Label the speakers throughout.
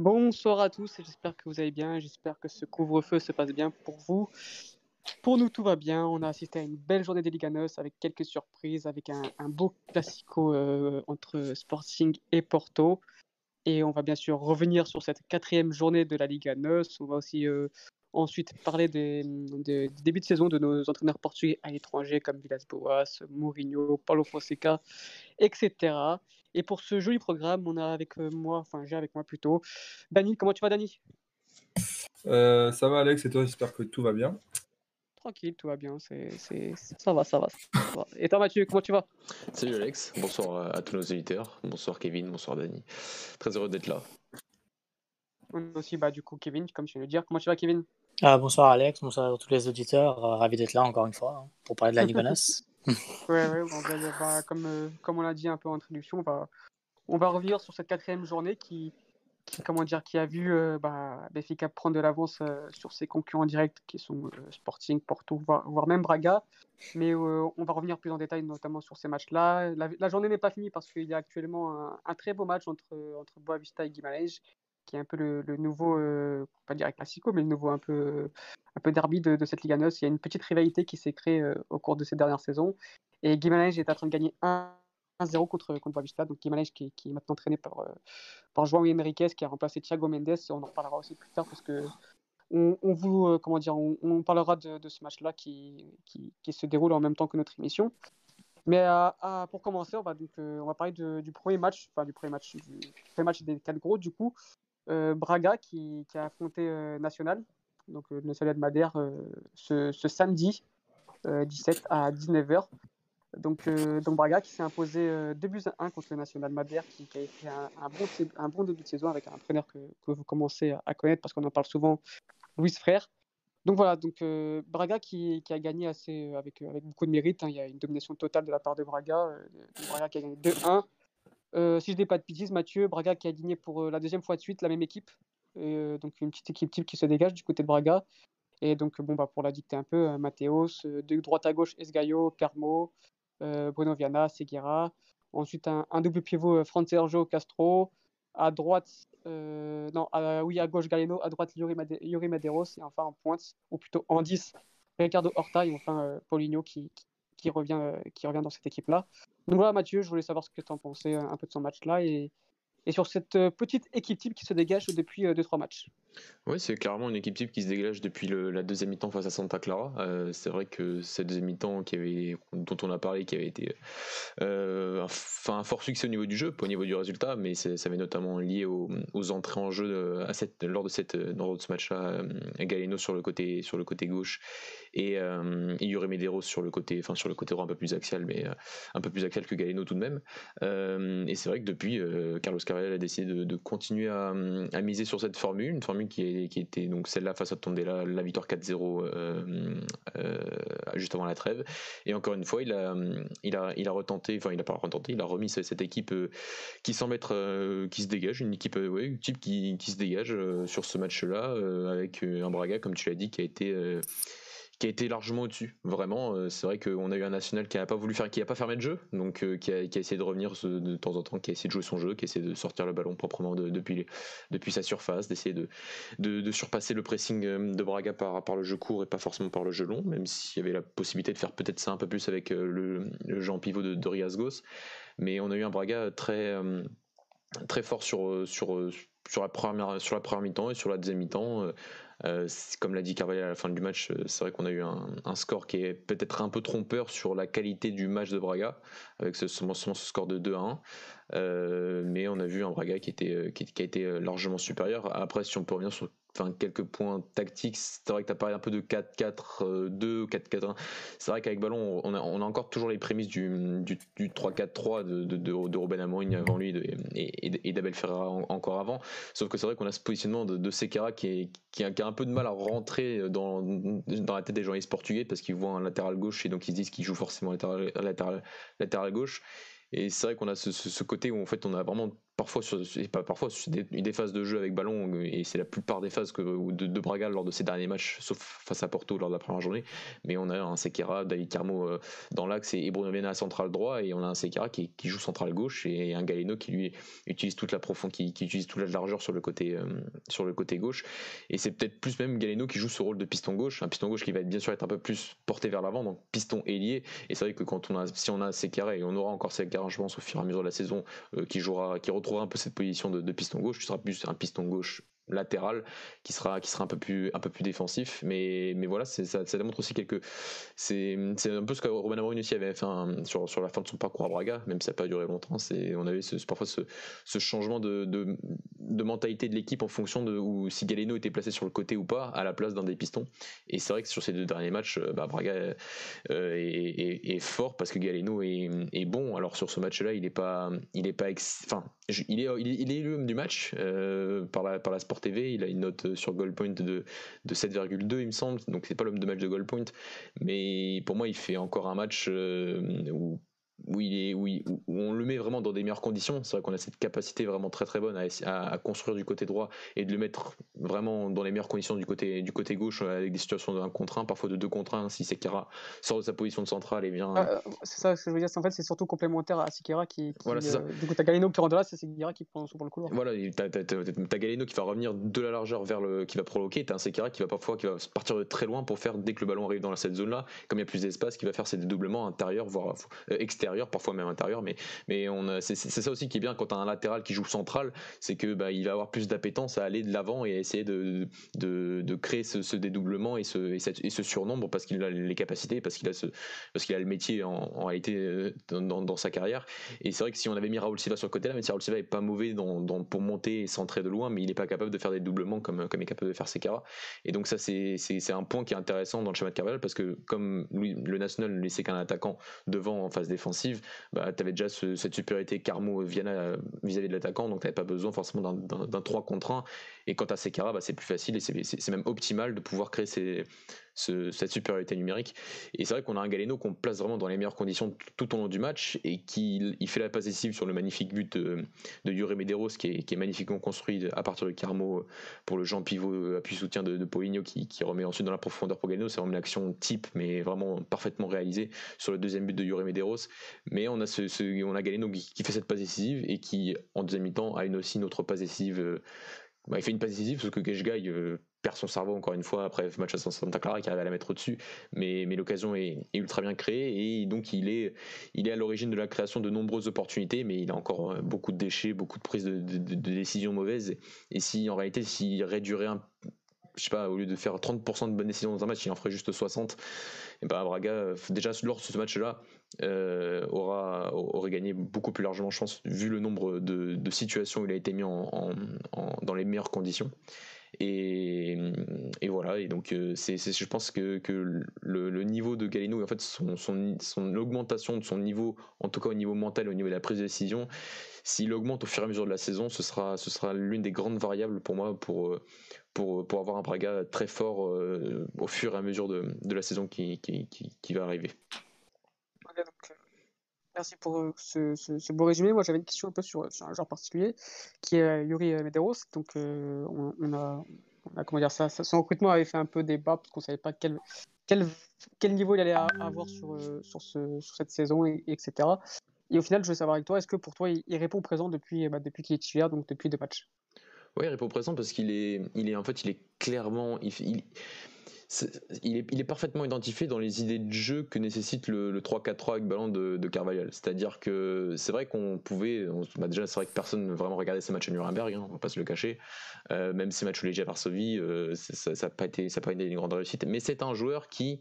Speaker 1: Bonsoir à tous, j'espère que vous allez bien, j'espère que ce couvre-feu se passe bien pour vous. Pour nous, tout va bien. On a assisté à une belle journée des Liganos avec quelques surprises, avec un, beau classico euh, entre Sporting et Porto. Et on va bien sûr revenir sur cette quatrième journée de la Liga NOS. On va aussi euh, ensuite parler des, des, du début de saison de nos entraîneurs portugais à l'étranger comme Villas-Boas, Mourinho, Paulo Fonseca, etc. Et pour ce joli programme, on a avec euh, moi, enfin j'ai avec moi plutôt, Dani. Comment tu vas, Dani?
Speaker 2: Euh, Ça va, Alex, et toi, j'espère que tout va bien.
Speaker 1: Tranquille, tout va bien, c'est, ça va, ça va, Et toi, Mathieu, comment tu vas?
Speaker 3: Salut, Alex. Bonsoir à tous nos auditeurs. Bonsoir, Kevin. Bonsoir, Dani. Très heureux d'être là.
Speaker 1: On aussi, bah, du coup, Kevin, comme je viens de le dire. Comment tu vas, Kevin?
Speaker 4: Ah, Bonsoir, Alex. Bonsoir à tous les auditeurs. Euh, ravi d'être là encore une fois hein, pour parler de la Ligonas.
Speaker 1: ouais, ouais, bah, comme, euh, comme on l'a dit un peu en introduction, on va, on va revenir sur cette quatrième journée qui, qui, comment dire, qui a vu euh, bah, prendre de l'avance euh, sur ses concurrents directs qui sont Sporting, Porto, voire, même Braga. Mais on va revenir plus en détail notamment sur ces matchs-là. La, journée n'est pas finie parce qu'il y a actuellement un, très beau match entre, entre Boavista et Guimarães qui est un peu le, nouveau, euh, pas dire classico, mais le nouveau un peu, un peu derby de, cette Liga NOS. Il y a une petite rivalité qui s'est créée euh, au cours de ces dernières saisons. Et Guimarães est en train de gagner 1-0 contre, contre Boavista. Donc Guimarães qui, qui, est maintenant entraîné par, euh, par João Henriquez qui a remplacé Thiago Mendes. On en reparlera aussi plus tard parce que on, vous, comment dire, on, parlera de, ce match-là qui, qui, se déroule en même temps que notre émission. Mais pour commencer, on va, donc, on va parler du premier match, enfin du premier match, du premier match des quatre gros, du coup, euh, Braga qui, a affronté euh, National, donc le euh, National de Madère, ce, samedi 17 à 19h. Donc, donc Braga qui s'est imposé 2 buts à 1 contre le National Madère, qui, a été un, bon, début de saison avec un entraîneur que, vous commencez à connaître parce qu'on en parle souvent, Louis Frère. Donc voilà, donc Braga qui, a gagné assez avec, avec beaucoup de mérite. Hein. Il y a une domination totale de la part de Braga. Braga qui a gagné 2-1. Euh, si je dis pas de bêtises, Mathieu, Braga qui a gagné pour euh, la deuxième fois de suite la même équipe. Euh, donc une petite équipe type qui se dégage du côté de Braga. Et donc, bon, bah, pour la dicter un peu, Mathéos, de droite à gauche, Esgaio, Permo, Bruno Viana, Seguera. Ensuite, un, double pivot, Sergio Castro. À droite, non, oui, à gauche, Galeno. À droite, Yuri, Medeiros. Et enfin, en pointe, ou plutôt en 10, Ricardo Horta. Et enfin, Paulinho qui, qui, revient, qui revient dans cette équipe-là. Donc voilà, Mathieu, je voulais savoir ce que tu en pensais un peu de son match-là et, et sur cette euh, petite équipe type qui se dégage depuis 2-3 euh, matchs.
Speaker 3: Oui, c'est clairement une équipe type qui se dégage depuis la deuxième mi-temps face à Santa Clara. Euh, c'est vrai que cette deuxième mi-temps qui avait, dont on a parlé, qui avait été euh, un fort succès au niveau du jeu, pas au niveau du résultat, mais ça avait notamment lié aux, entrées en jeu à cette, lors, de cette, lors ce match-là. Galeno sur le côté, sur le côté gauche et, euh, Yuri Medeiros sur le côté, enfin sur le côté droit un peu plus axial, mais un peu plus axial que Galeno tout de même. et c'est vrai que depuis, Carlos Carvalho a décidé de, continuer à, miser sur cette formule, une formule qui, était donc celle-là face à Tondela, la victoire 4-0 euh, euh, juste avant la trêve. Et encore une fois, il a, retenté, enfin il a pas retenté, il a remis cette équipe euh, qui semble être, qui se dégage, une équipe, ouais, type qui, qui se dégage sur ce match-là, avec un Braga, comme tu l'as dit, qui a été qui a été largement au-dessus. Vraiment, euh, c'est vrai qu'on a eu un national qui n'a pas voulu faire, qui a pas fermé de jeu, donc euh, qui, a, essayé de revenir de temps en temps, qui a essayé de jouer son jeu, qui a essayé de sortir le ballon proprement depuis, sa surface, d'essayer de, surpasser le pressing euh, de Braga par, le jeu court et pas forcément par le jeu long, même s'il y avait la possibilité de faire peut-être ça un peu plus avec le, jeu en pivot de, de Riasgos. Mais on a eu un Braga très, fort sur la première, sur la première mi-temps et sur la deuxième mi-temps. Euh, comme l'a dit Carvalho à la fin du match, euh, c'est vrai qu'on a eu un, score qui est peut-être un peu trompeur sur la qualité du match de Braga, avec ce, score de 2 à 1. Euh, mais on a vu un Braga qui, était, qui, a été largement supérieur. Après, si on peut revenir sur enfin quelques points tactiques. C'est vrai que tu as parlé un peu de 4-4-2, 4-4-1. C'est vrai qu'avec ballon, on a, encore toujours les prémices du, du, du 3-4-3 de, de, de, de, Robin Amorim avant lui et, d'Abel Ferreira encore avant. Sauf que c'est vrai qu'on a ce positionnement de, de qui, a, un peu de mal à rentrer dans, la tête des journalistes portugais parce qu'ils voient un latéral gauche et donc ils se disent qu'il joue forcément latéral, gauche. Et c'est vrai qu'on a ce, côté où en fait on a vraiment parfois sur pas parfois des, des, phases de jeu avec ballon et c'est la plupart des phases que, de, de, Braga lors de ces derniers matchs sauf face à Porto lors de la première journée. Mais on a un Sekera, David Carmo euh, dans l'axe et Bruno Vena central droit et on a un Sekera qui, qui, joue central gauche et un Galeno qui lui utilise toute la profondeur qui, utilise toute la largeur sur le côté euh, sur le côté gauche. Et c'est peut-être plus même Galeno qui joue ce rôle de piston gauche un piston gauche qui va être, bien sûr être un peu plus porté vers l'avant donc piston ailier. Et c'est vrai que quand on a si on a Sekera et on aura encore Sekera je pense au fur et à mesure de la saison euh, qui jouera qui un peu cette position de, de piston gauche, tu seras plus un piston gauche latéral qui sera qui sera un peu plus un peu plus défensif. Mais mais voilà ça, ça démontre aussi quelques c'est un peu ce que Romain Amorim avait fait un, sur sur la fin de son parcours à Braga même si ça n'a pas duré longtemps. C'est on avait parfois ce, changement de, de, mentalité de l'équipe en fonction de où si Galeno était placé sur le côté ou pas à la place d'un des pistons. Et c'est vrai que sur ces deux derniers matchs bah, Braga euh, est, fort parce que Galeno est, bon. Alors sur ce match là il est pas il est pas enfin il est il est, est du match euh, par la par la Sport TV. Il a une note sur Goalpoint de, de 7,2, il me semble. Donc, c'est pas l'homme de match de Goalpoint. Mais pour moi, il fait encore un match euh, où où, il est, où, il, où, on le met vraiment dans des meilleures conditions. C'est vrai qu'on a cette capacité vraiment très très bonne à, à, à, construire du côté droit et de le mettre vraiment dans les meilleures conditions du côté, du côté gauche avec des situations de 1 contre 1, parfois de 2 contre 1 si Sekera sort de sa position de centrale et vient.
Speaker 1: Ah, c'est ça ce que je veux dire. En fait, c'est surtout complémentaire à Sekera qui. qui voilà, euh, du coup, t'as Galeno qui rentre là, c'est Sekera qui prend souvent le couloir.
Speaker 3: Voilà, t'as, t'as Galeno qui va revenir de la largeur vers le. qui va provoquer, t'as un Sekera qui va parfois qui va partir de très loin pour faire, dès que le ballon arrive dans cette zone là, comme il y a plus d'espace, qui va faire ses dédoublements intérieurs, voire euh, parfois même intérieurs mais, mais c'est, ça aussi qui est bien quand tu as un latéral qui joue central, c'est que bah, il va avoir plus d'appétence à aller de l'avant et à essayer de, de, créer ce, dédoublement et ce, et, ce surnombre parce qu'il a les capacités, parce qu'il a, ce, parce qu'il a le métier en, réalité euh, dans, sa carrière. Et c'est vrai que si on avait mis Raoul Silva sur le côté là, même si Raoul Silva est pas mauvais dans, pour monter et centrer de loin, mais il n'est pas capable de faire des doublements comme, comme est capable de faire Sekara. Et donc ça, c'est, un point qui est intéressant dans le schéma de Carvalho parce que comme le National ne laissait qu'un attaquant devant en phase défensive, bah, tu avais déjà ce, cette supériorité Carmo-Viana vis-à-vis de l'attaquant, donc tu n'avais pas besoin forcément d'un 3 contre 1. Et quant à Sekara, c'est plus facile et c'est même optimal de pouvoir créer cette supériorité numérique. Et c'est vrai qu'on a un Galeno qu'on place vraiment dans les meilleures conditions tout au long du match et qui il fait la passe décisive sur le magnifique but de, de Yuri Medeiros qui est, magnifiquement construit à partir de Carmo pour le Jean Pivot appui soutien de, de Poligno qui, remet ensuite dans la profondeur pour Galeno. C'est vraiment une action type mais vraiment parfaitement réalisée sur le deuxième but de Yuri Medeiros. Mais on a, on a Galeno qui, fait cette passe décisive et qui en deuxième mi-temps a une aussi une autre passe décisive bah, il fait une passe décisive parce que Geshgai euh, perd son cerveau encore une fois après le match à Santa Clara qui arrive à la mettre au-dessus. Mais, l'occasion est, ultra bien créée et donc il est, à l'origine de la création de nombreuses opportunités mais il a encore euh, beaucoup de déchets beaucoup de prises de décisions mauvaises. Et si en réalité s'il réduirait un je sais pas, au lieu de faire 30% de bonnes décisions dans un match, il en ferait juste 60. Et ben Braga, déjà lors de ce match-là, euh, aura, aurait gagné beaucoup plus largement, je pense, vu le nombre de, de situations où il a été mis en, dans les meilleures conditions. Et, voilà, et donc euh, je pense que, le, niveau de Galeno, en fait, son, augmentation de son niveau, en tout cas au niveau mental, au niveau de la prise de décision, s'il augmente au fur et à mesure de la saison, ce sera, l'une des grandes variables pour moi pour, pour, avoir un Braga très fort euh, au fur et à mesure de, la saison qui, va arriver.
Speaker 1: Okay, donc, merci pour ce, ce, beau résumé. Moi, j'avais une question un peu sur, un genre particulier, qui est Yuri Medeiros. Donc, euh, on, a, comment dire ça, son recrutement avait fait un peu débat parce qu'on savait pas quel, quel, quel niveau il allait avoir sur, sur, ce, sur cette saison, et, etc. Et au final, je veux savoir avec toi, est-ce que pour toi, il, il répond présent depuis, bah, depuis qu'il est titulaire, donc depuis deux matchs?
Speaker 3: Oui, il répond présent parce qu'il est, il est, en fait, il est clairement, il, il, est, parfaitement identifié dans les idées de jeu que nécessite le, le 3-4-3 avec ballon de, de Carvalhal. C'est-à-dire que c'est vrai qu'on pouvait, bah déjà c'est vrai que personne ne vraiment regardé ces matchs à Nuremberg, hein, on va pas se le cacher. Euh, même ces matchs légers à Varsovie, euh, ça n'a pas pas été une grande réussite. Mais c'est un joueur qui,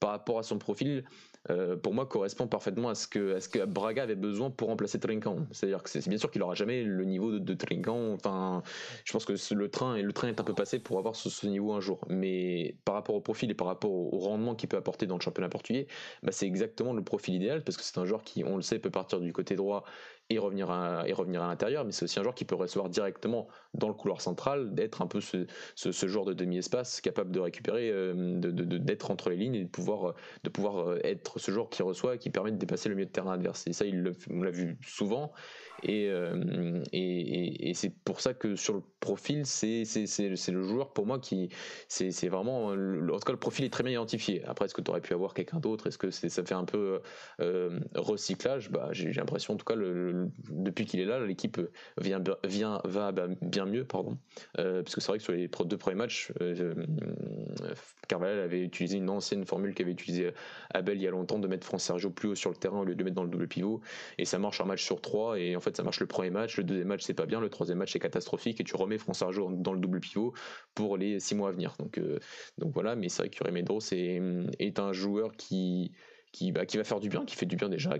Speaker 3: par rapport à son profil, euh, pour moi, correspond parfaitement à ce, que, ce Braga avait besoin pour remplacer Trinkan. C'est-à-dire que c'est bien sûr qu'il n'aura jamais le niveau de, de. Enfin, je pense que le train, et le train est un peu passé pour avoir ce, niveau un jour. Mais par rapport au profil et par rapport au, rendement qu'il peut apporter dans le championnat portugais, bah, c'est exactement le profil idéal parce que c'est un joueur qui, on le sait, peut partir du côté droit et revenir à, et revenir à l'intérieur, mais c'est aussi un joueur qui peut recevoir directement dans le couloir central, d'être un peu ce, ce, genre de demi-espace capable de récupérer, euh, d'être entre les lignes et de pouvoir, de pouvoir euh, être ce joueur qui reçoit et qui permet de dépasser le milieu de terrain adverse. Et ça, il on l'a vu souvent. Euh, et, et, c'est pour ça que sur le profil, c'est le joueur pour moi qui. C'est vraiment. En tout cas, le profil est très bien identifié. Après, est-ce que tu aurais pu avoir quelqu'un d'autre? Est-ce que ça fait un peu recyclage? Bah, J'ai l'impression, en tout cas, depuis qu'il est là, l'équipe vient, vient, va bien mieux. Pardon. Euh, parce que c'est vrai que sur les deux premiers matchs, Carvalhal avait utilisé une ancienne formule qu'avait utilisé Abel il y a longtemps de mettre France Sergio plus haut sur le terrain au lieu de le mettre dans le double pivot. Et ça marche un match sur trois. Et en fait, ça marche le premier match, le deuxième match c'est pas bien, le troisième match c'est catastrophique et tu remets François Arjo dans le double pivot pour les six mois à venir. Donc, euh, voilà, mais c'est vrai que Medros est, est un joueur qui, qui, bah, qui, va faire du bien, qui fait du bien déjà.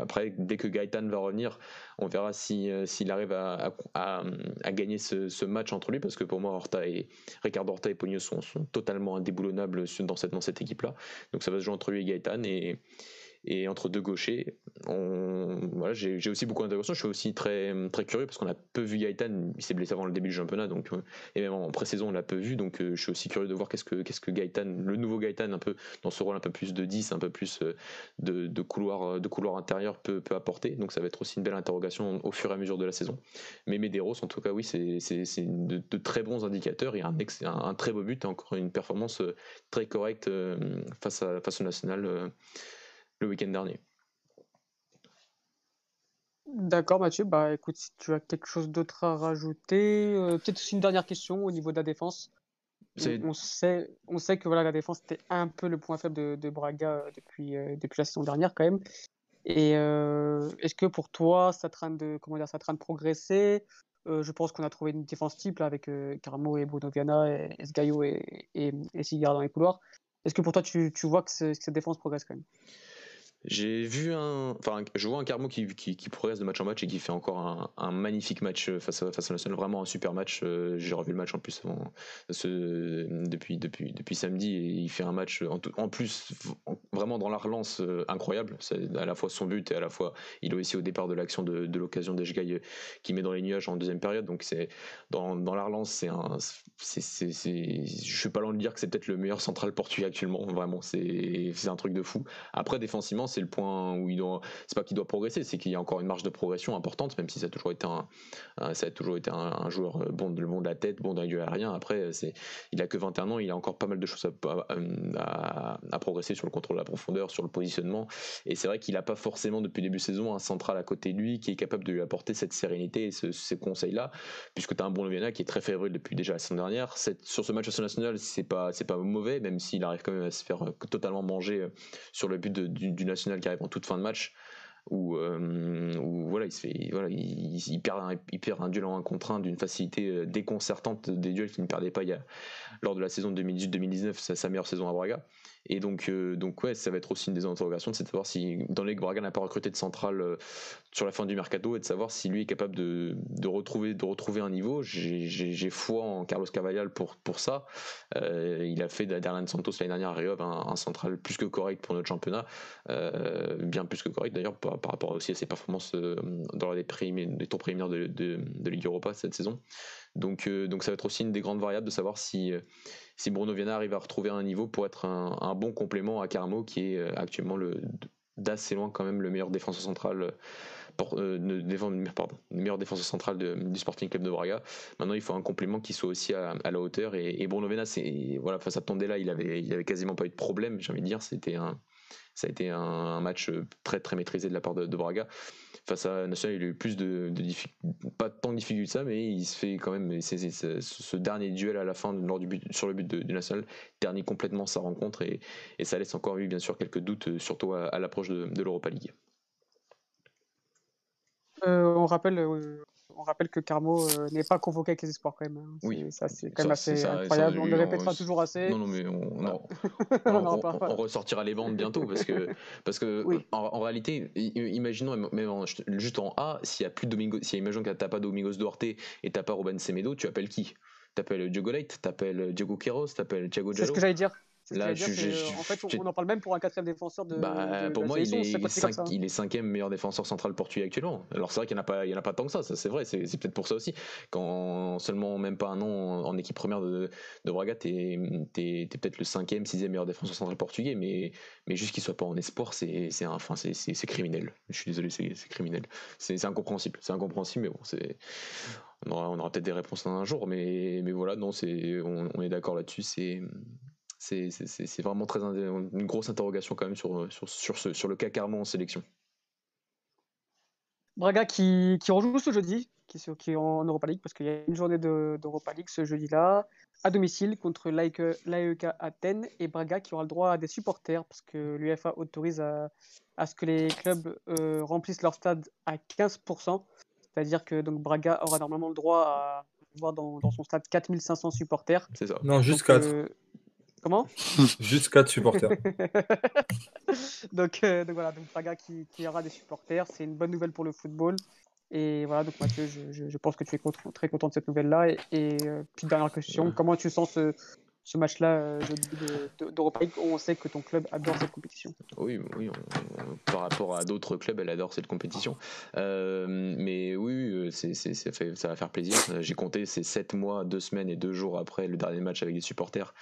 Speaker 3: Après, dès que Gaëtan va revenir, on verra s'il si, arrive à, gagner ce, match entre lui, parce que pour moi, Horta et, Ricardo Horta et Pogno sont, totalement indéboulonnables dans cette, dans cette équipe-là. Donc ça va se jouer entre lui et Gaëtan. Et, et entre deux gauchers. Voilà, j'ai aussi beaucoup d'interrogations. Je suis aussi très, très curieux parce qu'on a peu vu Gaëtan. Il s'est blessé avant le début du championnat, donc, euh, et même en pré-saison, on l'a peu vu. Donc euh, je suis aussi curieux de voir qu'est-ce que, qu'est-ce que Gaëtan, le nouveau Gaëtan, un peu dans ce rôle un peu plus de 10, un peu plus euh, de, de couloir, de couloir intérieur, peut, peut apporter. Donc ça va être aussi une belle interrogation au fur et à mesure de la saison. Mais Medeiros, en tout cas, oui, c'est, de, de, très bons indicateurs. Il y a un, un, très beau but, encore une performance très correcte face, à, face au national le week-end dernier.
Speaker 1: D'accord Mathieu, bah écoute, si tu as quelque chose d'autre à rajouter, euh, peut-être aussi une dernière question au niveau de la défense. On, sait, on sait que voilà, la défense était un peu le point faible de, de Braga euh, depuis, euh, depuis la saison dernière quand même. Et est-ce que pour toi, ça train de, comment dire, ça train de progresser? Je pense qu'on a trouvé une défense type avec Carmo et Bruno Viana, et Esgaio et, et, et dans les couloirs. Est-ce que pour toi, tu, tu vois que, que cette défense progresse quand même?
Speaker 3: J'ai vu un, enfin, je vois un Carmo qui, qui, qui, progresse de match en match et qui fait encore un, magnifique match euh, face à, face à National, vraiment un super match. Euh, j'ai revu le match en plus depuis, depuis, depuis samedi et il fait un match en, en plus vraiment dans la relance euh, incroyable. C'est à la fois son but et à la fois il est aussi au départ de l'action de, de l'occasion d'Eshgaï qui met dans les nuages en deuxième période. Donc c'est dans, dans la relance, c'est un, c'est, c'est, je suis pas loin de dire que c'est peut-être le meilleur central portugais actuellement. Vraiment, c'est, c'est un truc de fou. Après défensivement c'est le point où il doit, c'est pas qu'il doit progresser, c'est qu'il y a encore une marge de progression importante, même si ça a toujours été un, ça a toujours été un, joueur euh, bon, de la tête, bon d'un lieu aérien. Après, c'est, il a que 21 ans, il a encore pas mal de choses à, à, progresser sur le contrôle de la profondeur, sur le positionnement. Et c'est vrai qu'il n'a pas forcément depuis le début de saison un central à côté de lui qui est capable de lui apporter cette sérénité et ces conseils-là, puisque tu as un bon Viana qui est très fébrile depuis déjà la saison dernière. sur ce match national, c'est pas, c'est pas mauvais, même s'il arrive quand même à se faire euh, totalement manger euh, sur le but du national qui arrive en toute fin de match où, euh, voilà, il, perd un, il, perd un, duel en un contre un d'une facilité euh, déconcertante des duels qu'il ne perdait pas lors de la saison 2018-2019, sa, sa meilleure saison à Braga. Et donc, euh, donc ouais, ça va être aussi une des interrogations, c'est de savoir si dans les Braga n'a pas recruté de centrale euh, sur la fin du mercato et de savoir si lui est capable de, de retrouver, de retrouver un niveau. J'ai foi en Carlos Cavallal pour, pour ça. Euh, il a fait d'Erlan Santos l'année dernière à Rio un, un, central plus que correct pour notre championnat, euh, bien plus que correct d'ailleurs par, par, rapport aussi à ses performances dans les, les tours préliminaires de, de Ligue Europa cette saison. Donc, euh, donc ça va être aussi une des grandes variables de savoir si, euh, si Bruno Viana arrive à retrouver un niveau pour être un, bon complément à Carmo, qui est euh, actuellement le d'assez loin quand même le meilleur défenseur central pour, le meilleur défenseur central du Sporting Club de Braga. Maintenant, il faut un complément qui soit aussi à, la hauteur. Et, et Bruno c'est voilà, face à Tondela, il avait, il avait quasiment pas eu de problème. J'ai envie de dire, c'était un, ça a été un, match très très maîtrisé de la part de, de Braga face à National, il a eu plus de, de pas tant de difficultés que ça, mais il se fait quand même ce dernier duel à la fin lors du but, sur le but de, du National ternit complètement sa rencontre et, ça laisse encore, oui, bien sûr, quelques doutes, surtout à, l'approche de, de l'Europa League.
Speaker 1: Euh, on rappelle euh, on rappelle que Carmo euh, n'est pas convoqué avec les espoirs quand même. hein.
Speaker 3: Oui.
Speaker 1: Ça, c'est quand même
Speaker 3: Ça,
Speaker 1: assez
Speaker 3: ça,
Speaker 1: incroyable.
Speaker 3: ça,
Speaker 1: on le
Speaker 3: on-
Speaker 1: répétera toujours assez.
Speaker 3: Non, non, mais on, on, en-
Speaker 1: On
Speaker 3: on- on- on ressortira les bandes bientôt parce que, parce que
Speaker 1: Oui.
Speaker 3: en, en réalité, imaginons même en- juste en A, s'il y a plus de Domingo, si imaginons que t'as pas Domingos Duarte et t'as pas Ruben Semedo, tu appelles qui? T'appelles Diogo Leite, t'appelles Diogo Queiroz, t'appelles Thiago
Speaker 1: C'est ce que j'allais dire.
Speaker 3: Là, je- je-
Speaker 1: euh, en fait,
Speaker 3: je-
Speaker 1: on en parle même pour un quatrième défenseur de,
Speaker 3: Bah,
Speaker 1: de
Speaker 3: pour moi, il est, cinq- il est cinquième meilleur défenseur central portugais actuellement. Alors c'est vrai qu'il n'y en, a pas- il y en a pas tant que ça, ça c'est vrai, c'est peut-être pour ça aussi. Quand seulement même pas un an en, équipe première de, de Braga, t'es es, peut-être le cinquième, sixième meilleur défenseur central portugais, mais, mais juste qu'il soit pas en espoir, c'est enfin, c'est- criminel. Je suis désolé, c'est criminel. C'est incompréhensible, c'est incompréhensible, mais bon, c'est on aura, aura peut-être des réponses un jour, mais, mais voilà, non, c'est on, on est d'accord là-dessus, c'est c'est c'est- c'est- c'est vraiment très une grosse interrogation quand même sur, sur, sur, ce, sur le cas Carmo en sélection.
Speaker 1: Braga qui, qui rejoue ce jeudi, qui, est- qui est en Europa League, parce qu'il y a une journée de- d'Europa League ce jeudi-là, à domicile contre l'AEK l'AEK Athènes et Braga qui aura le droit à des supporters, parce que l'UEFA autorise à, à ce que les clubs euh, remplissent leur stade à 15%. C'est-à-dire que donc, Braga aura normalement le droit à avoir dans, dans son stade 4500 supporters.
Speaker 3: C'est ça.
Speaker 2: Non, juste
Speaker 1: Donc,
Speaker 2: 4.
Speaker 1: euh, Comment
Speaker 2: Juste 4 supporters.
Speaker 1: donc, euh, donc voilà, donc Braga qui, qui aura des supporters, c'est une bonne nouvelle pour le football. Et voilà, donc Mathieu, je, je- je pense que tu es très content de cette nouvelle-là. Et, et, euh, puis dernière question, comment tu sens ce, ce match-là euh, de- de- d'Europa League où on sait que ton club adore cette compétition
Speaker 3: Oui, oui on- on- par rapport à d'autres clubs, elle adore cette compétition. Euh, mais oui, euh, c'est, c'est- ça, fait- ça va faire plaisir. J'ai compté, c'est 7 mois, 2 semaines et 2 jours après le dernier match avec des supporters.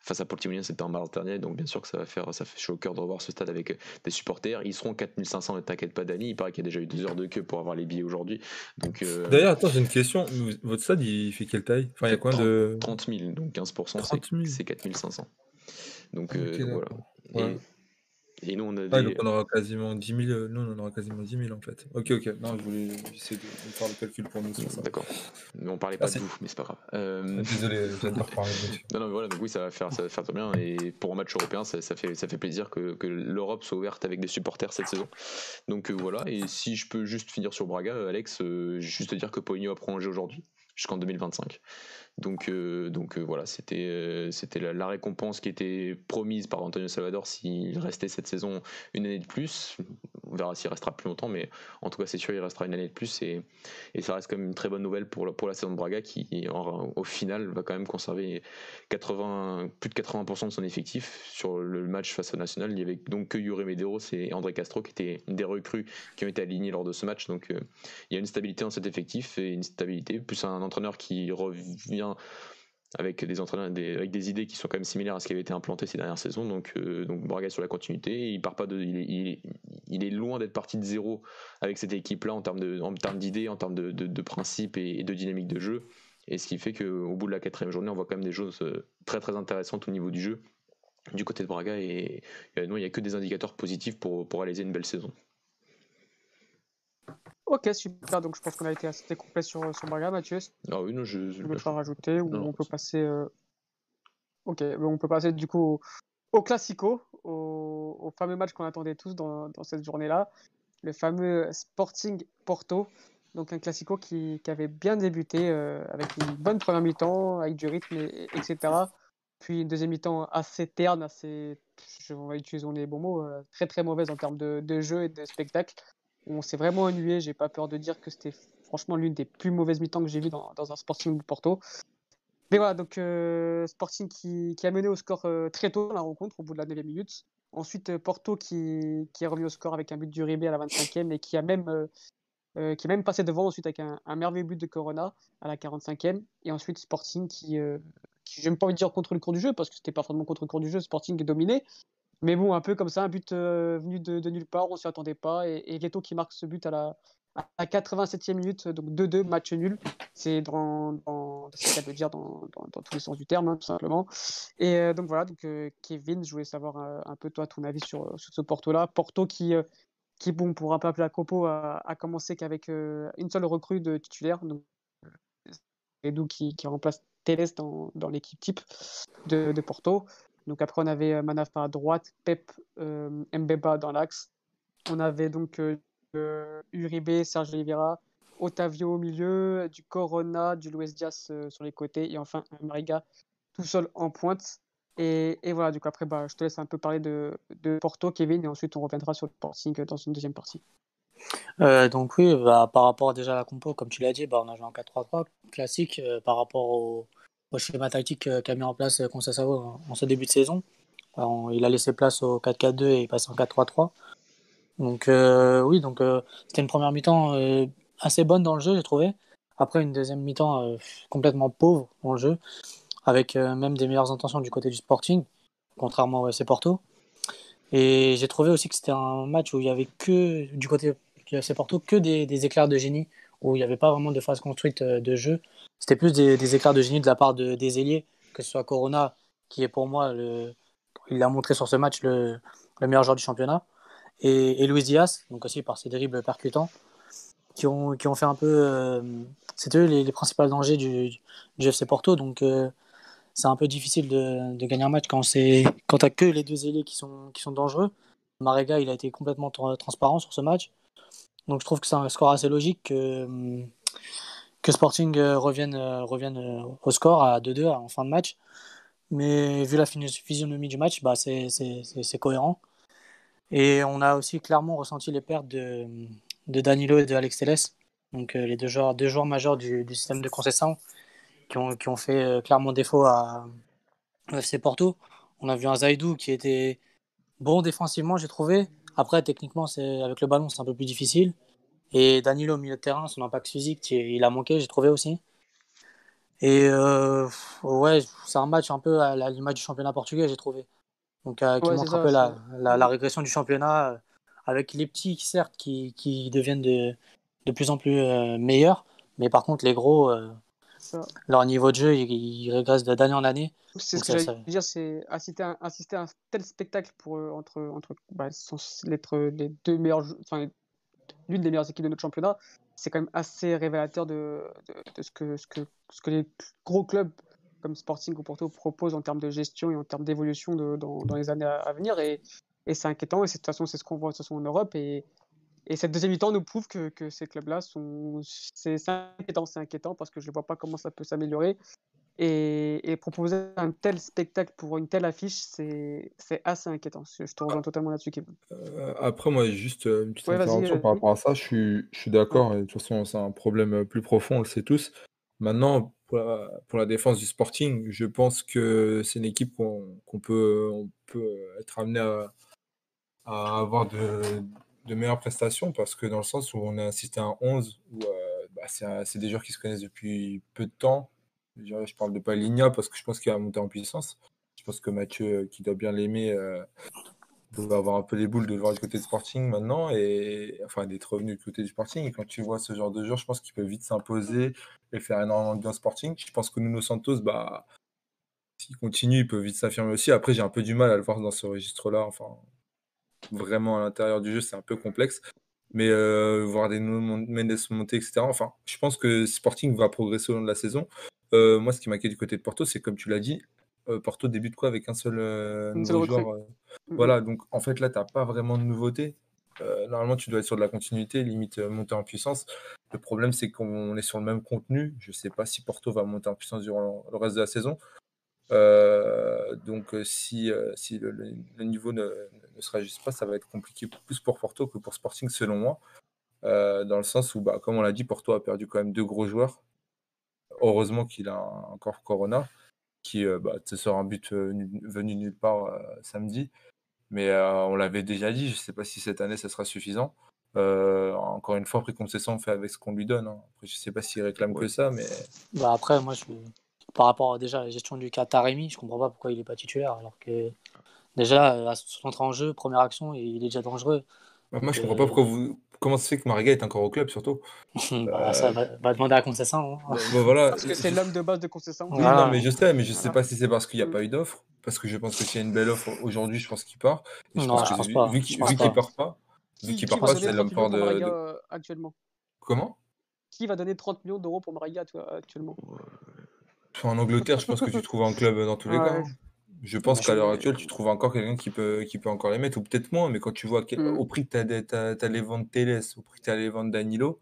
Speaker 3: Face à Portimonien, c'était en mars dernier, donc bien sûr que ça va faire, ça fait chaud au cœur de revoir ce stade avec euh, des supporters. Ils seront 4500, ne t'inquiète pas, Dani. Il paraît qu'il y a déjà eu 2 heures de queue pour avoir les billets aujourd'hui. Donc, euh,
Speaker 2: D'ailleurs, attends, j'ai une question. Votre stade, il fait quelle taille? Enfin, il y a quoi de.
Speaker 3: 30 000, donc 15%,
Speaker 2: 30 000.
Speaker 3: c'est, c'est 4500. Donc, euh,
Speaker 2: Ok,
Speaker 3: donc voilà.
Speaker 2: Ouais.
Speaker 3: Et, et nous, on a
Speaker 2: Ah,
Speaker 3: des.
Speaker 2: donc on aura quasiment 10 000. euh, Nous, on aura quasiment 10 000 en fait. Ok, ok. Non, je voulais essayer de, de faire le calcul pour nous sur ça.
Speaker 3: D'accord. Mais on parlait pas
Speaker 2: Ah, c'est-
Speaker 3: de vous, mais c'est pas grave. Euh,
Speaker 2: Désolé, j'adore parler de
Speaker 3: non, non, mais voilà, donc oui, ça va faire, ça va faire très bien. Et pour un match européen, ça, ça fait, ça fait plaisir que, que l'Europe soit ouverte avec des supporters cette saison. Donc euh, voilà. Et si je peux juste finir sur Braga, euh, Alex, euh, juste te dire que Poligno a prolongé aujourd'hui jusqu'en 2025. Donc, euh, donc euh, voilà, c'était euh, c'était la, récompense qui était promise par Antonio Salvador s'il restait cette saison une année de plus. On verra s'il restera plus longtemps, mais en tout cas, c'est sûr, il restera une année de plus. Et, et ça reste quand même une très bonne nouvelle pour, la- pour la saison de Braga qui, au final, va quand même conserver 80, plus de 80% de son effectif. Sur le match face au National, il y avait donc que Yuri Medeiros et André Castro qui étaient des recrues qui ont été alignés lors de ce match. Donc il y a une stabilité dans cet effectif et une stabilité, plus un entraîneur qui revient avec des entraîneurs avec des idées qui sont quand même similaires à ce qui avait été implanté ces dernières saisons. Donc euh, donc Braga est sur la continuité. Il part pas de il est, loin d'être parti de zéro avec cette équipe là en termes de en termes d'idées en termes de, principes et, de dynamique de jeu. Et ce qui fait qu'au bout de la quatrième journée on voit quand même des choses euh, très très intéressantes au niveau du jeu du côté de Braga et, non il n'y a que des indicateurs positifs pour réaliser une belle saison
Speaker 1: Ok, super. Donc je pense qu'on a été assez complet sur, sur Braga, Mathieu.
Speaker 3: Ah oui non je, je-
Speaker 1: veux te rajouter ou
Speaker 3: Non,
Speaker 1: on peut passer. euh, Ok, on peut passer du coup au, au Classico, au, au fameux match qu'on attendait tous dans, dans cette journée-là, le fameux Sporting Porto. Donc un Classico qui, qui avait bien débuté euh, avec une bonne première mi-temps, avec du rythme, et- et- etc. Puis une deuxième mi-temps assez terne, assez, je, on va utiliser les bons mots, euh, très très mauvaise en termes de, de jeu et de spectacle. On s'est vraiment ennuyé, j'ai pas peur de dire que c'était franchement l'une des plus mauvaises mi-temps que j'ai vues dans, un Sporting de Porto. Mais voilà, donc euh, Sporting qui, a mené au score euh, très tôt dans la rencontre, au bout de la 9 minute. Ensuite, euh, Porto qui, qui est revenu au score avec un but du Ribé à la 25e et qui a même, qui est même passé devant ensuite avec un, merveilleux but de Corona à la 45e. Et ensuite, Sporting qui, qui j'aime pas envie de dire contre le cours du jeu, parce que c'était pas vraiment contre le cours du jeu, Sporting est dominé. Mais bon, un peu comme ça, un but euh, venu de, nulle part, on s'y attendait pas. Et, et Ghetto qui marque ce but à la, à la 87e minute, donc 2-2, match nul. C'est dans, dans cas de le dire dans, tous les sens du terme, hein, tout simplement. Et euh, donc voilà, donc euh, Kevin, je voulais savoir un peu toi ton avis sur, sur ce Porto-là. Porto qui, qui, bon, pour un peu appeler la compo, a, commencé qu'avec une seule recrue de titulaire, donc Edu qui, remplace Teles dans, l'équipe type de Porto. Donc après, on avait euh, Manafa à droite, Pep euh, Mbeba dans l'axe. On avait donc euh, Uribe, Serge Oliveira, Otavio au milieu, du Corona, du Luis Diaz sur les côtés et enfin Mariga tout seul en pointe. Et, voilà, du coup après bah, je te laisse un peu parler de, Porto, Kevin, et ensuite on reviendra sur le Sporting dans une deuxième partie.
Speaker 4: Donc oui, bah, par rapport déjà à la compo, comme tu l'as dit, bah, on a joué en 4-3-3 classique par rapport au, au schéma tactique euh, qu'a mis en place euh, Conceição en, en ce début de saison. Il a laissé place au 4-4-2 et est passé en 4-3-3. Donc euh, oui, donc c'était une première mi-temps assez bonne dans le jeu, j'ai trouvé. Après une deuxième mi-temps complètement pauvre dans le jeu, avec même des meilleures intentions du côté du Sporting, contrairement au FC Porto. Et j'ai trouvé aussi que c'était un match où il y avait que du côté du FC Porto que des éclairs de génie, où il n'y avait pas vraiment de phase construite euh, de jeu. C'était plus des, des de génie de la part de, des ailiers, que ce soit Corona, qui est pour moi, le, il l'a montré sur ce match, le, le meilleur joueur du championnat, et, et Luis Diaz, donc aussi par ses dribbles percutants, qui ont, qui ont fait un peu. Euh, C'était eux les, principaux dangers du, du FC Porto, donc euh, c'est un peu difficile de, gagner un match quand quand t'as que les deux ailiers qui sont, qui sont dangereux. Marega, il a été complètement tra- transparent sur ce match. Donc je trouve que c'est un score assez logique que, hum, Sporting euh, revienne, euh, revienne euh, au score à 2-2 en fin de match. Mais vu la phys- physionomie du match, bah, c'est cohérent. Et on a aussi clairement ressenti les pertes de, de Danilo et de Alex Telles, donc les deux joueurs, deux joueurs majeurs du, système de concession qui ont, qui ont fait clairement défaut à, au FC Porto. On a vu un Zaidou qui était bon défensivement, j'ai trouvé. Après, techniquement, c'est avec le ballon, c'est un peu plus difficile. Et Danilo au milieu de terrain, son impact physique, il a manqué, j'ai trouvé aussi. Et euh, ouais, c'est un match un peu à l'image du championnat portugais, j'ai trouvé. Donc, euh, qui
Speaker 1: Ouais,
Speaker 4: montre
Speaker 1: ça,
Speaker 4: un peu la, la, la régression du championnat, euh, avec les petits, certes, qui, qui deviennent de, de plus en plus euh, meilleurs. Mais par contre, les gros. Leur niveau de jeu, il, il régresse d'année en année.
Speaker 1: C'est ce que j'allais dire, c'est assister à, assister à un tel spectacle pour, euh, entre, entre bah, être les deux meilleurs, enfin, l'une des meilleures équipes de notre championnat, c'est quand même assez révélateur de, de, de ce, que, ce, que, ce que les gros clubs comme Sporting ou Porto proposent en termes de gestion et en termes d'évolution dans, dans les années à, à venir. Et, et c'est inquiétant, et c'est- de toute façon, c'est ce qu'on voit de toute façon en Europe. Et, et cette deuxième mi-temps nous prouve que, que ces clubs-là sont. C'est inquiétant, c'est inquiétant parce que je ne vois pas comment ça peut s'améliorer. Et, et proposer un tel spectacle pour une telle affiche, c'est assez inquiétant. Je te rejoins totalement là-dessus, Kevin.
Speaker 2: Euh, après, moi, juste euh, une petite
Speaker 1: Ouais, euh,
Speaker 2: par rapport à ça. Je suis, je suis d'accord. De toute façon, c'est un problème plus profond, on le sait tous. Maintenant, pour la, pour la défense du Sporting, je pense que c'est une équipe qu'on qu'on peut, on peut être amené à, à avoir de, de meilleures prestations parce que dans le sens où on a un système 11 où euh, bah, c'est un- des joueurs qui se connaissent depuis peu de temps. Je, parle de Paligna parce que je pense qu'il va monter en puissance. Je pense que Mathieu, euh, qui doit bien l'aimer, euh, doit avoir un peu les boules de le voir du côté de Sporting maintenant et enfin d'être revenu du côté du Sporting. Et quand tu vois ce genre de joueur, je pense qu'il peut vite s'imposer et faire énormément de bien Sporting. Je pense que Nuno Santos, bah, s'il continue, il peut vite s'affirmer aussi. Après, j'ai un peu du mal à le voir dans ce registre-là. Enfin, vraiment à l'intérieur du jeu, c'est un peu complexe. Mais euh, voir des Mendes monter, etc. Enfin, je pense que Sporting va progresser au long de la saison. Euh, moi, ce qui m'inquiète du côté de Porto, c'est comme tu l'as dit, euh, Porto débute quoi avec un seul nouveau joueur. voilà, donc en fait là, tu n'as pas vraiment de nouveauté. Normalement, tu dois être sur de la continuité, limite monter en puissance. Le problème, c'est qu'on est sur le même contenu. Je ne sais pas si Porto va monter en puissance durant le reste de la saison. Euh, donc, si, si le, le- le niveau ne, ne se réajuste pas, ça va être compliqué plus pour Porto que pour Sporting, selon moi. Euh, dans le sens où, bah, comme on l'a dit, Porto a perdu quand même deux gros joueurs. Heureusement qu'il a encore Corona, qui euh, bah, te sort un but euh, nu- venu nulle part euh, samedi. Mais euh, on l'avait déjà dit, je ne sais pas si cette année, ça sera suffisant. Euh, encore une fois, après concession, on fait avec ce qu'on lui donne. hein. Après, je ne sais pas s'il réclame que ça, mais
Speaker 4: Bah après, moi, je, par rapport à, déjà à la gestion du cas Taremi, je comprends pas pourquoi il est pas titulaire, alors que déjà, euh, à son entrée en jeu, première action, il est déjà dangereux.
Speaker 2: Bah, moi, je
Speaker 4: Donc,
Speaker 2: comprends pas
Speaker 4: euh,
Speaker 2: pourquoi vous... comment ça se fait que Mariga est encore au club, surtout?
Speaker 4: bah, ça va, va demander à Concession. hein.
Speaker 2: Bah, bah, voilà.
Speaker 1: Parce que c'est l'homme de base de concession.
Speaker 2: Oui,
Speaker 4: Ah.
Speaker 2: non, mais je sais, mais je sais pas si c'est parce qu'il n'y a pas eu d'offre. Parce que je pense que s'il y a une belle offre aujourd'hui, je pense qu'il part. Et je
Speaker 4: Non,
Speaker 2: pense
Speaker 4: je
Speaker 2: que
Speaker 4: pense
Speaker 2: vu,
Speaker 4: pas.
Speaker 2: vu
Speaker 4: Je
Speaker 2: qu'il part pas, vu
Speaker 1: Qui,
Speaker 2: qu'il
Speaker 1: qui
Speaker 2: part pas, c'est
Speaker 1: 30 millions
Speaker 2: l'import
Speaker 1: pour
Speaker 2: de,
Speaker 1: Mariga euh, actuellement?
Speaker 2: Comment?
Speaker 1: Qui va donner 30 millions d'euros pour Mariga tu vois, actuellement?
Speaker 2: En Angleterre, je pense que tu trouves un club dans tous les cas.
Speaker 1: Ouais.
Speaker 2: hein. Je pense qu'à l'heure actuelle, tu trouves encore quelqu'un qui peut, qui peut encore les mettre, ou peut-être moins, mais quand tu vois quel-
Speaker 1: Mm.
Speaker 2: au prix que tu as, les ventes Teles, au prix que tu as les ventes Danilo,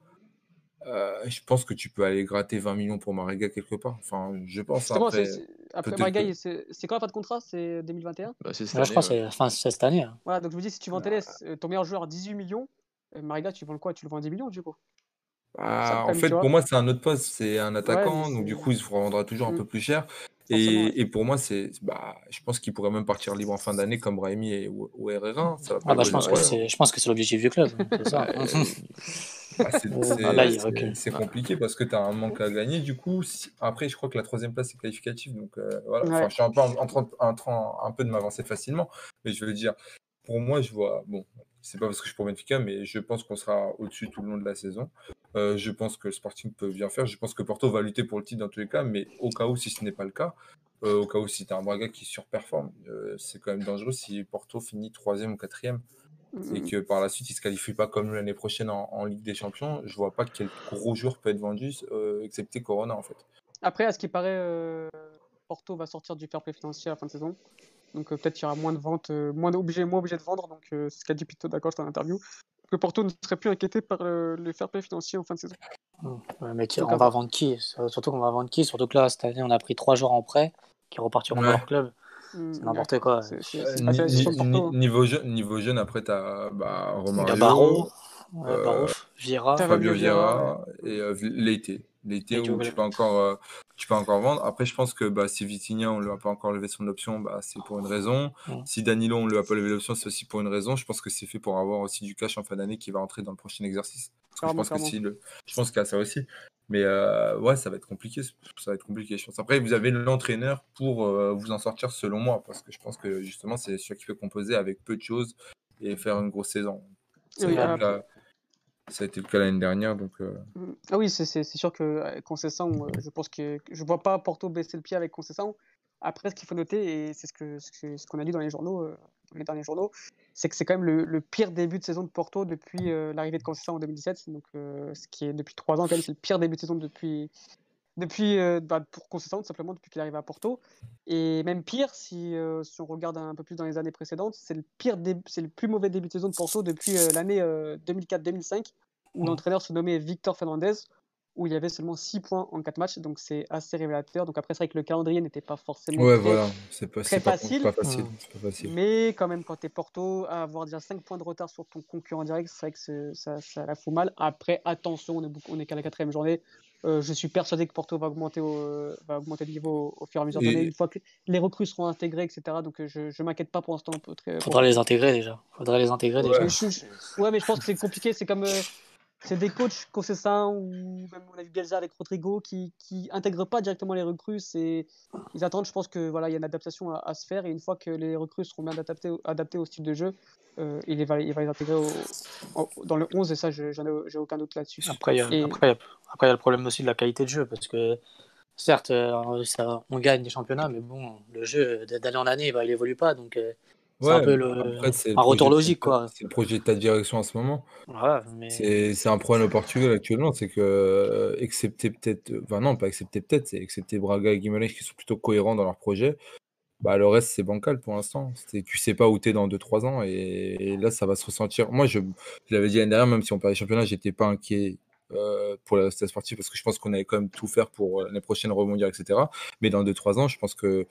Speaker 2: euh, je pense que tu peux aller gratter 20 millions pour Mariga quelque part. Enfin, je pense. Après,
Speaker 1: c'est- après Mariga,
Speaker 2: que-
Speaker 1: c'est quand la fin de contrat? C'est 2021
Speaker 3: Bah, c'est cette
Speaker 4: Là, je crois que
Speaker 3: ouais.
Speaker 4: c'est enfin, c'est cette année. hein.
Speaker 1: Voilà, donc je me dis, si tu vends
Speaker 2: Bah.
Speaker 1: Télé, euh, ton meilleur joueur à 18 millions, euh, Mariga, tu vends le quoi? Tu le vends à 10 millions du coup? Ça,
Speaker 2: en fait, pour moi, c'est un autre poste. C'est un attaquant. donc, du coup, il se revendra toujours un
Speaker 1: Mm.
Speaker 2: peu plus cher. Et, pour moi, c'est, bah, je pense qu'il pourrait même partir libre en fin d'année comme Raimi et, ou, ou Herrera. Ça va pas
Speaker 4: Ah bah, je pense que c'est je pense que c'est l'objectif du club. hein, c'est ça.
Speaker 2: Bah, c'est c'est-
Speaker 4: ah, là, il
Speaker 2: c'est-
Speaker 4: recule.
Speaker 2: c'est compliqué parce que tu as un manque à gagner. Du coup, si- après, je crois que la troisième place est qualificative. Donc, euh, voilà. Enfin, je suis un peu en, en train, en train un peu de m'avancer facilement. Mais je veux dire, pour moi, je vois. Bon, c'est pas parce que je suis pour Benfica, mais je pense qu'on sera au-dessus tout le long de la saison. Euh, je pense que le Sporting peut bien faire. Je pense que Porto va lutter pour le titre dans tous les cas. Mais au cas où, si ce n'est pas le cas, euh, au cas où, si tu as un Braga qui surperforme, euh, c'est quand même dangereux si Porto finit troisième ou quatrième et que par la suite il se qualifie pas comme l'année prochaine en, en Ligue des Champions, je vois pas quel gros joueur peut être vendu, excepté Corona en fait.
Speaker 1: Après, à ce qui paraît, Porto va sortir du fair play financier à la fin de saison. Donc euh, peut-être qu'il y aura moins de ventes, euh, moins obligé, moins obligé de vendre. Donc euh, c'est ce qu'a dit Pito d'Acosta en interview. Que Porto ne serait plus inquiété par euh, le fair play financier en fin de saison.
Speaker 4: Ouais, mais on va vendre qui? Surtout qu'on va vendre qui? Surtout que là, cette année, on a pris trois joueurs en prêt qui repartiront dans
Speaker 2: Ouais.
Speaker 4: leur club.
Speaker 1: Mm,
Speaker 4: C'est
Speaker 1: ouais.
Speaker 4: n'importe quoi.
Speaker 1: Porto. hein.
Speaker 2: niveau, jeune, niveau jeune, après tu as bah,
Speaker 4: Il y a
Speaker 2: Romario,
Speaker 4: Barreau,
Speaker 2: euh,
Speaker 4: Barreau, Vieira.
Speaker 1: T'as
Speaker 2: Fabio Vieira et euh, Leite.
Speaker 4: Et
Speaker 2: où tu peux encore, euh, tu peux encore vendre. Après, je pense que bah, si Vitinha, on ne lui a pas encore levé son option, bah, c'est pour une raison.
Speaker 4: Ouais.
Speaker 2: Si Danilo, on ne lui a pas levé l'option, c'est aussi pour une raison. Je pense que c'est fait pour avoir aussi du cash en fin d'année qui va entrer dans le prochain exercice. Parce que je pense que
Speaker 1: clairement.
Speaker 2: si le... je pense qu'il y a ça aussi. Mais euh, ouais, ça va être compliqué. Ça va être compliqué, je pense. Après, vous avez l'entraîneur pour euh, vous en sortir, selon moi, parce que je pense que justement, c'est celui qui peut composer avec peu de choses et faire une grosse saison.
Speaker 1: Oui,
Speaker 2: ça a été le cas l'année dernière, donc. euh,
Speaker 1: Mm. Ah oui, c'est- sûr que euh, Conceição, euh, je pense que je vois pas Porto baisser le pied avec Conceição. Après, ce qu'il faut noter, et c'est ce que ce qu'on a lu dans les journaux, les derniers journaux, c'est que c'est quand même le, pire début de saison de Porto depuis l'arrivée de Conceição en 2017. Donc, ce qui est depuis trois ans, quand même, c'est le pire début de saison depuis depuis euh, bah, pour Conceição, tout simplement depuis qu'il est arrivé à Porto. Et même pire, si, euh, si on regarde un peu plus dans les années précédentes, c'est le pire c'est le plus mauvais début de saison de Porto depuis euh, l'année euh, 2004-2005 où l'entraîneur se nommait Victor Fernandez, où il y avait seulement 6 points en 4 matchs, donc c'est assez révélateur. Donc après, c'est vrai que le calendrier n'était pas forcément
Speaker 2: Ouais,
Speaker 1: très-
Speaker 2: voilà, c'est pas,
Speaker 1: très
Speaker 2: c'est pas,
Speaker 1: facile.
Speaker 2: pas facile. C'est pas facile.
Speaker 1: mais quand même, quand tu es Porto, à avoir déjà 5 points de retard sur ton concurrent direct, c'est vrai que ça, ça la fout mal. Après, attention, on est, beaucoup- on est qu'à la quatrième journée. Euh, je suis persuadé que Porto va augmenter, au, va augmenter le niveau au, au fur et à mesure de
Speaker 2: Et-
Speaker 1: l'année, une fois que les recrues seront intégrées, etc. Donc euh, je ne m'inquiète pas pour l'instant. un peu très-
Speaker 4: Faudra les intégrer déjà. Faudrait les intégrer
Speaker 2: Ouais.
Speaker 4: déjà.
Speaker 1: mais je- je- ouais, mais je pense que c'est compliqué. C'est comme. euh, c'est des coachs, Concessin ou même on a vu Bielsa avec Rodrigo, qui qui intègrent pas directement les recrues. C'est ils attendent. Je pense que voilà, il y a une adaptation à, à se faire et une fois que les recrues seront bien adaptées, au- adaptées au style de jeu, euh, il, va, il va les intégrer au- au- dans le 11 et ça, j'ai aucun doute là-dessus.
Speaker 4: Après, il y a-
Speaker 1: Et-
Speaker 4: après, après, y a le problème aussi de la qualité de jeu parce que certes, euh, ça, on gagne des championnats, mais bon, le jeu euh, d'année en année, bah, il évolue pas. Donc, euh, c'est un peu le-
Speaker 2: après, c'est le
Speaker 4: un retour logique, quoi.
Speaker 2: C'est le projet de ta direction en ce moment.
Speaker 4: Mais
Speaker 2: C'est c'est un problème au Portugal actuellement, c'est que, euh, excepté peut-être, enfin non, pas excepté peut-être, c'est excepté Braga et Guimarães qui sont plutôt cohérents dans leur projet, bah le reste c'est bancal pour l'instant. C'est- Tu sais pas où tu es dans 2-3 ans et, et là ça va se ressentir. Moi je, je l'avais dit l'année dernière, même si on perd les championnats, j'étais pas inquiet euh, pour la résultat sportif parce que je pense qu'on allait quand même tout faire pour euh, l'année prochaine rebondir, etc. Mais dans 2-3 ans, je pense que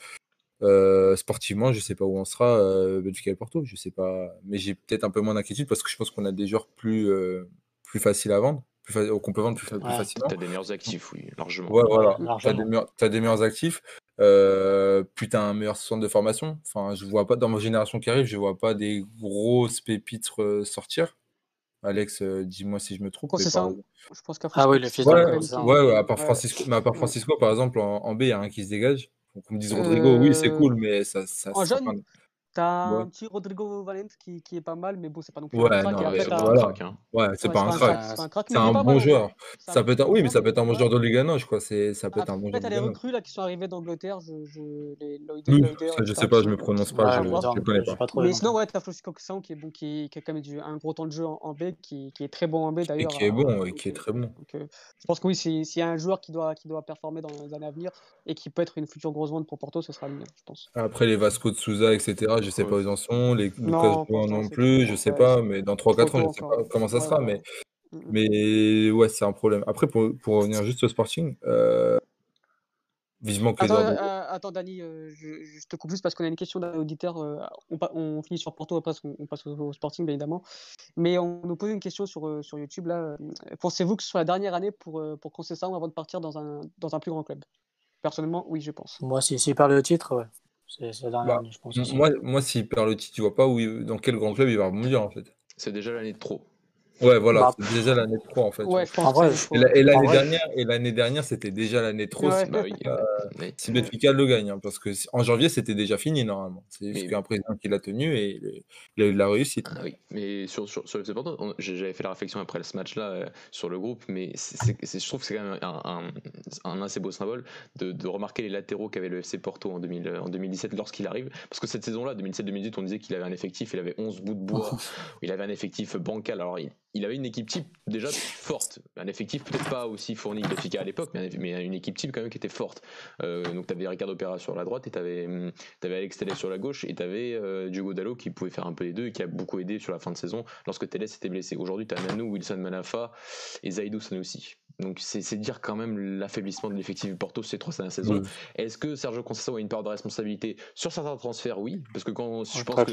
Speaker 2: euh, sportivement, je sais pas où on sera, euh, Benfica et Porto, je sais pas, mais j'ai peut-être un peu moins d'inquiétude parce que je pense qu'on a des joueurs plus, euh, plus faciles à vendre, plus qu'on peut vendre plus, fa- plus
Speaker 4: Ouais.
Speaker 2: facilement.
Speaker 3: T'as des meilleurs actifs, oui, largement.
Speaker 2: Ouais, voilà,
Speaker 4: largement.
Speaker 2: t'as des, meilleurs- t'as des meilleurs actifs, euh, puis t'as un meilleur centre de formation. Enfin, je vois pas, dans ma génération qui arrive, je vois pas des grosses pépites sortir. Alex, euh, dis-moi si je me trompe.
Speaker 1: C'est Je pense qu'à
Speaker 4: Ah oui, le fils de
Speaker 2: Ouais,
Speaker 4: Coquelin,
Speaker 2: ouais,
Speaker 4: ça.
Speaker 2: ouais, à part
Speaker 1: Ouais.
Speaker 2: Francisco, mais à part
Speaker 1: Ouais.
Speaker 2: Francisco, par exemple, en, en B, il y a un qui se dégage. Donc, on me dise Rodrigo, oui, c'est cool, mais ça, ça
Speaker 1: en jeune, T'as
Speaker 2: Ouais.
Speaker 1: un petit Rodrigo Valente qui, qui est pas mal, mais bon, c'est pas non plus
Speaker 2: Ouais,
Speaker 1: un crack.
Speaker 2: non,
Speaker 1: et après,
Speaker 2: voilà.
Speaker 3: hein.
Speaker 2: Ouais, c'est
Speaker 1: Ouais,
Speaker 2: pas un crack.
Speaker 1: c'est un crack,
Speaker 2: bon joueur. Ça peut être un... Oui, mais ça peut être un bon joueur de Ligue 1, je crois. C'est... Ça peut être un bon
Speaker 1: Après,
Speaker 2: joueur
Speaker 1: t'as les
Speaker 2: Ligue 1.
Speaker 1: recrues là qui sont arrivés d'Angleterre, je, je, les Lloyd,
Speaker 2: Oui,
Speaker 1: Lloyder,
Speaker 2: ça, je sais pas, je me prononce pas, je- je connais pas.
Speaker 4: pas trop
Speaker 1: Mais
Speaker 4: non
Speaker 1: sinon, ouais, t'as Flossi Coxon qui est bon, qui, qui a quand même du, un gros temps de jeu en, B, qui, qui est très bon en B
Speaker 2: Et
Speaker 1: d'ailleurs.
Speaker 2: qui est bon, et qui est très bon.
Speaker 1: euh, je pense que oui, si- s'il y a un joueur qui doit, qui doit performer dans les années à venir et qui peut être une future grosse vente pour Porto, ce sera lui, hein, je pense.
Speaker 2: Après, les Vasco de Souza, etc., je sais pas où ils en sont. Les Lucas
Speaker 1: Non,
Speaker 2: non plus, je sais pas. Mais dans
Speaker 1: trop
Speaker 2: 3-4 ans, je sais
Speaker 1: encore.
Speaker 2: pas comment ça sera. Mais
Speaker 1: Mm, mm.
Speaker 2: Mais ouais, c'est un problème. Après, pour, pour revenir juste au Sporting, euh, vivement que les
Speaker 1: Attends,
Speaker 2: ordres-
Speaker 1: euh, attends Dani, euh, je, je te coupe juste parce qu'on a une question d'un auditeur. euh, on, on finit sur Porto, après on, on passe au, au Sporting, bien évidemment. Mais on nous pose une question sur, euh, sur YouTube. là. euh, Pensez-vous que ce soit la dernière année pour, euh, pour Conceição avant de partir dans un, dans un plus grand club? Personnellement, oui, je pense.
Speaker 4: Moi, si- s'il perd le titre, ouais. C'est c'est la dernière
Speaker 2: Bah,
Speaker 4: année, je pense.
Speaker 2: moi, moi s'il perd le titre, tu vois pas où il- dans quel grand club il va rebondir en fait.
Speaker 3: C'est déjà l'année de trop.
Speaker 2: Ouais, voilà,
Speaker 4: Bah,
Speaker 2: c'est déjà l'année trop en fait.
Speaker 1: Ouais, je pense
Speaker 4: En
Speaker 1: que
Speaker 4: vrai,
Speaker 1: c'est
Speaker 2: Et la- et l'année
Speaker 4: vrai-
Speaker 2: dernière, et l'année dernière, c'était déjà l'année de trop.
Speaker 1: Ouais.
Speaker 2: si-
Speaker 3: Bah oui.
Speaker 2: Euh,
Speaker 3: Mais-
Speaker 2: Si Benfica le gagne, hein, parce que en janvier c'était déjà fini normalement. C'est juste
Speaker 3: Mais-
Speaker 2: qu'un président qui l'a tenu et il, il a eu de la réussite.
Speaker 3: Ah oui, mais sur, sur, sur le FC Porto, on- j'avais fait la réflexion après ce match-là euh, sur le groupe, mais c'est- c'est- c'est- je trouve que c'est quand même un, un- un assez beau symbole de, de remarquer les latéraux qu'avait le FC Porto en, 2000, en 2017 lorsqu'il arrive. Parce que cette saison-là, 2007-2018, on disait qu'il avait un effectif, il avait 11 bouts de bois, il avait un effectif bancal. Alors il, il avait une équipe type déjà forte, un effectif peut-être pas aussi fourni que Benfica à l'époque, mais, une équipe type quand même qui était forte. Euh, donc tu avais Ricardo Pereira sur la droite et tu avais, Alex Telles sur la gauche et tu avais Diogo Dallo qui pouvait faire un peu les deux et qui a beaucoup aidé sur la fin de saison lorsque Telles était blessé. Aujourd'hui, tu as Nanou, Wilson Manafa et Zaidou Sanusi. Donc c'est dire quand même l'affaiblissement de l'effectif du Porto ces trois dernières saisons.
Speaker 2: Ouais.
Speaker 3: Est-ce que Sergio Conceição a une part de responsabilité sur certains transferts? Oui, parce que quand je pense
Speaker 4: Très
Speaker 3: que.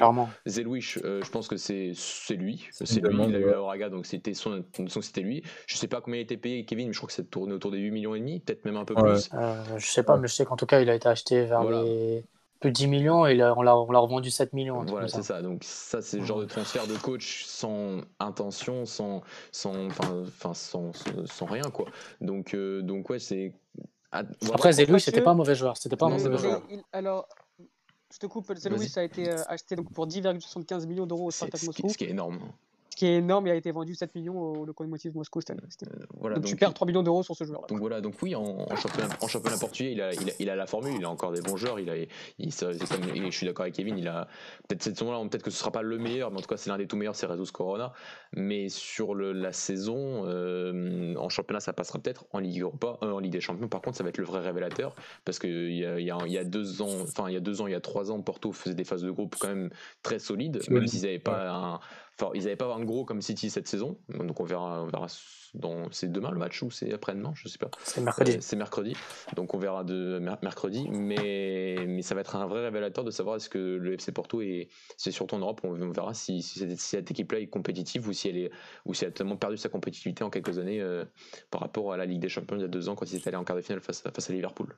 Speaker 3: Zelouich, euh, je pense que c'est lui.
Speaker 2: C'est
Speaker 3: lui. Il a eu la donc c'était son, c'était lui. Je sais pas combien il était payé, Kevin, mais je crois que c'est tourné autour des 8 millions et demi, peut-être même un peu
Speaker 2: Ouais.
Speaker 3: plus.
Speaker 4: Euh, je sais pas, mais je sais qu'en tout cas, il a été acheté vers
Speaker 3: Voilà.
Speaker 4: les plus de 10 millions et on l'a on l'a revendu 7 millions.
Speaker 3: Voilà, c'est
Speaker 4: ça.
Speaker 3: ça. Donc ça, c'est le genre de transfert de coach sans intention, sans, sans, enfin, enfin, sans, sans rien quoi. Donc, euh, donc ouais, c'est.
Speaker 4: Après,
Speaker 1: Mathieu,
Speaker 4: c'était pas un mauvais joueur. C'était pas un mauvais joueur.
Speaker 1: il- alors, je te coupe, Zelouis
Speaker 3: Vas-y.
Speaker 1: ça a été euh, acheté donc, pour 10,75 millions d'euros au Spartak Moscou,
Speaker 3: ce qui est énorme.
Speaker 1: Qui est énorme. Il a été vendu 7 millions au Lokomotiv Moscou cette année.
Speaker 3: Euh, voilà,
Speaker 1: donc, tu perds 3 millions d'euros sur ce joueur-là.
Speaker 3: donc voilà, donc oui, en, en championnat, en championnat portugais, il a, il, a, il a la formule, il a encore des bons joueurs. Il a, il, ça- c'est comme, et je suis d'accord avec Kevin, il a peut-être cette saison-là, peut-être que ce sera pas le meilleur, mais en tout cas c'est l'un des tout meilleurs, c'est Jesus Corona. Mais sur le, la saison, euh, en championnat, ça passera peut-être. En Ligue Europa, euh, en Ligue des Champions, par contre, ça va être le vrai révélateur parce que il y a, il y a, il y a deux ans, enfin il y a deux ans, il y a trois ans, Porto faisait des phases de groupe quand même très solides, même s'ils n'avaient pas un, enfin ils n'avaient pas un gros comme City cette saison. Donc on verra, on verra dans, c'est demain le match ou c'est après-demain, je sais pas.
Speaker 4: C'est mercredi.
Speaker 3: Euh, c'est mercredi, donc on verra de mer- mercredi, mais, mais ça va être un vrai révélateur de savoir est-ce que le FC Porto est, c'est surtout en Europe, on, on verra si, si cette, si cette équipe-là est compétitive ou si elle est, ou si elle a tellement perdu sa compétitivité en quelques années euh, par rapport à la Ligue des Champions il y a deux ans quand ils étaient allés en quart de finale face à, face à Liverpool.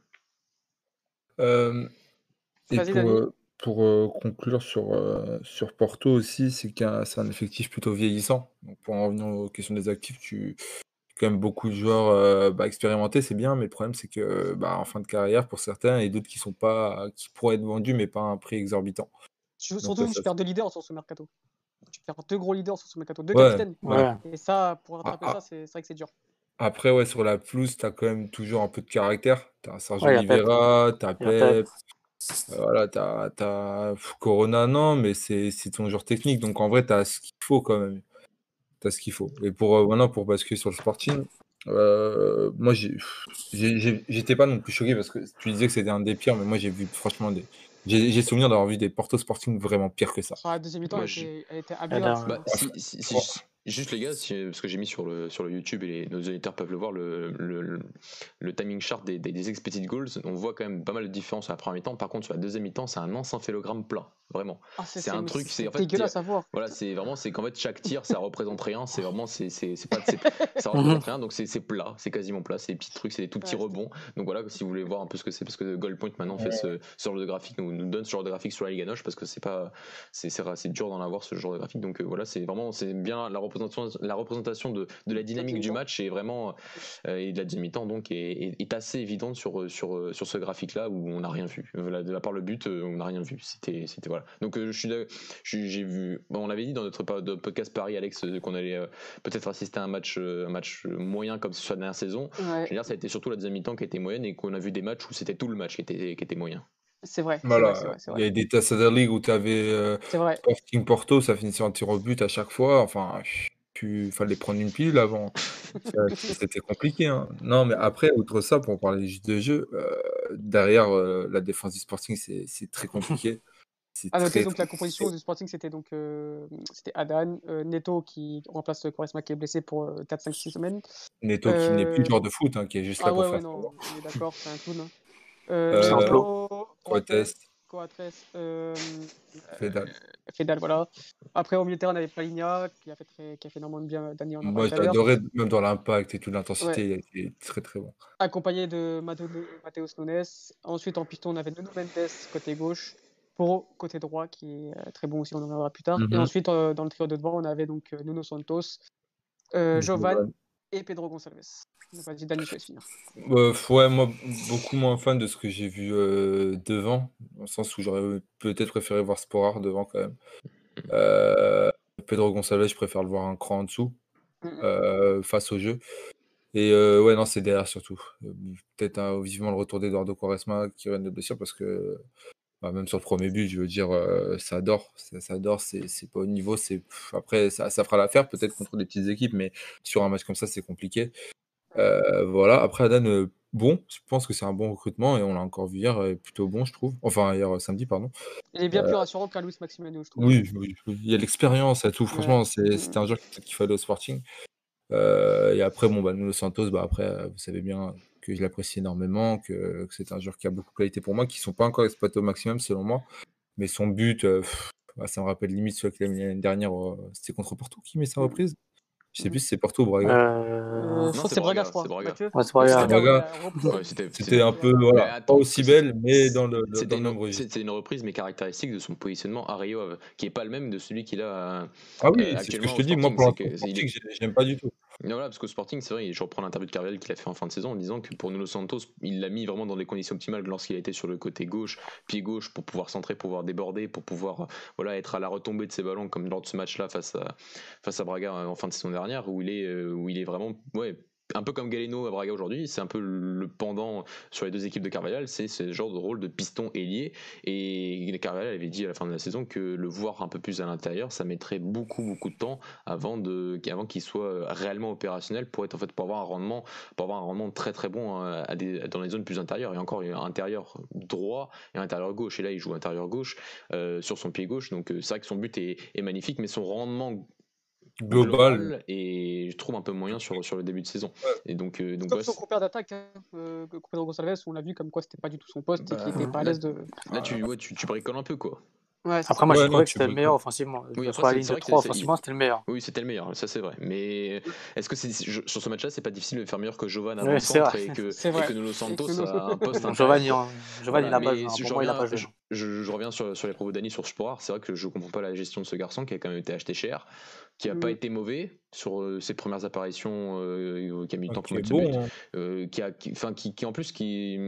Speaker 2: Euh, et pour, euh, pour euh, conclure sur, euh, sur Porto aussi, c'est qu'un c'est un effectif plutôt vieillissant. Donc pour en revenir aux questions des actifs, tu quand même beaucoup de joueurs euh, bah, expérimentés, c'est bien, mais le problème c'est que bah, en fin de carrière pour certains et d'autres qui sont pas qui pourraient être vendus mais pas à un prix exorbitant.
Speaker 1: Tu-
Speaker 2: Donc,
Speaker 1: Surtout
Speaker 2: ça-
Speaker 1: tu perds deux leaders sur ce mercato. Tu perds deux gros leaders sur ce mercato, deux
Speaker 2: Ouais.
Speaker 1: capitaines.
Speaker 4: Ouais.
Speaker 1: Et ça, pour rattraper
Speaker 2: Ah,
Speaker 1: ça, c'est vrai que c'est dur.
Speaker 2: Après, ouais, sur la pelouse, tu as quand même toujours un peu de caractère. Tu as Sergio
Speaker 4: Ouais.
Speaker 2: Oliveira, tu as Pep, Euh, voilà, tu as, Corona, non, mais c'est c'est ton joueur technique. Donc en vrai, tu as ce qu'il faut quand même. Tu as ce qu'il faut. Et pour euh, maintenant, pour basculer sur le sporting, euh, moi, j'ai- j'ai- j'ai- j'étais pas non plus choqué parce que tu disais que c'était un des pires, mais moi, j'ai vu franchement des. J'ai j'ai souvenir d'avoir vu des Porto Sporting vraiment pires que ça.
Speaker 1: Sur la deuxième mi-temps, elle, était- aberrante.
Speaker 3: Bah, si, si- si-. Juste les gars, parce que j'ai mis sur le, sur le YouTube et les- nos auditeurs peuvent le voir, le, le, le- le timing chart des, des, des expected goals, on voit quand même pas mal de différence sur la première mi-temps. Par contre, sur la deuxième mi-temps, c'est un encéphalogramme plat, vraiment.
Speaker 1: Ah,
Speaker 3: c'est un truc, c'est-
Speaker 1: c'est
Speaker 3: en fait,
Speaker 1: dégueulasse à voir.
Speaker 3: Voilà, c'est vraiment, c'est qu'en fait, chaque tir, ça représente rien. C'est vraiment, c'est c'est- c'est pas, ça représente rien. Donc c'est c'est plat, c'est quasiment plat. C'est des petits trucs, c'est des tout petits
Speaker 1: Ouais,
Speaker 3: rebonds. Donc voilà, si vous voulez voir un peu ce que c'est, parce que Goldpoint maintenant fait ce, ce genre de graphique, nous, nous donne ce genre de graphique sur la Ligue à Noche, parce que c'est pas, c'est c'est c'est dur d'en avoir ce genre de graphique. Donc euh, voilà, c'est vraiment, c'est bien la représentation, la représentation de, de la dynamique du match et vraiment euh, et de la deuxième mi-temps donc est, est- est assez évidente sur sur sur ce graphique là où on n'a rien vu. Voilà, de la part le but, euh, on n'a rien vu. C'était c'était voilà. Donc euh, je suis j'ai vu. bon, on l'avait dit dans notre podcast Paris, Alex, euh, qu'on allait euh, peut-être assister à un match, euh, un match moyen comme sur la dernière saison.
Speaker 1: Ouais,
Speaker 3: Je veux dire, ça a été surtout la deuxième mi-temps qui était moyenne et qu'on a vu des matchs où c'était tout le match qui était, qui était moyen.
Speaker 1: C'est vrai.
Speaker 2: Voilà, il y a des Tassadar League où tu avais euh. Sporting Porto, ça finissait en tir au but à chaque fois. Enfin, il fallait prendre une pile avant. C'était compliqué. hein. Non, mais après, outre ça, pour parler juste de jeu, euh, derrière euh, la défense du Sporting, c'est très compliqué.
Speaker 1: À noter
Speaker 2: très,
Speaker 1: donc la composition du Sporting, c'était donc euh, c'était Adan, euh, Neto qui remplace Quaresma qui est blessé pour euh, 4, 5, 6 semaines.
Speaker 2: Neto qui n'est plus joueur de foot, hein, qui est juste là
Speaker 1: Ah
Speaker 2: pour
Speaker 1: ouais,
Speaker 2: faire
Speaker 1: ouais, non, on est d'accord, c'est un clown. hein.
Speaker 2: Euh,
Speaker 4: plot.
Speaker 1: Coates,
Speaker 2: Coates,
Speaker 1: euh,
Speaker 2: Fedal.
Speaker 1: euh, Fedal, voilà. Après, au milieu de terrain, on avait Paligna qui a fait, très, qui a fait énormément de bien Dani en
Speaker 2: Moi,
Speaker 1: l'heure.
Speaker 2: j'adorais, même dans l'impact et toute l'intensité,
Speaker 1: Ouais.
Speaker 2: il a été très très bon.
Speaker 1: accompagné de Mateus Nunes. Ensuite, en piston, on avait Nuno Mendes côté gauche, Poro côté droit, qui est euh, très bon aussi, on en verra plus tard. Et
Speaker 2: Mhm.
Speaker 1: ensuite, euh, dans le trio de devant, on avait donc Nuno Santos, euh, Jovan. Et Pedro Gonçalves. Vas-y, je finir.
Speaker 2: Euh, ouais, moi, beaucoup moins fan de ce que j'ai vu euh, devant, dans le sens où j'aurais peut-être préféré voir Sporar devant quand même. Euh, Pedro Gonçalves, je préfère le voir un cran en dessous face au jeu. Et ouais, non, c'est derrière surtout. Peut-être hein, vivement le retour d'Eduardo Quaresma qui revient de blessure parce que bah, même sur le premier but, je veux dire, euh, ça adore. Ça, ça adore, c'est pas au niveau. c'est Après, ça, ça fera l'affaire peut-être contre des petites équipes, mais sur un match comme ça, c'est compliqué. Euh, voilà. Après, Adan, euh, bon, je pense que c'est un bon recrutement et on l'a encore vu hier, plutôt bon, je trouve. Enfin, hier samedi, pardon.
Speaker 1: Il est bien plus rassurant qu'un Luis Maximiliano, je trouve.
Speaker 2: Oui, oui, oui. il y a l'expérience et tout. Franchement, c'est- c'était un joueur qu'il fallait au Sporting. Euh, et après, bon, bah, Nuno Santos, bah, après, vous savez bien que je l'apprécie énormément, que, que c'est un joueur qui a beaucoup de qualité pour moi, qui ne sont pas encore exploités au maximum, selon moi. Mais son but, euh, pff, bah, ça me rappelle limite celui qu'il a mis l'année dernière. euh, C'était contre Porto qui met sa reprise? Je sais plus si c'est Porto ou Braga.
Speaker 1: Euh,
Speaker 4: Euh...
Speaker 1: je crois que
Speaker 3: c'est
Speaker 1: Braga,
Speaker 3: Braga,
Speaker 1: je crois.
Speaker 3: Braga. C'était-
Speaker 2: un peu,
Speaker 3: Mais
Speaker 2: voilà,
Speaker 3: attends,
Speaker 2: pas aussi belle, mais dans le, dans
Speaker 3: C'était
Speaker 2: le registre.
Speaker 3: c'était une reprise, mais caractéristique de son positionnement à Rio, euh, qui est pas le même de celui qu'il a. euh,
Speaker 2: Ah oui,
Speaker 3: euh,
Speaker 2: c'est ce que je te dis. Moi, pour l'instant, j'aime pas du tout.
Speaker 3: Voilà, parce qu'au Sporting, c'est vrai, je reprends l'interview de Carvalho qu'il a fait en fin de saison en disant que pour Nuno Santos, il l'a mis vraiment dans des conditions optimales lorsqu'il a été sur le côté gauche, pied gauche, pour pouvoir centrer, pouvoir déborder, pour pouvoir euh, voilà, être à la retombée de ses ballons, comme lors de ce match-là face à, face à Braga euh, en fin de saison dernière, où il est, euh, où il est vraiment. Ouais, un peu comme Galeno à Braga aujourd'hui, c'est un peu le pendant sur les deux équipes de Carvalhal, c'est ce genre de rôle de piston ailier. Et Carvalhal avait dit à la fin de la saison que le voir un peu plus à l'intérieur, ça mettrait beaucoup beaucoup de temps avant de qu'il soit réellement opérationnel pour être en fait pour avoir un rendement pour avoir un rendement très très bon des, dans les zones plus intérieures. Et encore il y a intérieur droit et intérieur gauche. Et là il joue intérieur gauche euh, sur son pied gauche. Donc euh, c'est vrai que son but est magnifique mais son rendement
Speaker 2: Global.
Speaker 3: et je trouve un peu moyen sur, sur le début de saison et donc euh, donc
Speaker 1: Comme
Speaker 3: ouais,
Speaker 1: son compère d'attaque, hein, euh, Pedro Gonçalves, on l'a vu comme quoi c'était pas du tout son poste et qu'il était pas à l'aise de.
Speaker 3: là tu, ouais, tu, tu bricoles un peu quoi
Speaker 1: Ouais,
Speaker 4: Après, moi,
Speaker 2: Ouais,
Speaker 4: je trouvais que c'était le meilleur offensivement.
Speaker 3: Oui, après,
Speaker 4: la ligne de
Speaker 3: vrai que
Speaker 4: 3,
Speaker 3: c'est-
Speaker 4: offensivement, c'était le meilleur.
Speaker 3: Oui, c'était le meilleur, ça c'est vrai. Mais est-ce que sur ce match-là, c'est pas difficile de faire meilleur que Jovan avant
Speaker 4: Ouais,
Speaker 3: le centre
Speaker 4: vrai.
Speaker 3: et que, et que Nuno Santos a un poste
Speaker 4: Giovanni, il
Speaker 3: Voilà,
Speaker 4: a pas joué.
Speaker 3: Je reviens-. Je, sur, sur les propos d'Annie sur Sporar. C'est vrai que je comprends pas la gestion de ce garçon qui a quand même été acheté cher, qui a
Speaker 1: Mm.
Speaker 3: pas été mauvais sur euh, ses premières apparitions, euh, qui a mis du temps pour mettre ce but,
Speaker 2: bon. hein.
Speaker 3: euh, qui, a, qui, enfin, qui, qui en plus qui-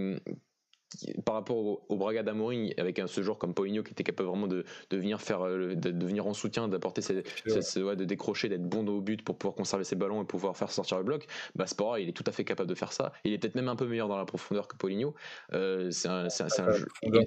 Speaker 3: par rapport au, au Braga d'Amorim avec un ce joueur comme Paulinho qui était capable vraiment de, de venir faire euh, de, de venir en soutien d'apporter ses,
Speaker 2: C'est vrai.
Speaker 3: ses- ses- ouais, de décrocher d'être bon au but pour pouvoir conserver ses ballons et pouvoir faire sortir le bloc bah Spora il est tout à fait capable de faire ça il est peut-être même un peu meilleur dans la profondeur que Paulinho Euh, c'est un, c'est un- c'est un
Speaker 2: La
Speaker 3: jeu-
Speaker 2: jeu.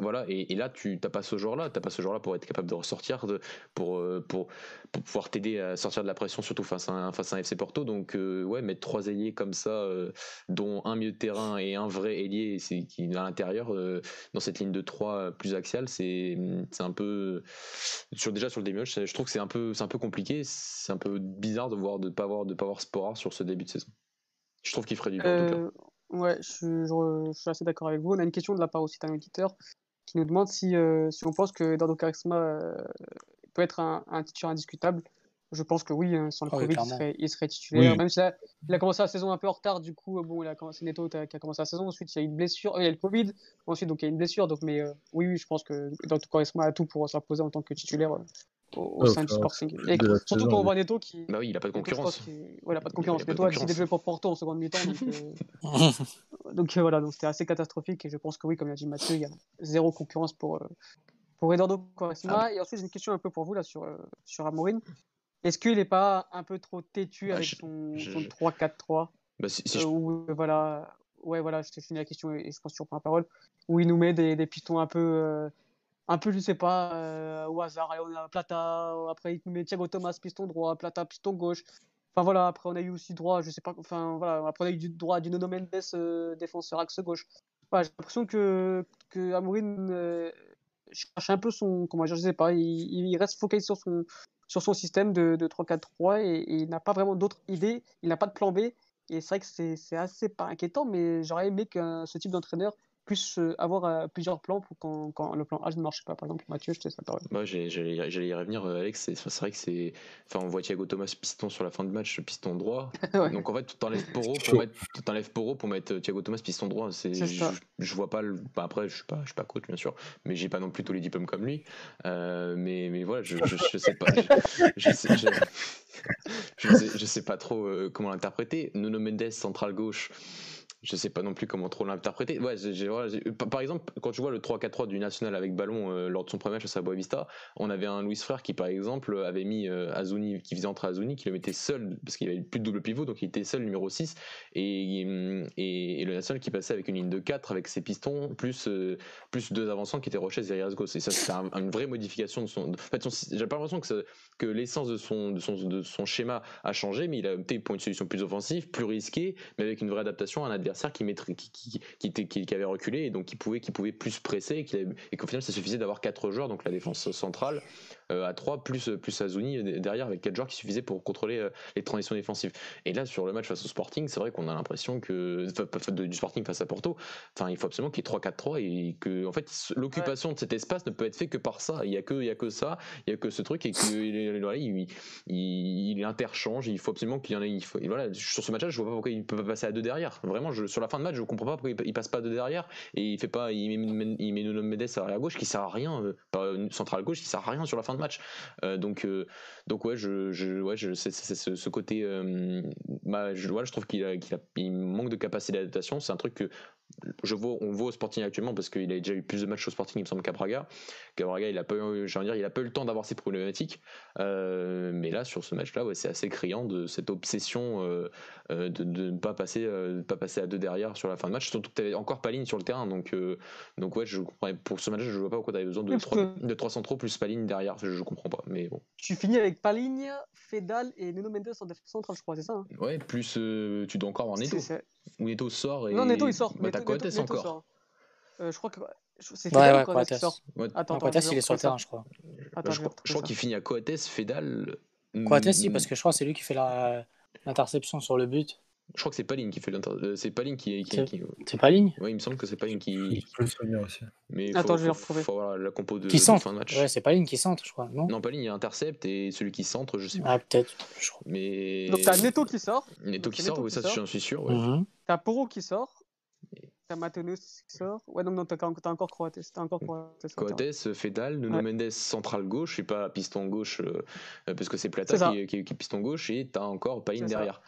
Speaker 3: voilà, et, et là, tu n'as pas ce joueur-là, tu pas ce joueur-là pour être capable de ressortir, de, pour, euh, pour, pour pouvoir t'aider à sortir de la pression, surtout face à un, face à un FC Porto. Donc, euh, ouais, mettre trois ailiers comme ça, euh, dont un milieu de terrain et un vrai ailier c'est, qui à l'intérieur, euh, dans cette ligne de 3 plus axiale, c'est, c'est un peu. Sur, déjà sur le début, je trouve que c'est un, peu, un peu compliqué, c'est un peu bizarre de voir de pas avoir, de pas avoir Spora sur ce début de saison. Je trouve qu'il ferait du bien en.
Speaker 1: Euh, ouais, je suis, assez d'accord avec vous. On a une question de la part aussi d'un auditeur qui nous demande si, euh, si on pense que Eduardo euh, peut être un, un titulaire indiscutable. Je pense que oui, hein, sans le
Speaker 4: Ah oui,
Speaker 1: Covid, il serait, il serait titulaire.
Speaker 2: Oui.
Speaker 1: Même s'il a, il a commencé la saison un peu en retard, du coup, euh, bon, il a commencé Neto qui a commencé la saison. Ensuite, il y a eu une blessure, euh, il y a eu le Covid. Ensuite, donc il y a eu une blessure. Donc, mais euh, oui, oui, je pense que Eduardo Quaresma a tout pour s'imposer en tant que titulaire euh, au, sein du Sporting. Et surtout
Speaker 2: saison,
Speaker 1: quand on voit Neto qui.
Speaker 3: Bah oui, il a pas de
Speaker 1: Neto,
Speaker 3: concurrence.
Speaker 1: qu'il- voilà, pas de
Speaker 3: Il y a
Speaker 1: concurrence.
Speaker 3: pas de
Speaker 1: Neto a décidé de
Speaker 3: concurrence.
Speaker 1: jouer pour Porto en seconde mi-temps. Donc, euh, donc euh, voilà, donc c'était assez catastrophique et je pense que oui, comme l'a dit Mathieu, il y a zéro concurrence pour, euh, pour Eduardo Quaresma.
Speaker 3: Ah.
Speaker 1: Et ensuite, j'ai une question un peu pour vous là sur, euh, sur Amorim. Est-ce qu'il n'est pas un peu trop têtu
Speaker 3: Ah,
Speaker 1: avec
Speaker 3: je-
Speaker 1: son,
Speaker 3: je-
Speaker 1: son
Speaker 3: je-
Speaker 1: 3-4-3
Speaker 3: Bah, si, si
Speaker 1: euh,
Speaker 3: je-
Speaker 1: où, voilà, ouais, voilà, je t'ai fini la question et, je pense que tu reprends la parole. Où il nous met des, des pistons un peu, euh, un peu, je sais pas, euh, au hasard. Allez, on a Plata, après il nous met Thiago Thomas, piston droit, Plata, piston gauche. Enfin voilà, après on a eu aussi droit, je sais pas, enfin voilà, après on a eu du droit du Nono Mendes, euh, défenseur axe gauche. Voilà, j'ai l'impression que, que Amorim, euh, cherche un peu son. Comment dire, je sais pas, il, il reste focalisé sur son, sur son système de, de 3-4-3 et, il n'a pas vraiment d'autres idées, il n'a pas de plan B. Et c'est vrai que c'est assez inquiétant, mais j'aurais aimé que ce type d'entraîneur puisse euh, avoir euh, plusieurs plans pour quand, quand, le plan A ne marche pas. Par exemple, Mathieu, je te laisse la parole.
Speaker 3: Moi, j'allais y revenir, euh, Alex. C'est vrai que c'est. Enfin, on voit Thiago Thomas piston sur la fin de match, piston droit. ouais. Donc en fait, tu t'enlèves Poro pour mettre, Poro pour mettre Thiago Thomas piston droit. Je, je vois pas. Le... Bah, après, je suis pas, je suis pas coach bien sûr, mais j'ai pas non plus tous les diplômes comme lui. Euh, mais, mais voilà, je, je, je sais pas. je, sais, je, sais, je sais pas trop comment l'interpréter. Nuno Mendes central gauche je sais pas non plus comment trop l'interpréter. Ouais, par exemple, quand tu vois le 3-4-3 du National avec ballon euh, lors de son premier match à Vista, on avait un Louis Frère qui, par exemple, avait mis euh, Azuni, qui faisait entrer Azuni, qui le mettait seul, parce qu'il avait plus de double pivot, donc il était seul numéro 6, et, et, le National qui passait avec une ligne de 4 avec ses pistons, plus, euh, plus deux avançants qui étaient Roches et Ghost. Et ça, c'est une vraie modification de son. En fait, j'ai pas l'impression que, que l'essence de son, de, son, de son schéma a changé, mais il a opté pour une solution plus offensive, plus risquée, mais avec une vraie adaptation à un adversaire qui, avait reculé et donc qui pouvait, qui pouvait plus presser et qu'au final ça suffisait d'avoir quatre joueurs, donc la défense centrale à 3 plus, plus Azuni derrière avec 4 joueurs qui suffisaient pour contrôler euh, les transitions défensives. Et là sur le match face au Sporting, c'est vrai qu'on a l'impression que du Sporting face à Porto, enfin il faut absolument qu'il y ait 3-4-3 et que en fait l'occupation de cet espace ne peut être fait que par ça. Il y a que il y a que ça, il y a que ce truc et qu'il voilà, il, il, il, interchange. Il faut absolument qu'il y en ait. Il faut, voilà, sur ce match-là, je vois pas pourquoi il peut pas passer à deux derrière. Vraiment, je, sur la fin de match, je comprends pas pourquoi il, passe pas de derrière et il fait pas, il met, il met Nuno Mendes à gauche qui sert à rien, euh, central gauche qui sert à rien sur la fin de match. Euh, donc, euh, donc ouais, je, je ouais, je, c'est, ce, côté, bah, je, je trouve qu'il a, qu'il a, il manque de capacité d'adaptation. C'est un truc que je vois, on voit au Sporting actuellement parce qu'il a déjà eu plus de matchs au Sporting, il me semble qu'à Braga. Qu'à Braga, il a pas eu, dire, il a pas eu le temps d'avoir ses problématiques. Euh, mais là, sur ce match-là, ouais, c'est assez criant de cette obsession euh, euh, de, ne pas passer, pas passer à deux derrière sur la fin de match. Surtout que tu avais encore Paline sur le terrain, donc, donc ouais, je pour ce match, je vois pas pourquoi tu avais besoin de, de 3 centraux plus Paline derrière. Je, je, comprends pas, mais bon.
Speaker 1: Tu finis avec Paline, Fedal et Nuno Mendes en défense centrale, je crois, c'est ça hein?
Speaker 3: Ouais, plus tu dois encore avoir Neto. Ou Neto sort et.
Speaker 1: Non, Neto il sort.
Speaker 3: Bah, Coates encore.
Speaker 1: Euh, je crois que
Speaker 4: c'est ouais, ouais, Coates qui sort. Attends, Coates, il est sur le terrain, je crois.
Speaker 3: Attends, je, je crois qu'il finit à Coates, Fedal.
Speaker 4: Coates, si, parce que je crois que c'est lui qui fait l'interception sur le but.
Speaker 3: Je crois que c'est Paline qui fait l'interception. Euh, c'est Paline qui. qui, qui...
Speaker 4: C'est Paline
Speaker 3: Oui, il me semble que c'est Paline qui.
Speaker 2: Je peux le aussi.
Speaker 3: Mais Attends, faut, je vais retrouver. Faut avoir la compo de,
Speaker 4: qui
Speaker 3: de fin de match.
Speaker 4: Ouais, c'est Paline qui centre, je crois. Non,
Speaker 3: non Paline, il intercepte et celui qui centre, je sais
Speaker 4: pas. Ah, peut-être.
Speaker 3: Mais...
Speaker 1: Donc t'as Neto qui sort.
Speaker 3: Neto qui sort, oui, ça, j'en suis sûr. Ouais.
Speaker 4: Mhm.
Speaker 1: T'as Poro qui sort. Qui sort. Ouais, non, non, t'as encore Croates. T'as encore Croates.
Speaker 3: Coates, Fedal, Nuno ouais. Mendes central gauche, et pas piston gauche, euh, parce que c'est Plata qui, qui, qui, est piston gauche, et t'as encore Paline derrière. Ça.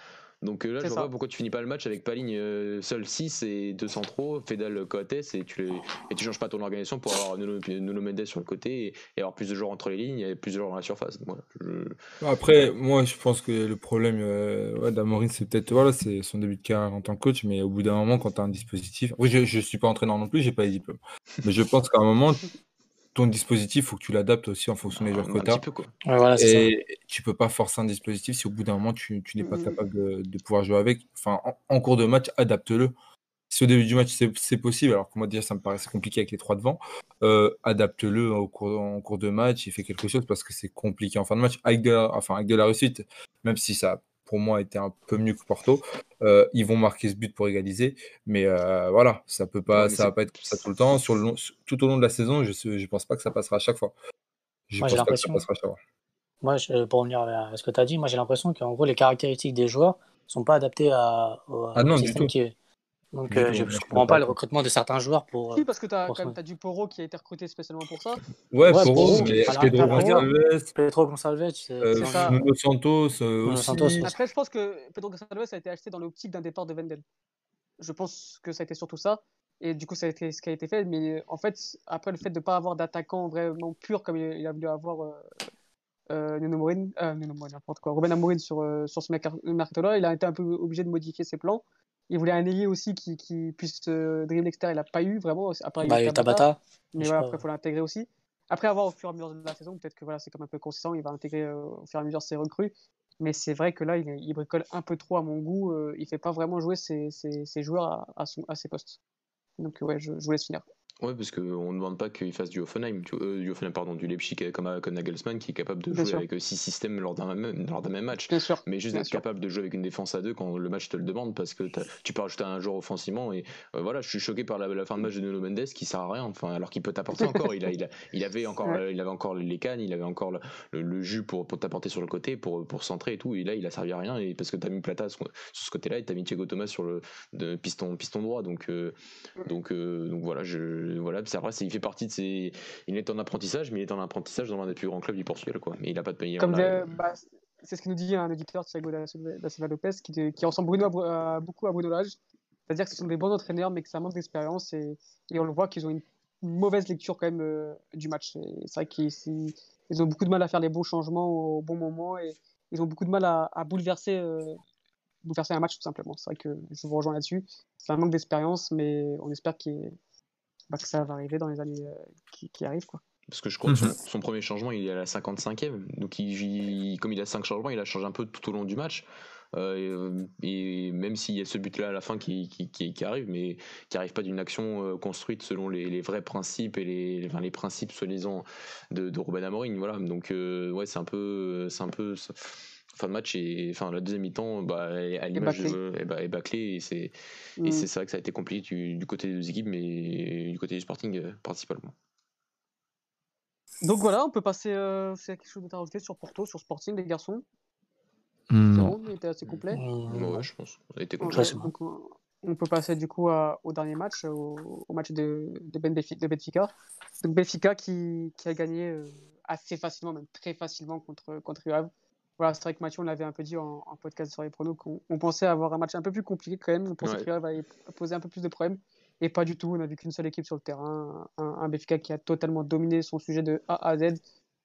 Speaker 3: Donc euh, là, je vois pas pourquoi tu finis pas le match avec Paligne euh, seul 6 et 2 centraux, Fedal Coates, et tu, les, et tu changes pas ton organisation pour avoir Nuno, Nuno Mendes sur le côté et, et, avoir plus de joueurs entre les lignes et plus de joueurs dans la surface. Voilà, je...
Speaker 2: Après, moi, je pense que le problème euh, ouais, d'Amorin, c'est peut-être voilà, c'est son début de carrière en tant que coach, mais au bout d'un moment, quand tu as un dispositif. Oui, je, je suis pas entraîneur non plus, j'ai pas les diplômes. mais je pense qu'à un moment, ton dispositif, il faut que tu l'adaptes aussi en fonction des joueurs que tu as.
Speaker 4: Ouais, voilà,
Speaker 2: et ça. tu peux pas forcer un dispositif si au bout d'un moment tu, tu n'es pas mmh. capable de, de, pouvoir jouer avec. Enfin, en, en cours de match, adapte-le. Si au début du match c'est possible, alors que moi déjà ça me paraissait compliqué avec les trois devant, euh, adapte-le en cours, en cours de match et fais quelque chose parce que c'est compliqué en fin de match. Avec de, la, enfin, avec de la réussite, même si ça pour moi était un peu mieux que Porto. Euh, ils vont marquer ce but pour égaliser, mais euh, voilà, ça peut pas, ouais, ça va pas être comme ça tout le temps. Sur le long, tout au long de la saison, je je pense pas que ça passera à chaque fois.
Speaker 4: Je moi, pense pas que ça passera à chaque fois. Moi, je, pour revenir à ce que tu as dit, moi j'ai l'impression qu'en gros les caractéristiques des joueurs sont pas adaptées à, au,
Speaker 2: ah non, système
Speaker 4: qui est. Donc euh, je ne comprends pas le recrutement de certains joueurs pour.
Speaker 1: Oui, parce que tu as, as, du Poro qui a été recruté spécialement pour ça.
Speaker 2: Ouais, ouais Poro, mais Pedro Gonçalves.
Speaker 4: Pedro Gonçalves, c'est
Speaker 2: euh, ça. Nuno Santos euh, aussi.
Speaker 1: Santos, Après, je pense que Pedro Gonçalves a été acheté dans l'optique d'un départ de Vendel. Je pense que ça a été surtout ça. Et du coup, ça a été ce qui a été fait. Mais en fait, après le fait de ne pas avoir d'attaquant vraiment pur comme il a voulu avoir. Euh, euh, Nuno Morin, euh, Nuno Morin, n'importe quoi, Ruben Amorim sur, euh, sur ce mercato-là, il a été un peu obligé de modifier ses plans. Il voulait un ailier aussi qui, qui puisse euh, dribbler. Il n'a pas eu vraiment. Après,
Speaker 4: bah, il Tabata.
Speaker 1: Mais voilà, après, il faut l'intégrer aussi. Après avoir au fur et à mesure de la saison, peut-être que voilà, c'est comme un peu consistant. Il va intégrer euh, au fur et à mesure ses recrues. Mais c'est vrai que là, il, il, bricole un peu trop à mon goût. Euh, il ne fait pas vraiment jouer ses, ses, ses joueurs à, à, son, à, ses postes. Donc, ouais, je, je vous laisse finir.
Speaker 3: Ouais, parce qu'on ne demande pas qu'il fasse du Offenheim, du, euh, du Offenheim, pardon, du Leipzig comme, comme Nagelsmann, qui est capable de jouer avec six systèmes lors d'un même, lors même match.
Speaker 1: Bien sûr.
Speaker 3: Mais juste d'être capable de jouer avec une défense à deux quand le match te le demande, parce que tu peux rajouter un joueur offensivement. Et euh, voilà, je suis choqué par la, fin de match de Nuno Mendes qui sert à rien, enfin, alors qu'il peut t'apporter encore. il, a, il, a, il, avait encore il avait encore les cannes, il avait encore le, jus pour, pour t'apporter sur le côté, pour, pour centrer et tout. Et là, il a servi à rien, et parce que tu as mis Plata sur, ce côté-là, et tu as mis Thiago Thomas sur le de piston, piston droit. Donc, euh, donc, donc voilà, je, voilà c'est vrai, il fait partie de ces. Il est en apprentissage, mais il est en apprentissage dans l'un des plus grands clubs du Portugal, quoi. Mais il n'a pas de pays.
Speaker 1: Comme bah, c'est ce que nous dit un éditeur, Thiago da Silva Lopez, qui, qui ressemble Bruno à, beaucoup à Bruno Lage. C'est-à-dire que ce sont des bons entraîneurs, mais que ça manque d'expérience. Et, et, on le voit qu'ils ont une mauvaise lecture quand même euh, du match. C'est vrai qu'ils ils ont beaucoup de mal à faire les bons changements au bon moment et ils ont beaucoup de mal à, à bouleverser, euh, bouleverser un match tout simplement. C'est vrai que je vous rejoins là-dessus. C'est un manque d'expérience, mais on espère qu'il bah, que ça va arriver dans les années euh, qui, qui, arrivent. Quoi.
Speaker 3: Parce que je crois que mhm. son, premier changement, il est à la 55e. Donc, il, comme il a 5 changements, il a changé un peu tout au long du match. Euh, et, même s'il y a ce but-là à la fin qui, qui, qui, arrive, mais qui arrive pas d'une action euh, construite selon les, les, vrais principes et les, enfin, les principes soi-disant de, de Ruben Amorim. Voilà. Donc, ouais, c'est un peu. C'est un peu fin de match et enfin la deuxième mi-temps bah, à l'image est, bah, est bâclée et c'est et mm. c'est ça que ça a été compliqué du, côté des deux équipes mais du côté du Sporting euh, principalement.
Speaker 1: Donc voilà, on peut passer euh, c'est quelque chose de rajouter sur Porto, sur Sporting les garçons? Mm. Bon, on était assez complet.
Speaker 3: Ouais, je pense. On, a été
Speaker 1: complet. Donc, on peut passer du coup au dernier match, au, match de, de, Benfica. Donc Benfica qui, qui a gagné euh, assez facilement, même très facilement contre, contre voilà, c'est vrai que Mathieu, on l'avait un peu dit en, podcast sur les pronos, qu'on pensait avoir un match un peu plus compliqué quand même. On pensait qu'il allait poser un peu plus de problèmes. Et pas du tout. On a vu qu'une seule équipe sur le terrain. Un, un BFK qui a totalement dominé son sujet de A à Z,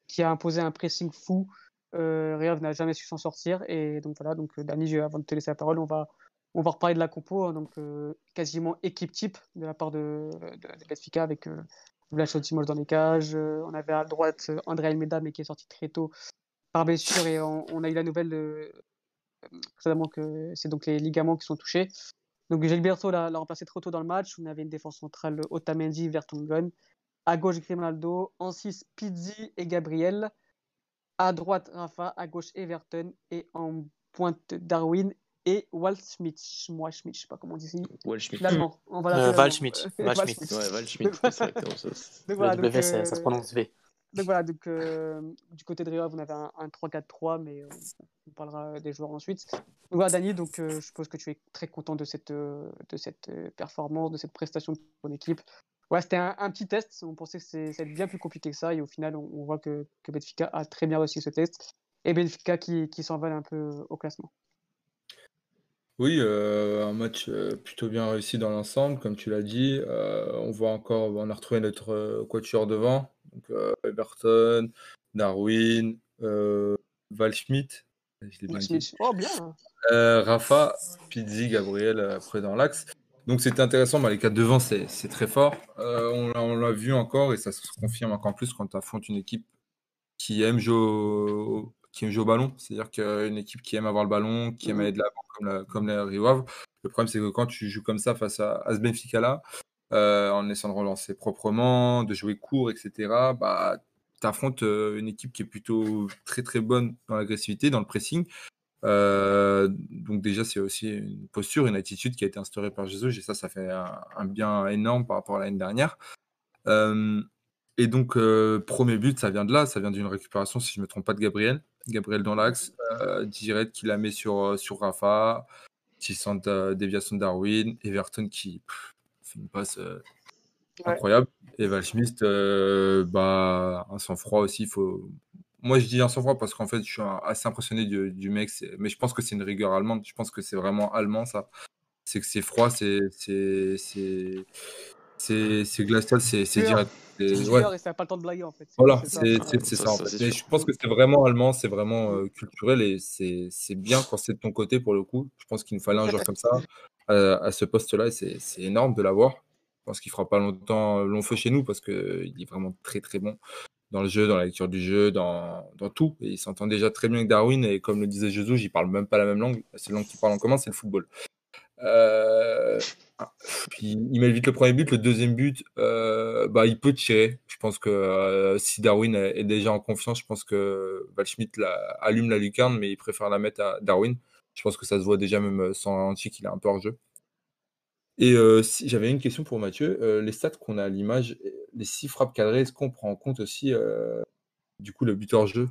Speaker 1: qui a imposé un pressing fou. Euh, n'a jamais su s'en sortir. Et donc voilà, donc Dani, avant de te laisser la parole, on va, on va reparler de la compo. Hein, donc euh, quasiment équipe type de la part de, de, de avec euh, Vlacho dans les cages. Euh, on avait à droite André Almeida, mais qui est sorti très tôt par blessure et on, a eu la nouvelle de, que c'est donc les ligaments qui sont touchés. Donc Gilberto l'a remplacé trop tôt dans le match. On avait une défense centrale Otamendi, Vertonghen. À gauche Grimaldo, en 6 Pizzi et Gabriel. À droite Rafa, à gauche Everton et en pointe Darwin et Waldschmidt. Moi, Schmidt, je sais pas comment on dit ici.
Speaker 3: Waldschmidt.
Speaker 1: L'allemand.
Speaker 4: Euh, Waldschmidt.
Speaker 3: Waldschmidt. Ouais, Waldschmidt.
Speaker 4: le W, ça se prononce V.
Speaker 1: Donc voilà, donc, euh, du côté de Rio, vous avez un, 3-4-3, mais euh, on parlera des joueurs ensuite. Donc voilà, Dani, donc, euh, je suppose que tu es très content de cette, de cette performance, de cette prestation de ton équipe. Ouais, c'était un, petit test. On pensait que c'était bien plus compliqué que ça, et au final, on, voit que, que, Benfica a très bien réussi ce test, et Benfica qui, qui s'envole un peu au classement.
Speaker 2: Oui, un match plutôt bien réussi dans l'ensemble, comme tu l'as dit. on voit encore, on a retrouvé notre quatuor devant. Donc, euh, Everton, Darwin, euh, Val Schmidt.
Speaker 1: Oh, bien.
Speaker 2: Euh, Rafa, Pizzi, Gabriel après dans l'axe. Donc c'était intéressant, bah, les quatre devant c'est très fort. on l'a vu encore et ça se confirme encore plus quand tu affrontes une équipe qui aime jouer au, qui aime jouer au ballon. C'est-à-dire qu'une équipe qui aime avoir le ballon, qui aime mhm. aller de l'avant comme, la, comme Rio Le problème c'est que quand tu joues comme ça face à, à ce Benfica-là, euh, en essayant de relancer proprement, de jouer court, etc., bah, tu affrontes euh, une équipe qui est plutôt très très bonne dans l'agressivité, dans le pressing. Euh, donc déjà, c'est aussi une posture, une attitude qui a été instaurée par Jésus, et ça, ça fait un, bien énorme par rapport à l'année dernière. et donc, premier but, ça vient de là, ça vient d'une récupération, si je ne me trompe pas, de Gabriel. Gabriel dans l'axe, direct qui la met sur, sur Rafa, qui sent déviation de Darwin, Everton qui, fait une passe euh, incroyable. Et Val Schmidt, euh, bah, un sang-froid aussi. Faut... Moi, je dis un sang-froid parce qu'en fait, je suis assez impressionné du, mec. Mais je pense que c'est une rigueur allemande. Je pense que c'est vraiment allemand, ça. C'est que c'est froid, c'est c'est glacial, c'est direct.
Speaker 1: C'est ouais. et ça n'a pas le temps de blaguer en fait.
Speaker 2: Voilà, c'est ça, en fait. Mais je pense que c'est vraiment allemand, c'est vraiment euh, culturel et c'est bien quand c'est de ton côté pour le coup. Je pense qu'il nous fallait un joueur comme ça à, ce poste-là c'est énorme de l'avoir. Je pense qu'il fera pas longtemps long feu chez nous parce qu'il est vraiment très très bon dans le jeu, dans la lecture du jeu, dans, dans tout. Et il s'entend déjà très bien avec Darwin et comme le disait Jesus, il parle même pas la même langue. La seule langue qu'il parle en commun, c'est le football. Euh, ah, il met vite le premier but. Le deuxième but, euh, bah, il peut tirer. Je pense que euh, si Darwin est déjà en confiance, je pense que Valschmidt allume la lucarne, mais il préfère la mettre à Darwin. Je pense que ça se voit déjà même sans ralenti qu'il est un peu hors jeu. Et si, j'avais une question pour Mathieu. les stats qu'on a à l'image, les six frappes cadrées, est-ce qu'on prend en compte aussi du coup le but hors jeu?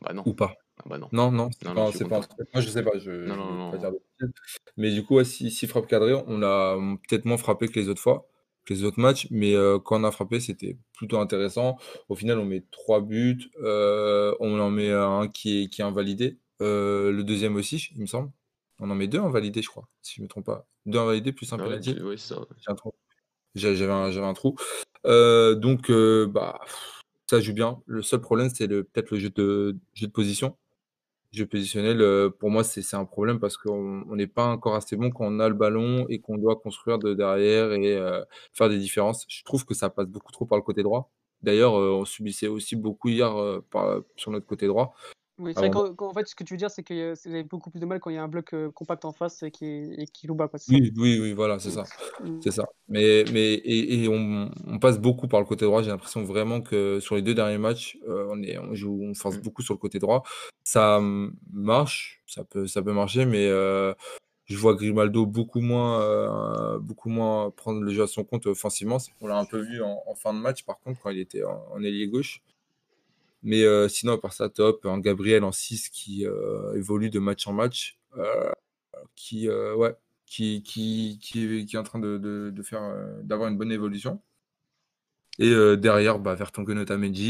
Speaker 3: Bah non.
Speaker 2: ou pas?
Speaker 3: Ah bah non.
Speaker 2: Non, non, c'est pas, Moi, je sais pas. Je, non, non, pas dire mais du coup, si, si frappe cadrée, on a peut-être moins frappé que les autres fois, que les autres matchs. Mais quand on a frappé, c'était plutôt intéressant. Au final, on met trois buts. on en met un qui est, qui est invalidé. Le deuxième aussi, il me semble. On en met deux invalidés, je crois, si je ne me trompe pas. Deux invalidés plus un ah penalty.
Speaker 3: Oui.
Speaker 2: J'avais un, un, trou. donc, bah, ça joue bien. Le seul problème, c'est peut-être le jeu de, jeu de position jeu positionnel, euh, pour moi, c'est un problème parce qu'on n'est pas encore assez bon quand on a le ballon et qu'on doit construire de derrière et euh, faire des différences. Je trouve que ça passe beaucoup trop par le côté droit. D'ailleurs, euh, on subissait aussi beaucoup hier sur notre côté droit.
Speaker 1: Oui, c'est vrai qu'en fait, ce que tu veux dire, c'est que vous avez beaucoup plus de mal quand il y a un bloc compact en face et qui, et qui loue bas.
Speaker 2: oui, oui, oui, voilà, c'est ça. Mm. C'est ça. Mais, mais et, on, on, passe beaucoup par le côté droit. J'ai l'impression vraiment que sur les deux derniers matchs, on, est, on, joue, on force mm. beaucoup sur le côté droit. Ça marche, ça peut, ça peut marcher, mais je vois Grimaldo beaucoup moins, beaucoup moins prendre le jeu à son compte offensivement. On l'a un peu vu en, fin de match, par contre, quand il était en, en ailier gauche. Mais euh, sinon, à part ça, top. Un Gabriel en 6 qui euh, évolue de match en match. Euh, qui, ouais, qui, qui, qui, qui, est, en train de, de, faire d'avoir une bonne évolution. Et derrière, bah, Vertonghen.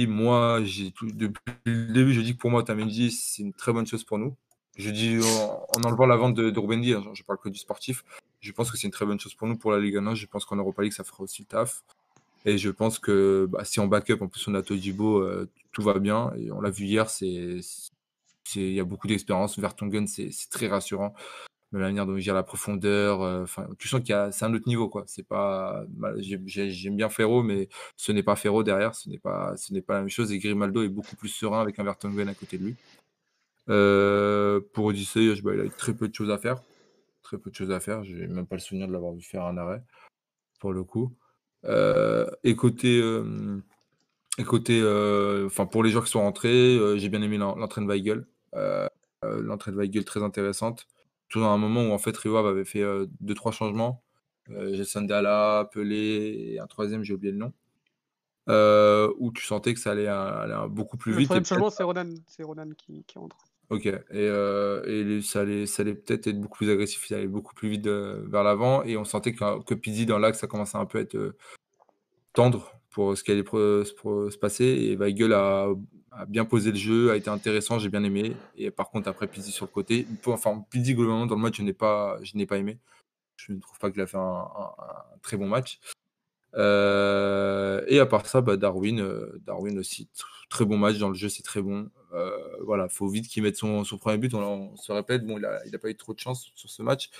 Speaker 2: Moi, tout, depuis le début, je dis que pour moi, Otamendi, c'est une très bonne chose pour nous. Je dis en, enlevant la vente de, de Ruben hein, je parle que du sportif. Je pense que c'est une très bonne chose pour nous pour la Ligue 1. Je pense qu'en Europa League, ça fera aussi le taf. Et je pense que bah, si on backup, en plus on a Todibo, tout va bien. Et on l'a vu hier, c'est il y a beaucoup d'expérience. Vertonghen, c'est très rassurant. La manière dont il gère la profondeur, euh, tu sens qu'il y a, c'est un autre niveau, quoi. C'est pas, j'aime bien Ferro, mais ce n'est pas Ferro derrière, ce n'est pas, ce n'est pas la même chose. Et Grimaldo est beaucoup plus serein avec un Vertonghen à côté de lui. Euh, pour Odyssey, bah, il a très peu de choses à faire, très peu de choses à faire. J'ai même pas le souvenir de l'avoir vu faire un arrêt, pour le coup. Euh, et côté, euh, euh, enfin pour les joueurs qui sont rentrés, j'ai bien aimé l'entrée de Weigel. l'entrée de Weigel très intéressante. Toujours à un moment où en fait Rio avait fait deux trois changements. Jason Dalla, Pelé et un troisième, j'ai oublié le nom. où tu sentais que ça allait, beaucoup plus vite.
Speaker 1: Le troisième c'est Ronan, qui, qui, entre.
Speaker 2: Ok, et, et ça allait, ça allait peut-être être beaucoup plus agressif, ça allait beaucoup plus vite vers l'avant, et on sentait que, que Pizzi dans l'axe, ça commençait un peu à être tendre pour ce qui allait se passer, et Weigel a, a, bien posé le jeu, a été intéressant, j'ai bien aimé, et par contre après Pizzi sur le côté, enfin Pizzi globalement dans le match, je n'ai pas, pas aimé, je ne trouve pas qu'il a fait un, très bon match. et à part ça, bah, Darwin, Darwin aussi, très bon match dans le jeu, c'est très bon. Euh, voilà, faut vite qu'il mette son, premier but. On, se répète, bon, il n'a il a pas eu trop de chance sur ce match,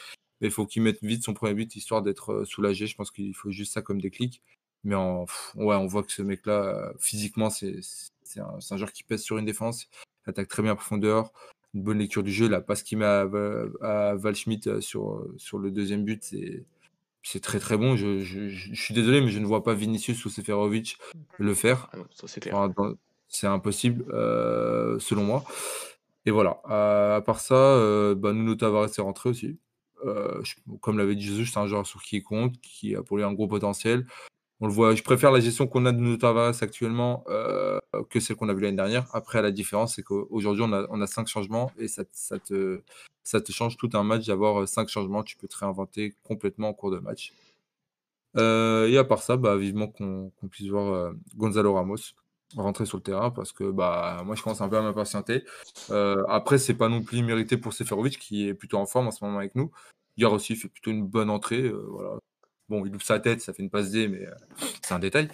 Speaker 2: mais il faut qu'il mette vite son premier but histoire d'être euh, soulagé. Je pense qu'il faut juste ça comme déclic. Mais en, ouais, on voit que ce mec-là, euh, physiquement, c'est un, un, joueur qui pèse sur une défense, attaque très bien à profondeur, une bonne lecture du jeu. La passe qu'il met à, à Val Schmidt sur, sur le deuxième but, c'est c'est très très bon. Je, je, suis désolé, mais je ne vois pas Vinicius ou Seferovic le faire.
Speaker 3: Ah ça, c'est clair
Speaker 2: c'est impossible, euh, selon moi. Et voilà. à part ça, euh, bah, Nuno Tavares est rentré aussi. Euh, comme l'avait dit Jésus, c'est un joueur sur qui il compte, qui a pour lui un gros potentiel. Je préfère la gestion qu'on a de Nuno Tavares actuellement que celle qu'on a vue l'année dernière. Après, la différence, c'est qu'aujourd'hui, on a, cinq changements et ça, te, change tout un match d'avoir cinq changements. Tu peux te réinventer complètement en cours de match. et à part ça, bah, vivement qu'on puisse voir Gonzalo Ramos rentrer sur le terrain parce que bah moi je commence un peu à m'impatienter. Euh, après c'est pas non plus mérité pour Seferovic qui est plutôt en forme en ce moment avec nous. Hier aussi il fait plutôt une bonne entrée. Euh, voilà. Bon il ouvre sa tête, ça fait une passe D mais euh, c'est un détail.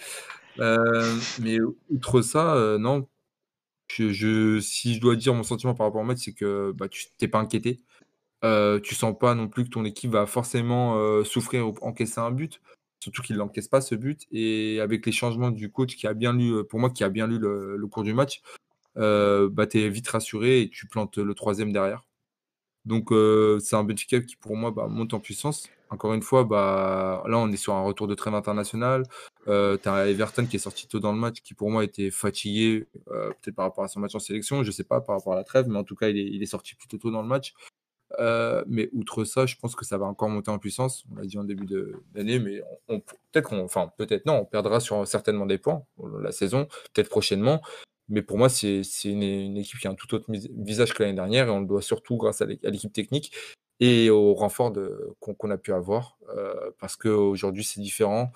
Speaker 2: mais outre ça non. Je, si je dois dire mon sentiment par rapport au match c'est que bah, tu t'es pas inquiété. tu sens pas non plus que ton équipe va forcément souffrir ou encaisser un but. Surtout qu'il n'encaisse pas ce but. Et avec les changements du coach qui a bien lu, euh, pour moi, qui a bien lu le, cours du match, euh, bah, tu es vite rassuré et tu plantes le troisième derrière. Donc euh, c'est un Benfica qui pour moi bah, monte en puissance. Encore une fois, bah, là, on est sur un retour de trêve international. Euh, tu as Everton qui est sorti tôt dans le match, qui pour moi était fatigué, euh, peut-être par rapport à son match en sélection, je ne sais pas, par rapport à la trêve, mais en tout cas, il est, sorti plutôt tôt dans le match. Euh, mais outre ça, je pense que ça va encore monter en puissance. On l'a dit en début d'année, mais on, peut-être qu'on, enfin, peut-être non, on perdra sur certainement des points la saison, peut-être prochainement. Mais pour moi, c'est une, équipe qui a un tout autre visage que l'année dernière et on le doit surtout grâce à l'équipe technique et au renfort qu'on a pu avoir euh, parce qu'aujourd'hui, c'est différent.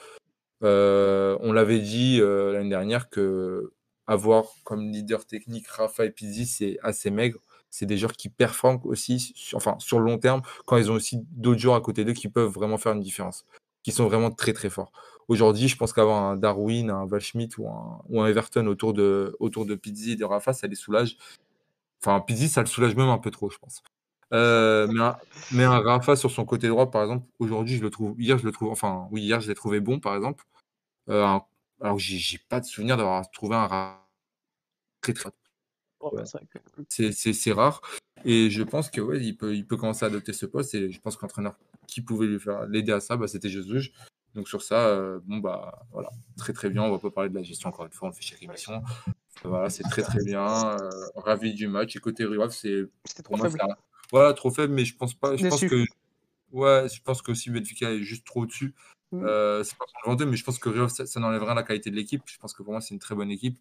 Speaker 2: Euh, on l'avait dit euh, l'année dernière que avoir comme leader technique Rafa et Pizzi, c'est assez maigre. C'est des joueurs qui performent aussi, sur, enfin sur le long terme, quand ils ont aussi d'autres joueurs à côté d'eux qui peuvent vraiment faire une différence, qui sont vraiment très très forts. Aujourd'hui, je pense qu'avoir un Darwin, un Valschmidt ou un, ou un Everton autour de, autour de Pizzi et de Rafa, ça les soulage. Enfin, Pizzi, ça le soulage même un peu trop, je pense. Euh, mais, un, mais, un, Rafa sur son côté droit, par exemple, aujourd'hui, je le trouve. Hier, je le trouve. Enfin, oui, hier, je l'ai trouvé bon, par exemple. Euh, alors, j'ai pas de souvenir d'avoir trouvé un Rafa très très. C'est rare. Et je pense que ouais, il peut, il peut commencer à adopter ce poste. Et je pense qu'entraîneur qui pouvait lui faire l'aider à ça, bah, c'était Jésus. Donc sur ça, euh, bon bah voilà, très très bien. On va pas parler de la gestion encore une fois, on le fait chaque émission. Voilà, c'est très très bien. Euh, ravi du match. Et côté Rival, c'est pour moi, voilà, trop faible, mais je pense pas. Je pense que ouais, je pense que aussi Benfica est juste trop au-dessus. Mmh. Euh, c'est pas pour le mais je pense que Rival, ça, n'enlève rien à la qualité de l'équipe. Je pense que pour moi, c'est une très bonne équipe.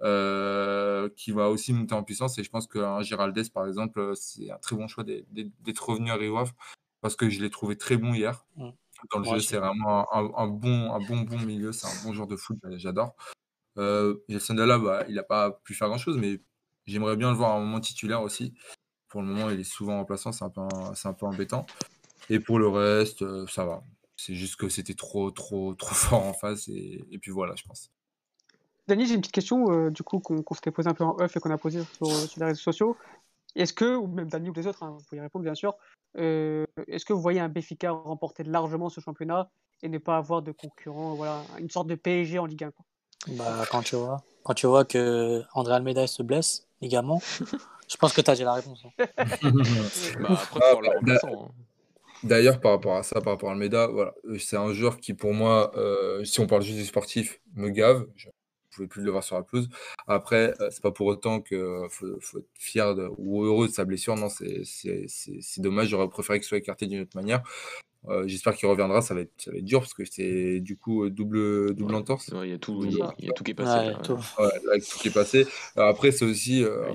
Speaker 2: qui va aussi monter en puissance. Et je pense qu'un Giraldez, par exemple, c'est un très bon choix d'être revenu à Rio parce que je l'ai trouvé très bon hier. Mmh dans le jeu. C'est vraiment un, bon, un bon, bon milieu. C'est un bon joueur de foot. J'adore. Euh, Gelson Dalla, bah, il n'a pas pu faire grand chose, mais j'aimerais bien le voir à un moment titulaire aussi. Pour le moment, il est souvent remplaçant. C'est un, peu, c'est un peu embêtant. Et pour le reste, euh, ça va. C'est juste que c'était trop, trop, trop fort en face. Et, puis voilà, je pense.
Speaker 1: Dany, j'ai une petite question euh, du coup qu'on, s'était posé un peu en off et qu'on a posé sur, sur les réseaux sociaux. Est-ce que, ou même Dany ou les autres, hein, vous pouvez y répondre bien sûr, euh, est-ce que vous voyez un Béfica remporter largement ce championnat et ne pas avoir de concurrent, voilà, une sorte de PSG en Ligue 1
Speaker 4: Bah, quand tu vois, quand tu vois que André Almeida se blesse également, je pense que tu as déjà la réponse. Hein.
Speaker 2: bah, après, ah, bah, hein. D'ailleurs, par rapport à ça, par rapport à Almeida, voilà, euh, c'est un joueur qui, pour moi, euh, si on parle juste du sportif, me gave pouvais plus le voir sur la pelouse. Après, euh, c'est pas pour autant que faut, faut, être fier ou heureux de sa blessure. Non, c'est dommage. J'aurais préféré qu'il soit écarté d'une autre manière. Euh, j'espère qu'il reviendra. Ça va, être, ça va être dur parce que c'est du coup double, double entorse.
Speaker 3: Il y, a tout, y, a tout qui est passé.
Speaker 2: tout. qui est passé. après, c'est aussi. Euh,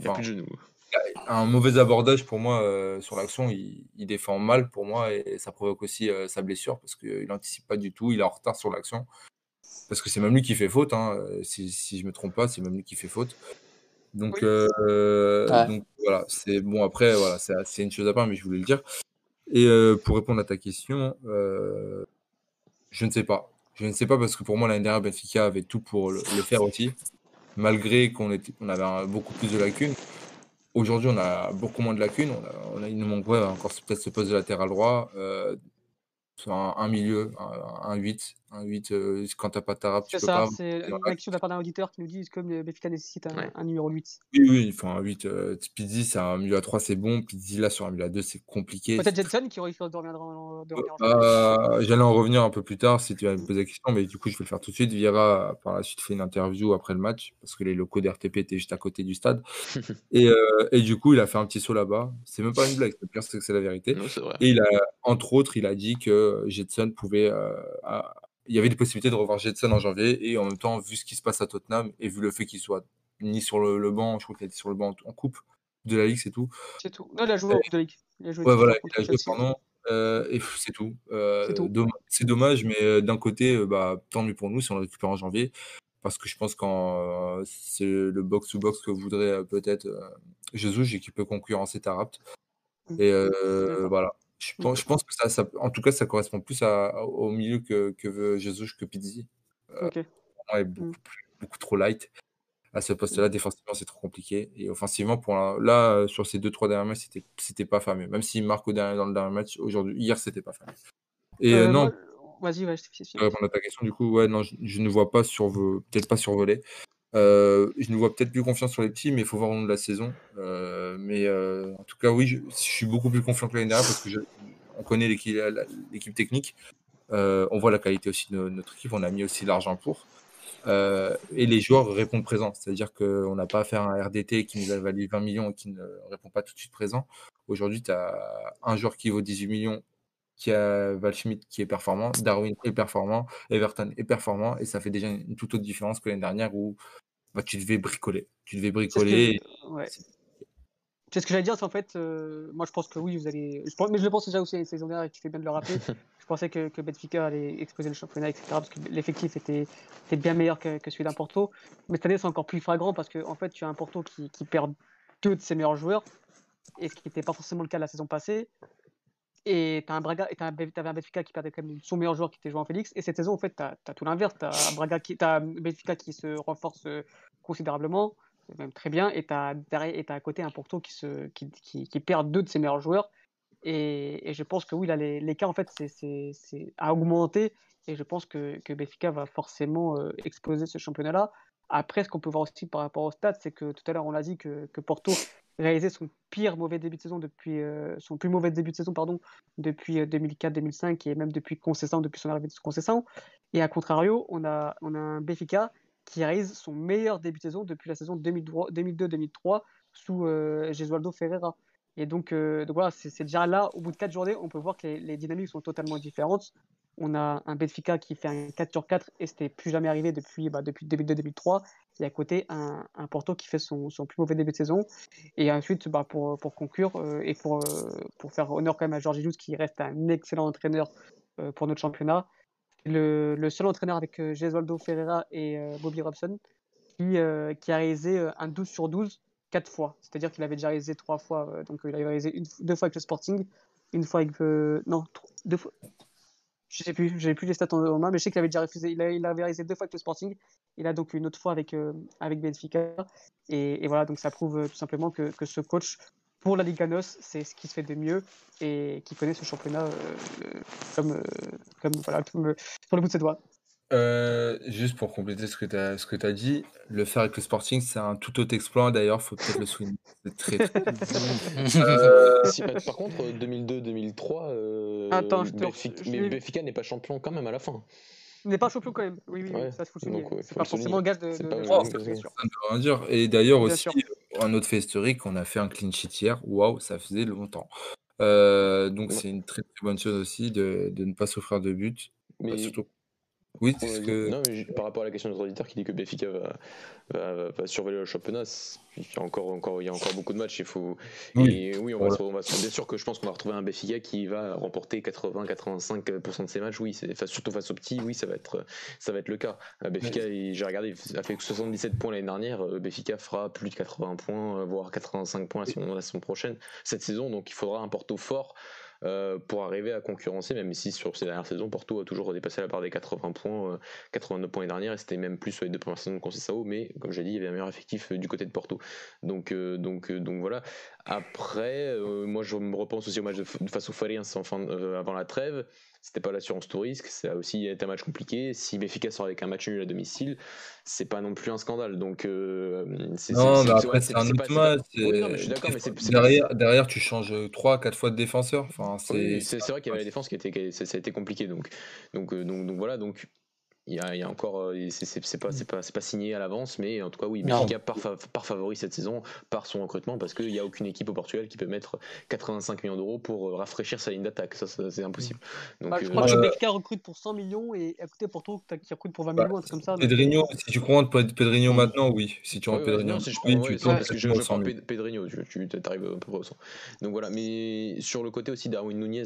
Speaker 2: un mauvais abordage pour moi sur l'action. Il, il, défend mal pour moi et ça provoque aussi sa blessure parce qu'il n'anticipe pas du tout. Il est en retard sur l'action parce que c'est même lui qui fait faute. Hein. Si, si, je me trompe pas, c'est même lui qui fait faute. Donc, euh, voilà, c'est bon. Après, voilà, c'est une chose à part, mais je voulais le dire. Et euh, pour répondre à ta question, euh, je ne sais pas. Je ne sais pas parce que pour moi, l'année dernière, Benfica avait tout pour le, faire aussi, malgré qu'on on avait beaucoup plus de lacunes. Aujourd'hui, on a beaucoup moins de lacunes. On a, il nous manque encore peut-être ce poste de latéral droit un, milieu, un, 8. Un 8 euh, quand t'as pas Tarap,
Speaker 1: tu peux ça, C'est une action de la part d'un auditeur qui nous dit que le Benfica nécessite un, numéro 8.
Speaker 2: Oui, oui, il faut un 8. Euh, Pizzi, c'est un milieu à 3, c'est bon. Pizzi, là, sur un milieu à 2, c'est compliqué.
Speaker 1: Peut-être Jensen qui aurait de revenir en, de
Speaker 2: euh, J'allais en revenir un peu plus tard si tu vas me poser la question, mais du coup, je vais le faire tout de suite. Viera, par la suite, fait une interview après le match parce que les locaux d'RTP étaient juste à côté du stade. et, euh, et, du coup, il a fait un petit saut là-bas. C'est même pas une blague, c'est que c'est la vérité. et il a, entre autres, il a dit que Jetson pouvait. Euh, il y avait des possibilités de revoir Jetson en janvier et en même temps, vu ce qui se passe à Tottenham et vu le fait qu'il soit ni sur le, banc, je crois qu'il était sur le banc en coupe de la Ligue, c'est tout.
Speaker 1: C'est tout. Non, il a joué en coupe de la Ligue.
Speaker 2: Il a joué ouais, voilà, il a joué pendant. Euh, et c'est tout. Euh, c'est dommage, mais d'un côté, bah, tant mieux pour nous si on le récupère en janvier. Parce que je pense que c'est le box-to-box que voudrait peut-être Jésus et qui peut concurrencer Tarapt. Mmh. Et voilà. Je pense, je pense que ça, ça, en tout cas, ça correspond plus à, au milieu que, que veut Jesus que Pizzi. Euh, okay. est beaucoup, mm. beaucoup, trop light. À ce poste-là, mm. défensivement, c'est trop compliqué. Et offensivement, pour là, sur ces deux, trois derniers matchs, c'était, c'était pas fameux. Même s'il marque au dernier, dans le dernier match, aujourd'hui, hier, c'était pas fameux. Et euh, euh non.
Speaker 1: Vas-y, ouais, je
Speaker 2: te répondre à ta question, du coup, ouais, non, je, je ne vois pas survoler, peut-être pas survoler. Euh, je nous vois peut-être plus confiant sur les petits, mais il faut voir au long de la saison. Euh, mais euh, en tout cas, oui, je, suis beaucoup plus confiant que l'année dernière parce que on connaît l'équipe technique, on voit la qualité aussi de notre équipe, on a mis aussi l'argent pour. et les joueurs répondent présents, c'est-à-dire qu'on n'a pas à faire un RDT qui nous a valu 20 millions et qui ne répond pas tout de suite présent. Aujourd'hui, tu as un joueur qui vaut 18 millions qui a Val Schmidt qui est performant, Darwin est performant, Everton est performant, et ça fait déjà une toute autre différence que l'année dernière où bah, tu devais bricoler. Tu devais bricoler.
Speaker 1: C'est ce que j'allais dire, c'est en fait, euh, moi je pense que oui, vous allez. mais je le pense déjà aussi la saison dernière et tu fais bien de le rappeler. je pensais que, que Benfica allait exploser le championnat, etc. Parce que l'effectif était, était, bien meilleur que, que celui d'un Porto. Mais cette année, c'est encore plus flagrant parce qu'en en fait, tu as un Porto qui, qui perd deux de ses meilleurs joueurs, et ce qui n'était pas forcément le cas la saison passée. Et tu un Braga, un, Benfica qui perdait quand même son meilleur joueur qui était João Félix. Et cette saison, en fait, tu as, tout l'inverse. Tu as, Braga qui, Benfica qui se renforce euh, considérablement, même très bien. Et tu as, à côté un Porto qui, se, qui, qui, perd deux de ses meilleurs joueurs. Et, et je pense que oui, là, les, cas, en fait, c'est à augmenter. Et je pense que, que Benfica va forcément euh, exploser ce championnat-là. Après, ce qu'on peut voir aussi par rapport au stade, c'est que tout à l'heure, on l'a dit que, que Porto réalisé son pire mauvais début de saison depuis euh, son plus mauvais début de saison pardon depuis 2004-2005 euh, et même depuis Concession depuis son arrivée de Concession et à contrario on a on a un Benfica qui réalise son meilleur début de saison depuis la saison 2002-2003 sous euh, Gesualdo Ferreira. Et donc, donc voilà c'est déjà là au bout de quatre journées on peut voir que les, les dynamiques sont totalement différentes on a un Benfica qui fait un 4 sur 4 et c'était plus jamais arrivé depuis, bah, depuis 2002-2003. Et à côté, un, un Porto qui fait son, son, plus mauvais début de saison. Et ensuite, bah, pour, pour conclure euh, et pour, euh, pour faire honneur quand même à Georges Jesus, qui reste un excellent entraîneur euh, pour notre championnat, le, le, seul entraîneur avec Gesualdo Ferreira et Bobby Robson qui, qui a réalisé un 12 sur 12 quatre fois. C'est-à-dire qu'il avait déjà réalisé trois fois. donc il avait réalisé une, deux fois avec le Sporting, une fois avec. non, deux fois je sais plus, j'ai plus les stats en, main, mais je sais qu'il avait déjà refusé. Il, il, avait réalisé deux fois avec le Sporting. Il a donc une autre fois avec, euh, avec Benfica. Et, voilà, donc ça prouve euh, tout simplement que, que, ce coach, pour la Liga NOS, c'est ce qui se fait de mieux et qui connaît ce championnat euh, comme, comme, voilà, comme sur le bout de ses doigts.
Speaker 2: Euh, juste pour compléter ce que tu as, ce que as dit, le faire avec le Sporting, c'est un tout autre exploit. D'ailleurs, faut peut-être le souligner. C'est très, très...
Speaker 3: euh... si, par contre, 2002-2003, euh, Attends, Benfica, mais Benfica n'est pas champion quand même à la fin.
Speaker 1: N'est pas champion quand même. Oui, oui, ouais. ça se. Ouais, c'est pas forcément le gage de. de, de...
Speaker 2: Oh, ça ne veut rien dire. Et d'ailleurs aussi, sûr. un autre fait historique, on a fait un clean sheet hier. Waouh, ça faisait longtemps. Euh, donc c'est une très, très bonne chose aussi de, de ne pas souffrir de but. Mais... surtout oui,
Speaker 3: que... Non, mais par rapport à la question de notre auditeur qui dit que Benfica va, va, va, surveiller le championnat, il y, a encore, encore, il y a encore beaucoup de matchs. Il faut... Oui, Et oui on, voilà. va, on va, bien sûr que je pense qu'on va retrouver un Benfica qui va remporter 80-85% de ses matchs. Oui, surtout face aux petits, oui, ça va être, ça va être le cas. Euh, Benfica, j'ai regardé, il a fait 77 points l'année dernière. Euh, Benfica fera plus de 80 points, voire 85 points la la saison prochaine, cette saison. Donc il faudra un Porto fort. Euh, pour arriver à concurrencer, même si sur ces dernières saisons, Porto a toujours dépassé la barre des 80 points, 89 euh, points les dernières, et c'était même plus sur les deux premières saisons de Conceição, mais comme j'ai dit, il y avait un meilleur effectif euh, du côté de Porto. Donc, donc, donc voilà. Après, moi je me repense aussi au match de, face au Fariens avant la trêve c'était pas l'assurance tout risque, ça a aussi été un match compliqué. Si Benfica sort avec un match nul à domicile, c'est pas non plus un scandale. Donc, euh,
Speaker 2: c'est, non, mais après, c'est, un autre match. derrière, derrière, tu changes 3-4 fois de défenseur. Enfin,
Speaker 3: c'est, vrai qu'il y avait la défense qui était, ça, a été compliqué. Donc, donc, euh, donc, donc voilà. Donc, il y, a, il y a, encore, euh, c'est pas, pas, pas signé à l'avance, mais en tout cas, oui, Benfica part, par favori cette saison par son recrutement parce qu'il n'y a aucune équipe au Portugal qui peut mettre 85 millions d'euros pour euh, rafraîchir sa ligne d'attaque. Ça, c'est impossible.
Speaker 1: Donc, bah, je crois euh, que Benfica recrute pour 100 millions et à côté, Porto qui recrute pour 20 bah, millions, un truc comme ça.
Speaker 2: Pedrinho, donc... si tu comptes Pedrinho maintenant, oui. Si tu rentres ouais, Pedrinho,
Speaker 3: si je oui, tu ouais, parce que je, je prends Pedrinho, tu, tu arrives à peu près au 100. Donc voilà, mais sur le côté aussi Darwin Nunez,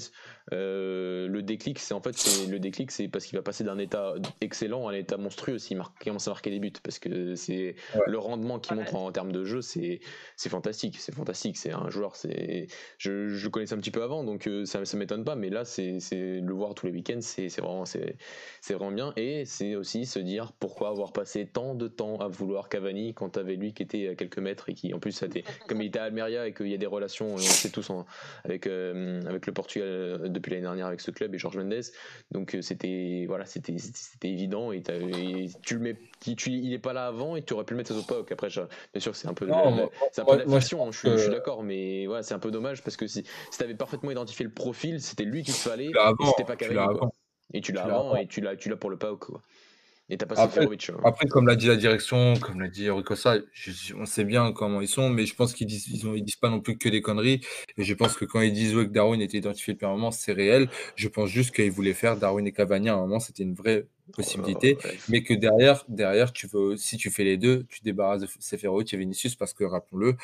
Speaker 3: euh, le déclic, c'est en fait, le déclic, c'est parce qu'il va passer d'un état excellent à un état monstrueux s'il commence à marquer des buts parce que c'est ouais. le rendement qu'il montre en, en, termes de jeu c'est c'est fantastique c'est fantastique c'est un joueur c'est je, je connaissais un petit peu avant donc euh, ça ça m'étonne pas mais là c'est le voir tous les week-ends c'est vraiment c'est c'est vraiment bien et c'est aussi se dire pourquoi avoir passé tant de temps à vouloir Cavani quand t'avais lui qui était à quelques mètres et qui en plus était comme il était à Almeria et qu'il y a des relations on sait tous en, avec euh, avec le Portugal depuis l'année dernière avec ce club et Georges Mendes donc euh, c'était voilà c'était c'était évident et, tu le mets, tu, il est pas là avant et tu aurais pu le mettre au PAOK. Après, bien sûr c'est un peu, c'est un peu la fiction, je, suis, d'accord, mais voilà, c'est un peu dommage parce que si, si tu avais parfaitement identifié le profil, c'était lui qu'il fallait, c'était pas. Et tu l'as avant, et tu l'as pour le PAOK. Quoi. Et t'as pas
Speaker 2: après, hein. après, comme l'a dit la direction, comme l'a dit Ricosa, on sait bien comment ils sont, mais je pense qu'ils disent, ils, disent pas non plus que des conneries. Et je pense que quand ils disent que Darwin était identifié depuis un moment, c'est réel. Je pense juste qu'ils voulaient faire Darwin et Cavani à un moment, c'était une vraie possibilité. Oh, mais que derrière, derrière, tu veux, si tu fais les deux, tu débarrasses de Seferovic et Vinicius parce que, rappelons-le,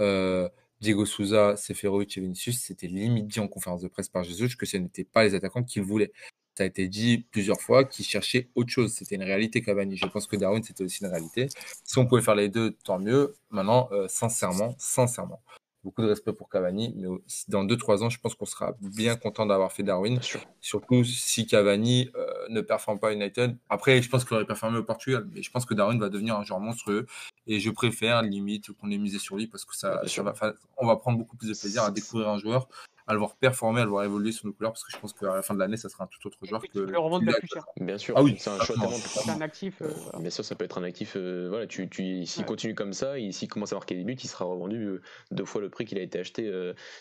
Speaker 2: euh, Diego Souza, Seferovic et Vinicius, c'était limite dit en conférence de presse par Jesus que ce n'étaient pas les attaquants qu'ils voulaient ça a été dit plusieurs fois, qu'il cherchait autre chose. C'était une réalité, Cavani. Je pense que Darwin, c'était aussi une réalité. Si on pouvait faire les deux, tant mieux. Maintenant, euh, sincèrement, sincèrement, beaucoup de respect pour Cavani, mais dans 2-3 ans, je pense qu'on sera bien content d'avoir fait Darwin. Surtout si Cavani euh, ne performe pas à United. Après, je pense qu'il aurait performé au Portugal, mais je pense que Darwin va devenir un joueur monstrueux. Et je préfère limite qu'on ait misé sur lui parce que ça, va, on va prendre beaucoup plus de plaisir à découvrir un joueur à le voir performer, à le voir évoluer sur nos couleurs, parce que je pense qu'à la fin de l'année, ça sera un tout autre joueur que.
Speaker 1: le revendre plus cher.
Speaker 3: Bien sûr.
Speaker 2: Ah oui,
Speaker 3: c'est
Speaker 2: un
Speaker 3: choix
Speaker 1: C'est un actif. Euh,
Speaker 3: Bien sûr, ça peut être un actif. Euh, voilà, tu, tu, s'il continue comme ça, et s'il commence à marquer des buts, il sera revendu euh, deux fois le prix qu'il a été acheté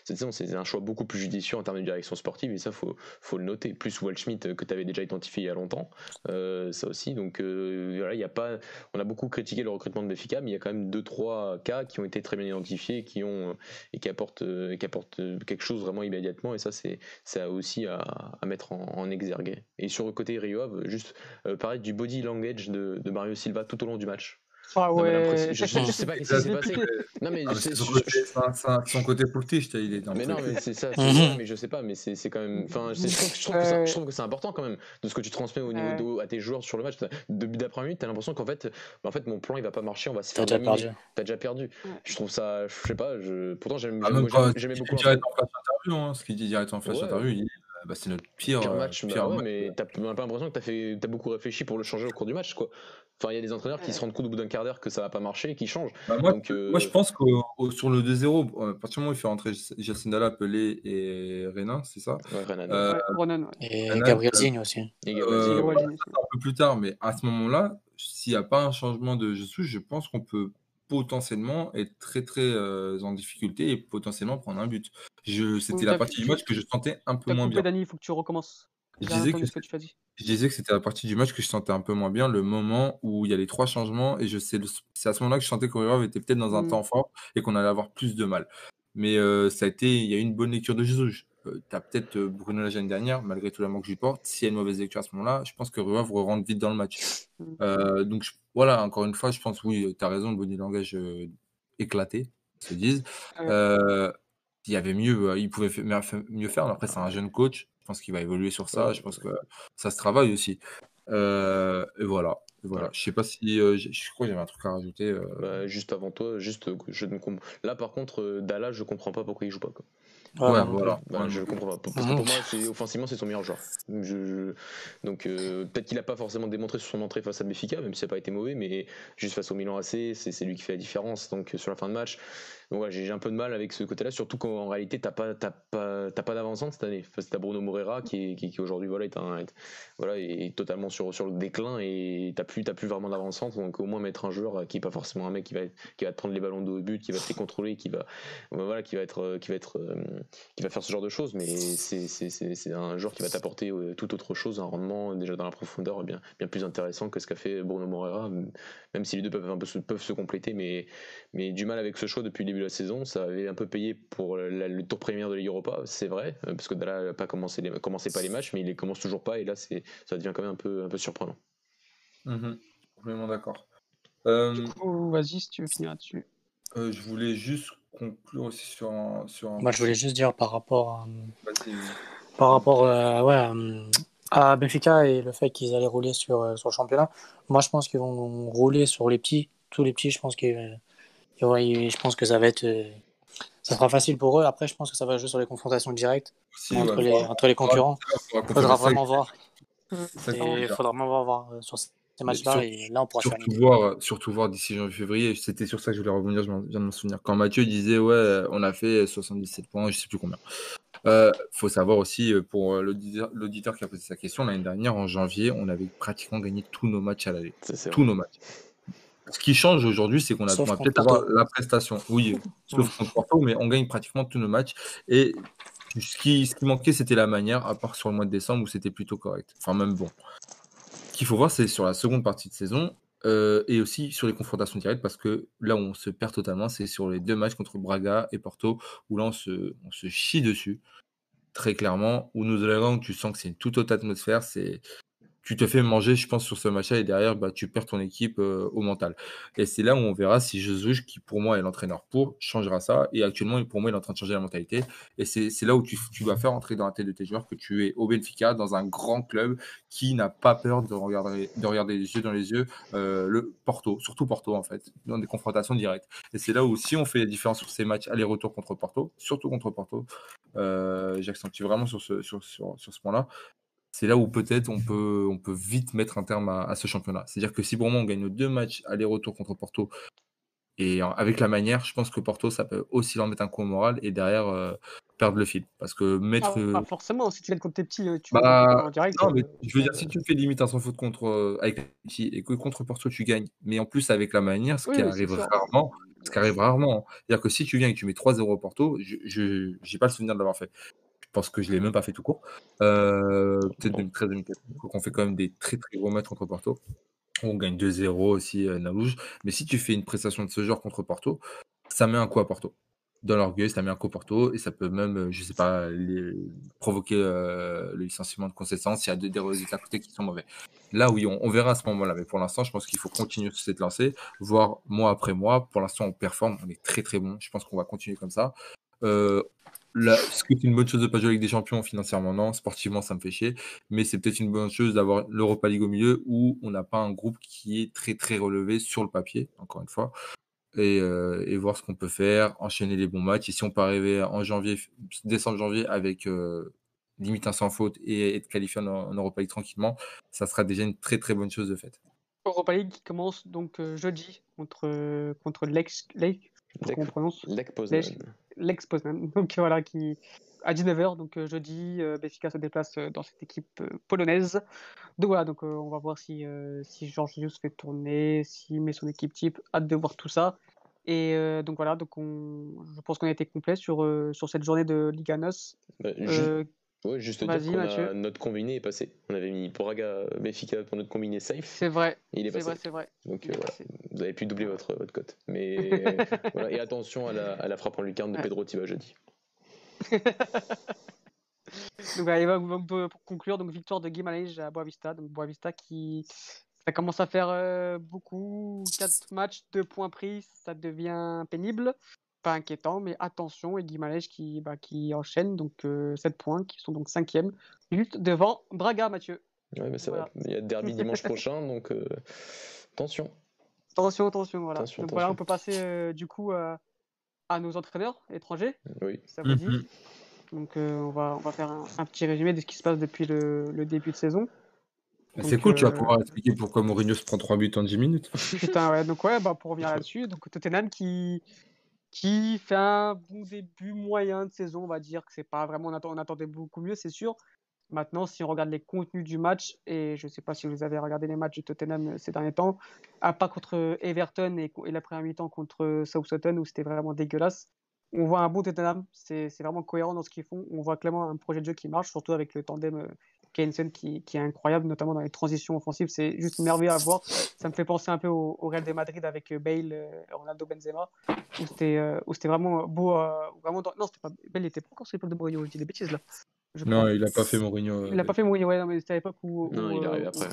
Speaker 3: cette saison. C'est un choix beaucoup plus judicieux en termes de direction sportive, et ça, faut, faut le noter. Plus Waldschmidt que tu avais déjà identifié il y a longtemps, ça aussi. Donc voilà, il y a pas. On a beaucoup critiqué le recrutement de Béfica, mais il y a quand même deux trois cas qui ont été très bien identifiés, qui ont et qui apportent, qui apportent quelque chose vraiment immédiatement, et ça c'est aussi à, mettre en, exergue. Et sur le côté Rio juste euh, parler du body language de Mario Silva tout au long du match.
Speaker 1: Ah ouais.
Speaker 3: Je, je, sais pas ce qui s'est passé.
Speaker 2: Non mais ah, c'est son, côté, son côté poultiche, il est dans
Speaker 3: Mais non mais c'est ça, mais je sais pas, mais c'est quand même. Enfin, je trouve, je trouve que c'est important quand même de ce que tu transmets au niveau de, à tes joueurs sur le match. Depuis d'après minute, t'as l'impression qu'en fait, en fait, mon plan il va pas marcher, on va se faire.
Speaker 4: T'as déjà perdu.
Speaker 3: T'as déjà perdu. Je trouve ça, je sais pas. Je... Pourtant j'aime. Ah,
Speaker 2: beaucoup. Direct en flash interview, hein, ce qu'il dit direct en flash interview, bah, c'est notre pire,
Speaker 3: pire match. Pire bah mais t'as pas l'impression que t'as fait, as beaucoup réfléchi pour le changer au cours du match, quoi. Enfin, il y a des entraîneurs qui se rendent compte au bout d'un quart d'heure que ça va pas marcher et qui changent.
Speaker 2: Bah, moi, euh, moi, je pense que sur le 2-0, à partir du moment où il fait rentrer Jacindala, Pelé et Renan, c'est ça?
Speaker 3: Ouais, Renan.
Speaker 1: Euh,
Speaker 4: et Gabriel Zigne aussi. Et
Speaker 2: euh, un peu plus tard, mais à ce moment-là, s'il n'y a pas un changement de Jesus, je pense qu'on peut potentiellement être très très en difficulté et potentiellement prendre un but. C'était la partie du match que je sentais un peu moins bien.
Speaker 1: Dani, il faut que tu recommences.
Speaker 2: Je disais, que, je disais que c'était la partie du match que je sentais un peu moins bien, le moment où il y a les trois changements, et je sais, c'est à ce moment-là que je sentais qu'Aurélien était peut-être dans un mmh. temps fort et qu'on allait avoir plus de mal. Mais ça a été, il y a eu une bonne lecture de Jésus. Euh, tu as peut-être Bruno la l'année dernière, malgré tout l'amour que je lui porte. S'il y a une mauvaise lecture à ce moment-là, je pense que Ruav rentre vite dans le match. Mmh. donc voilà, encore une fois, je pense, oui, tu as raison, le body langage éclaté, se disent. Il y avait mieux, il pouvait mieux faire. Après, c'est un jeune coach. Je pense qu'il va évoluer sur ça. Je pense que ça se travaille aussi. Euh, et voilà. voilà. Je sais pas si. Euh, je crois qu'il y avait un truc à rajouter. Euh.
Speaker 3: Bah, juste avant toi, juste. Je ne Là, par contre, Dalla, je comprends pas pourquoi il joue pas. Quoi.
Speaker 2: Ouais, voilà.
Speaker 3: Bah, je comprends pas. Parce que pour moi, offensivement, c'est son meilleur joueur. Je, Donc, peut-être qu'il n'a pas forcément démontré sur son entrée face à Béfica, même si ça n'a pas été mauvais, mais juste face au Milan AC, c'est lui qui fait la différence. Donc, sur la fin de match, donc j'ai un peu de mal avec ce côté-là, surtout qu'en réalité, t'as pas, pas, pas d'avancante cette année. Enfin, t'as Bruno Moreira qui, qui, aujourd'hui voilà, est, voilà, est totalement sur, sur le déclin et t'as plus, plus vraiment d'avancante. Donc au moins mettre un joueur qui est pas forcément un mec qui va, qui va te prendre les ballons de haut but, qui va te les contrôler, qui va, voilà, qui va être, qui va être, qui va faire ce genre de choses. Mais c'est un joueur qui va t'apporter euh, tout autre chose, un rendement déjà dans la profondeur bien, bien plus intéressant que ce qu'a fait Bruno Moreira, même si les deux peuvent peuvent se compléter, mais, mais du mal avec ce choix depuis le début la saison. Ça avait un peu payé pour le tour première de Ligue Europa, c'est vrai, euh, parce que Dalla n'a pas commencé, les, commencé pas les matchs, mais il les commence toujours pas, et là, c'est, ça devient quand même un peu, un peu surprenant.
Speaker 2: Mhm. Vraiment d'accord.
Speaker 1: Euh, vas-y si tu veux finir là-dessus.
Speaker 2: Euh, je voulais juste conclure aussi sur un, sur
Speaker 4: Moi, je voulais juste dire par rapport à, par rapport ouais, à Benfica et le fait qu'ils allaient rouler sur, sur le championnat. Moi, je pense qu'ils vont rouler sur les petits, tous les petits. Je pense qu'ils ouais, je pense que ça va être. Euh, ça sera facile pour eux. Après, je pense que ça va jouer sur les confrontations directes entre, les, entre les concurrents. Il faudra vraiment voir. Il faudra vraiment voir euh, sur ces matchs-là. Et là, on pourra
Speaker 2: surtout voir, euh, surtout voir d'ici janvier-février. C'était sur ça que je voulais revenir. Je viens de me souvenir. Quand Mathieu disait, ouais, on a fait 77 points, je sais plus combien. Euh, faut savoir aussi, pour l'auditeur qui a posé sa question, l'année dernière, en janvier, on avait pratiquement gagné tous nos matchs à l'aller. Tous nos matchs. Ce qui change aujourd'hui, c'est qu'on a, peut-être avoir la prestation. Oui, sauf contre Porto, mais on gagne pratiquement tous nos matchs. Et ce qui, ce qui manquait, c'était la manière, à part sur le mois de décembre où c'était plutôt correct. Enfin, même bon. Ce qu'il faut voir, c'est sur la seconde partie de saison. Euh, et aussi sur les confrontations directes, parce que là où on se perd totalement, c'est sur les deux matchs contre Braga et Porto, où là on se, on se chie dessus, très clairement, où nous allons, tu sens que c'est une toute autre atmosphère, c'est tu te fais manger, je pense, sur ce match-là, et derrière, bah, tu perds ton équipe euh, au mental. Et c'est là où on verra si Jesus, qui pour moi est l'entraîneur pour, changera ça. Et actuellement, pour moi, il est en train de changer la mentalité. Et c'est là où tu, tu, vas faire entrer dans la tête de tes joueurs que tu es au Benfica, dans un grand club qui n'a pas peur de regarder, de regarder les yeux dans les yeux euh, le Porto, surtout Porto, en fait, dans des confrontations directes. Et c'est là où, si on fait la différence sur ces matchs aller-retour contre Porto, surtout contre Porto, euh, j'accentue vraiment sur ce point-là, c'est là où peut-être on peut, on peut vite mettre un terme à, ce championnat. C'est-à-dire que si pour moi on gagne deux matchs aller-retour contre Porto, et avec la manière, je pense que Porto, ça peut aussi leur mettre un coup au moral et derrière euh, perdre le fil. Parce que mettre.
Speaker 1: Ah, forcément, si tu gagnes contre tes petits, euh, tu
Speaker 2: bah, en direct. Non, mais euh, je veux dire, si tu fais limite un sans faute contre, avec les petits et que contre Porto tu gagnes, mais en plus avec la manière, ce qui arrive rarement, ce qui arrive rarement. Hein. C'est-à-dire que si tu viens et que tu mets 3-0 au Porto, je n'ai pas le souvenir de l'avoir fait pense que je ne l'ai même pas fait tout court. Euh, peut-être 2013, 2014. Donc on fait quand même des très très gros matchs contre Porto. On gagne 2-0 aussi euh, Nalouge. Mais si tu fais une prestation de ce genre contre Porto, ça met un coup à Porto. Dans l'orgueil, ça met un coup à Porto et ça peut même, euh, je sais pas, provoquer le licenciement de conséquence s'il y a des, résultats à côté qui sont mauvais. Là, oui, on, verra à ce moment-là. Mais pour l'instant, je pense qu'il faut continuer sur cette lancée, voir mois après mois. Pour l'instant, on performe, on est très très bon. Je pense qu'on va continuer comme ça. Est-ce que c'est une bonne chose de ne pas jouer avec des champions financièrement Non, sportivement ça me fait chier, mais c'est peut-être une bonne chose d'avoir l'Europa League au milieu où on n'a pas un groupe qui est très très relevé sur le papier, encore une fois, et, euh, voir ce qu'on peut faire, enchaîner les bons matchs. Et si on peut arriver en janvier, décembre janvier avec euh, limite un sans faute et être qualifié en, Europa League tranquillement, ça sera déjà une très très bonne chose de fait.
Speaker 1: Europa League qui commence donc euh, jeudi contre contre Lake, Lake, prononce
Speaker 3: Lake
Speaker 1: l'ex donc voilà, qui à 19h, donc euh, jeudi, euh, Benfica se déplace euh, dans cette équipe polonaise. Donc voilà, donc on va voir si, si Georges Jesus fait tourner, s'il met son équipe type, hâte de voir tout ça. Et donc voilà, donc on, je pense qu'on a été complet sur, sur cette journée de Liga NOS.
Speaker 3: Bah, juste, juste dire qu'on notre combiné est passé. On avait mis Braga Benfica pour notre combiné safe.
Speaker 1: C'est vrai. Il est, passé. c'est vrai.
Speaker 3: Donc voilà, vous avez pu doubler votre, votre cote. Mais voilà. Et attention à la, à la frappe en lucarne de Pedro Tiba jeudi.
Speaker 1: donc, pour conclure, donc victoire de Guimarães à Boavista. Donc Boavista qui ça commence à faire euh, beaucoup, 4 matchs, 2 points pris, ça devient pénible, pas inquiétant, mais attention, et Guimarães qui, bah, qui enchaîne, donc 7 euh, points, qui sont donc 5 juste devant Braga, Mathieu.
Speaker 3: Ouais, mais ça va. Il y a derby dimanche prochain, donc euh, attention.
Speaker 1: Attention, attention, voilà. Donc voilà, on peut passer euh, du coup euh, à nos entraîneurs étrangers.
Speaker 3: Oui.
Speaker 1: Ça vous dit mhm. Donc euh, on, va, on va faire un, petit résumé de ce qui se passe depuis le, le début de saison.
Speaker 2: C'est cool, tu vas pouvoir expliquer pourquoi Mourinho se prend 3 buts en 10 minutes.
Speaker 1: Putain, ouais, donc ouais, bah, pour revenir là-dessus, donc Tottenham qui, qui fait un bon début moyen de saison, on va dire que c'est pas vraiment, on attendait beaucoup mieux, c'est sûr. Maintenant, si on regarde les contenus du match, et je ne sais pas si vous avez regardé les matchs de Tottenham euh, ces derniers temps, à part contre Everton et, la première mi-temps contre Southampton où c'était vraiment dégueulasse, on voit un bon Tottenham, c'est vraiment cohérent dans ce qu'ils font. On voit clairement un projet de jeu qui marche, surtout avec le tandem euh, Kane qui, qui, est incroyable, notamment dans les transitions offensives. C'est juste merveilleux à voir. Ça me fait penser un peu au, Real de Madrid avec euh, Bale, Ronaldo Benzema, où c'était vraiment beau. vraiment Non, c'était pas... Bale n'était pas encore sur l'époque de Mourinho, je dis des bêtises là
Speaker 2: non, il n'a pas fait Mourinho.
Speaker 1: Il n'a pas fait Mourinho, ouais, mais c'était à l'époque où,
Speaker 3: Non, il arrive
Speaker 1: euh,
Speaker 3: après.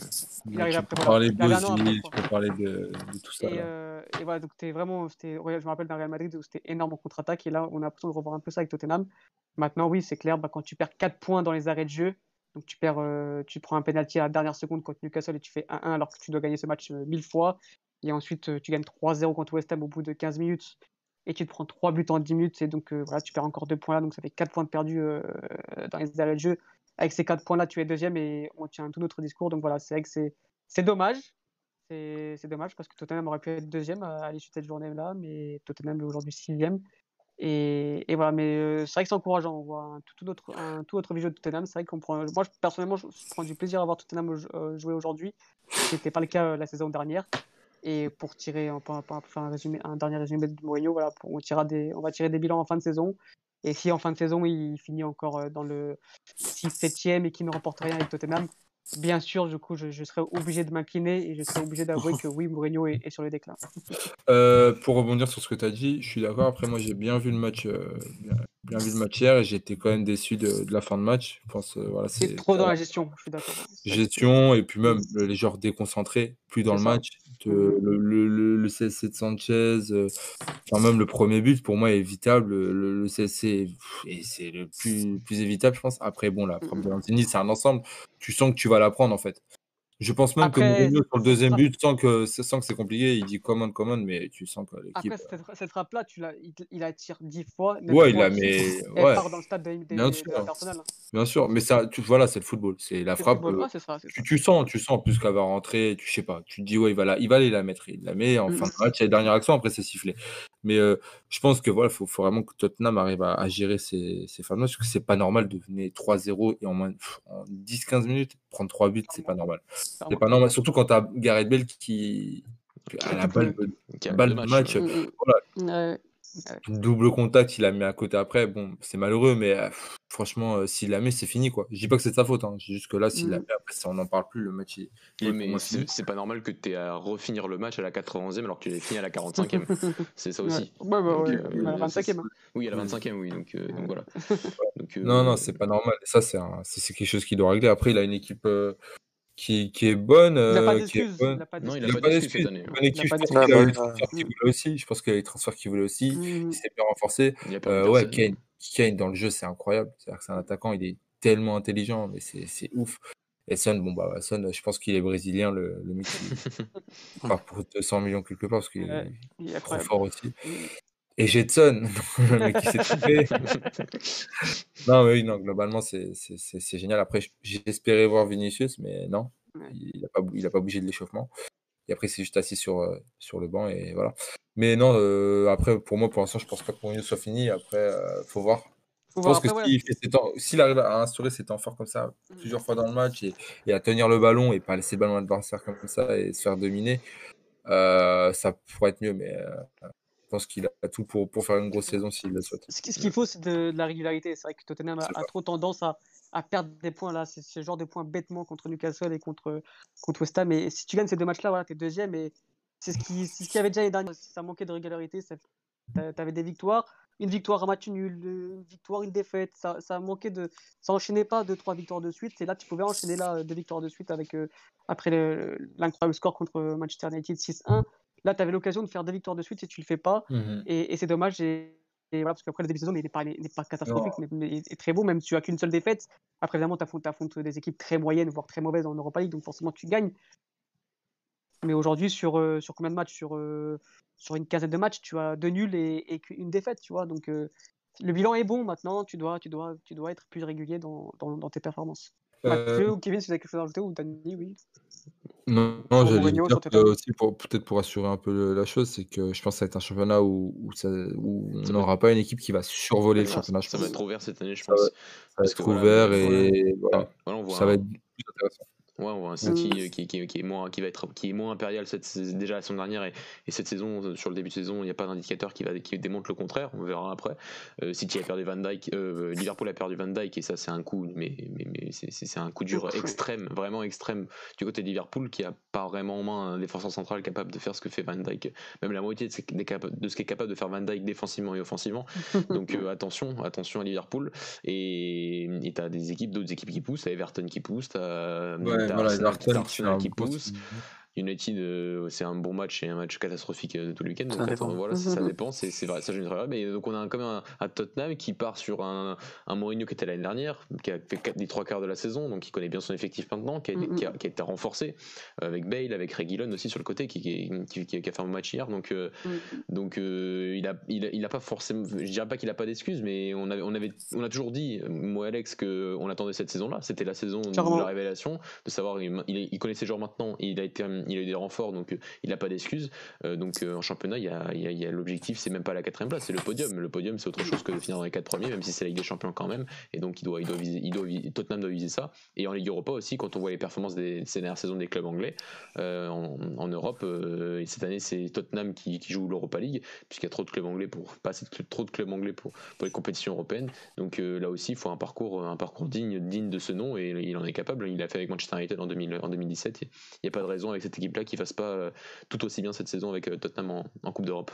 Speaker 1: Il arrive après.
Speaker 2: Tu peux parler de tu peux parler de, tout ça.
Speaker 1: Et, euh, et voilà, donc c'était vraiment. Je me rappelle d'un Real Madrid où c'était énorme en contre-attaque, et là, on a l'impression de revoir un peu ça avec Tottenham. Maintenant, oui, c'est clair, bah, quand tu perds 4 points dans les arrêts de jeu, donc tu, perds, euh, tu prends un penalty à la dernière seconde contre Newcastle et tu fais 1-1 alors que tu dois gagner ce match mille fois, et ensuite tu gagnes 3-0 contre West Ham au bout de 15 minutes et tu te prends 3 buts en 10 minutes, et donc voilà, tu perds encore 2 points là, donc ça fait 4 points de perdus dans les arrêts de jeu avec ces quatre points-là, tu es deuxième et on tient tout notre discours. Donc voilà, c'est vrai que c'est dommage. C'est dommage parce que Tottenham aurait pu être deuxième à, l'issue de cette journée-là, mais Tottenham est aujourd'hui sixième. Et, voilà, mais euh, c'est vrai que c'est encourageant. On voit un tout autre, un tout autre de Tottenham. C'est vrai qu'on prend. Moi, personnellement, je, prends du plaisir à voir Tottenham euh, jouer aujourd'hui. Ce n'était pas le cas euh, la saison dernière. Et pour tirer, un, un, dernier résumé de Mourinho, voilà, on, tirera des, on va tirer des bilans en fin de saison. Et si en fin de saison, il finit encore dans le 6-7e et qu'il ne remporte rien avec Tottenham, bien sûr, du coup, je, je serai obligé de m'incliner et je serai obligé d'avouer que oui, Mourinho est, est sur le déclin.
Speaker 2: Euh, pour rebondir sur ce que tu as dit, je suis d'accord. Après, moi, j'ai bien vu le match, euh, bien, vu le match hier et j'étais quand même déçu de, de la fin de match. Je pense, euh, voilà,
Speaker 1: C'est trop dans la gestion, je suis d'accord.
Speaker 2: gestion et puis même les joueurs déconcentrés, plus dans le
Speaker 1: ça.
Speaker 2: match. De- le, le, le, le CSC de Sanchez, euh, enfin même le premier but pour moi est évitable. Le, CSC, c'est le plus, plus évitable, je pense. Après, bon, la de Lanzini, c'est un ensemble. Tu sens que tu vas la prendre en fait. Je pense même que Mourinho, sur le deuxième but, sans que, sans que c'est compliqué, il dit command, command, mais tu sens que l'équipe.
Speaker 1: Après, cette, cette frappe-là, tu il, il la tire dix fois.
Speaker 2: Ouais, il la met.
Speaker 1: Elle
Speaker 2: Ouais,
Speaker 1: part dans le stade de, des-
Speaker 2: bien
Speaker 1: de
Speaker 2: sûr.
Speaker 1: la hein.
Speaker 2: bien sûr. Mais ça, tu, voilà, c'est le football. C'est la frappe.
Speaker 1: football.
Speaker 2: euh,
Speaker 1: Ouais, ça,
Speaker 2: tu, tu sens, tu sens en plus qu'elle va rentrer, tu sais pas, tu te dis ouais il va la, il va aller la mettre, il la met en
Speaker 1: Mm.
Speaker 2: fin de match, il y a la dernière action, après c'est sifflé. Mais euh, je pense que voilà, faut, faut vraiment que Tottenham arrive à, à gérer ces, ces fins de match, parce que c'est pas normal de venir 3-0 et en moins en 10-15 minutes prendre 3 buts, c'est pas normal. C'est pas normal, surtout quand t'as Gareth Bale qui, qui a la balle, balle de match,
Speaker 1: Mm, mm.
Speaker 2: voilà.
Speaker 1: Ouais.
Speaker 2: Double contact, il la met à côté après, bon c'est malheureux, mais euh, pff, franchement euh, s'il la met c'est fini quoi. Je dis pas que c'est de sa faute, hein. je dis juste que là s'il la met après ça, on n'en parle plus, le match il,
Speaker 3: Oui, mais c'est
Speaker 2: fini.
Speaker 3: c'est pas normal que tu aies à refinir le match à la 91e alors que tu l'as fini à la 45e. C'est ça aussi.
Speaker 1: Ouais, ouais, ouais,
Speaker 3: Donc,
Speaker 1: ouais.
Speaker 3: euh,
Speaker 1: Il a
Speaker 3: c'est-
Speaker 1: 25e. hein.
Speaker 3: Oui, à la 25e, oui. Donc, euh, donc voilà. Donc, euh,
Speaker 2: Non, non, c'est pas normal. Ça, c'est un- quelque chose qu'il doit régler. Après, il a une équipe euh, qui, qui est bonne.
Speaker 1: Il n'a pas
Speaker 2: euh, qui est
Speaker 1: d'excuses.
Speaker 2: bonne.
Speaker 1: Il n'a pas
Speaker 3: Non, il a
Speaker 2: a
Speaker 1: a
Speaker 2: a
Speaker 1: Mm.
Speaker 2: voulait aussi. Je pense qu'il a eu les transferts qu'il voulait aussi.
Speaker 1: Mm.
Speaker 2: Il s'est bien renforcé.
Speaker 3: A
Speaker 2: Euh, ouais. Kane, Kane dans le jeu, c'est incroyable. C'est-à-dire que c'est un attaquant, il est tellement intelligent, mais c'est c'est ouf. Et Son, bon, bah, Son, je pense qu'il est brésilien, le, le mec qui part pour 200 millions quelque part, parce qu'il
Speaker 1: Ouais,
Speaker 2: est
Speaker 1: Il est
Speaker 2: trop fort aussi.
Speaker 1: Mm.
Speaker 2: Et Jetson, le mec qui s'est trompé. Non, mais oui, non, globalement, c'est génial. Après, j'espérais voir Vinicius, mais non,
Speaker 1: Ouais.
Speaker 2: il n'a pas, il a pas bougé de l'échauffement. Et après, c'est juste assis sur, euh, sur le banc, et voilà. Mais non, euh, après, pour moi, pour l'instant, je pense pas que Mourinho soit fini. Après, euh, faut voir.
Speaker 1: Faut
Speaker 2: Je
Speaker 1: voir
Speaker 2: pense que
Speaker 1: après, ouais.
Speaker 2: s'il arrive à instaurer ses temps forts comme ça plusieurs fois dans le match et, et à tenir le ballon et pas laisser le ballon à l'adversaire comme ça et se faire dominer, euh, ça pourrait être mieux. Mais je pense qu'il a tout pour, pour faire une grosse saison s'il le souhaite.
Speaker 1: Ce qui- ce qu'il faut, c'est de, de la régularité. C'est vrai que Tottenham a, trop tendance à, à perdre des points là. C'est ce genre de points bêtement contre Newcastle et contre, contre West Ham. Et si tu gagnes ces deux matchs-là, voilà, t'es deuxième. Et c'est ce qui, ce qu'il y avait déjà l'année dernière. Ça manquait de régularité. T'avais des victoires, une victoire, un match nul, une victoire, une défaite. Ça, ça manquait de, ça enchaînait pas deux, trois victoires de suite. Et là, tu pouvais enchaîner là deux victoires de suite avec euh, après le- l'incroyable score contre Manchester United 6-1. Là, tu avais l'occasion de faire deux victoires de suite si tu le fais pas. Et, et c'est dommage. Et, et voilà, parce qu'après, le début de saison n'est pas, catastrophique, mais, mais est très beau. Même si tu as qu'une seule défaite, après, évidemment, tu affrontes, affrontes des équipes très moyennes, voire très mauvaises en Europa League, donc forcément, tu gagnes. Mais aujourd'hui, sur, euh, sur combien de matchs? Sur, euh, sur une quinzaine de matchs, tu as deux nuls et, et une défaite, tu vois. Donc, euh, le bilan est bon maintenant. Tu dois, tu dois, tu dois être plus régulier dans, dans, dans tes performances. Mathieu ou Kevin, si vous avez quelque chose à rajouter, ou Dani, oui.
Speaker 2: Non, non j'allais dire aussi, pour, peut-être pour assurer un peu le- la chose, c'est que je pense que ça va être un championnat où, où, ça- où on n'aura pas une équipe qui va survoler le championnat,
Speaker 3: ça
Speaker 2: pense.
Speaker 3: va être ouvert cette année, je
Speaker 2: Ça va-
Speaker 3: pense.
Speaker 2: Ça va être ouvert et voilà,
Speaker 3: Voilà, on voit
Speaker 2: ça
Speaker 3: un-
Speaker 2: va être plus intéressant.
Speaker 3: Ouais, on voit un City euh, qui, qui, qui est moins, qui va être, qui est moins impérial cette, déjà la saison dernière et, et cette saison, euh, sur le début de saison, il n'y a pas d'indicateur qui, va, qui démontre le contraire. On verra après. Euh, City a perdu Van Dyke, euh, Liverpool a perdu Van Dyke et ça c'est un coup, mais, mais, mais c'est- un coup dur extrême, vraiment extrême du côté de Liverpool qui a pas vraiment en main un défenseur central capable de faire ce que fait Van Dyke, même la moitié de ce, de qu'est capable de faire Van Dyke défensivement et offensivement. Donc euh, attention, attention à Liverpool. Et et t'as des équipes, d'autres équipes qui poussent, t'as Everton qui pousse, t'as
Speaker 2: Ouais,
Speaker 3: t'as
Speaker 2: voilà,
Speaker 3: Arsenal,
Speaker 2: qui
Speaker 3: pousse. United, euh, c'est un bon match et un match catastrophique euh, de tout le week-end. Donc attends, voilà, ça, ça dépend, c'est vrai, ça je ne dirais pas. Mais donc on a quand même un, un Tottenham qui part sur un, un Mourinho qui était l'année dernière, qui a fait quatre- les trois quarts de la saison, donc qui connaît bien son effectif maintenant, qui a,
Speaker 1: Mhm.
Speaker 3: qui a- qui a été renforcé euh, avec Bale, avec Reguilon aussi sur le côté, qui, a fait un match hier. Donc euh, donc euh, il a, il a, il a pas forcément, je dirais pas qu'il a pas d'excuses, mais on avait, on avait, on a toujours dit, euh, moi et Alex, que on attendait cette saison-là. C'était la saison de la révélation, de savoir, il, il- ses joueurs maintenant. et Il a été, il a eu des renforts, donc il n'a pas d'excuses. donc en championnat, il y a, y a, l'objectif, c'est même pas la quatrième place, c'est le podium. Le podium, c'est autre chose que de finir dans les quatre premiers, même si c'est la Ligue des Champions quand même. Et donc il doit, il doit viser, il doit, Tottenham doit viser ça. Et en Ligue Europa aussi, quand on voit les performances des ces dernières saisons des clubs anglais en, Europe, et cette année c'est Tottenham qui, joue l'Europa League, puisqu'il y a trop de clubs anglais pour pas trop de clubs anglais pour, pour les compétitions européennes. Donc là aussi, il faut un parcours, un parcours digne, digne de ce nom, et il en est capable. Il l'a fait avec Manchester United en, 2000, en 2017. Il n'y a pas de raison avec cette équipe-là qu'il fasse pas euh, tout aussi bien cette saison avec euh, Tottenham en, Coupe d'Europe.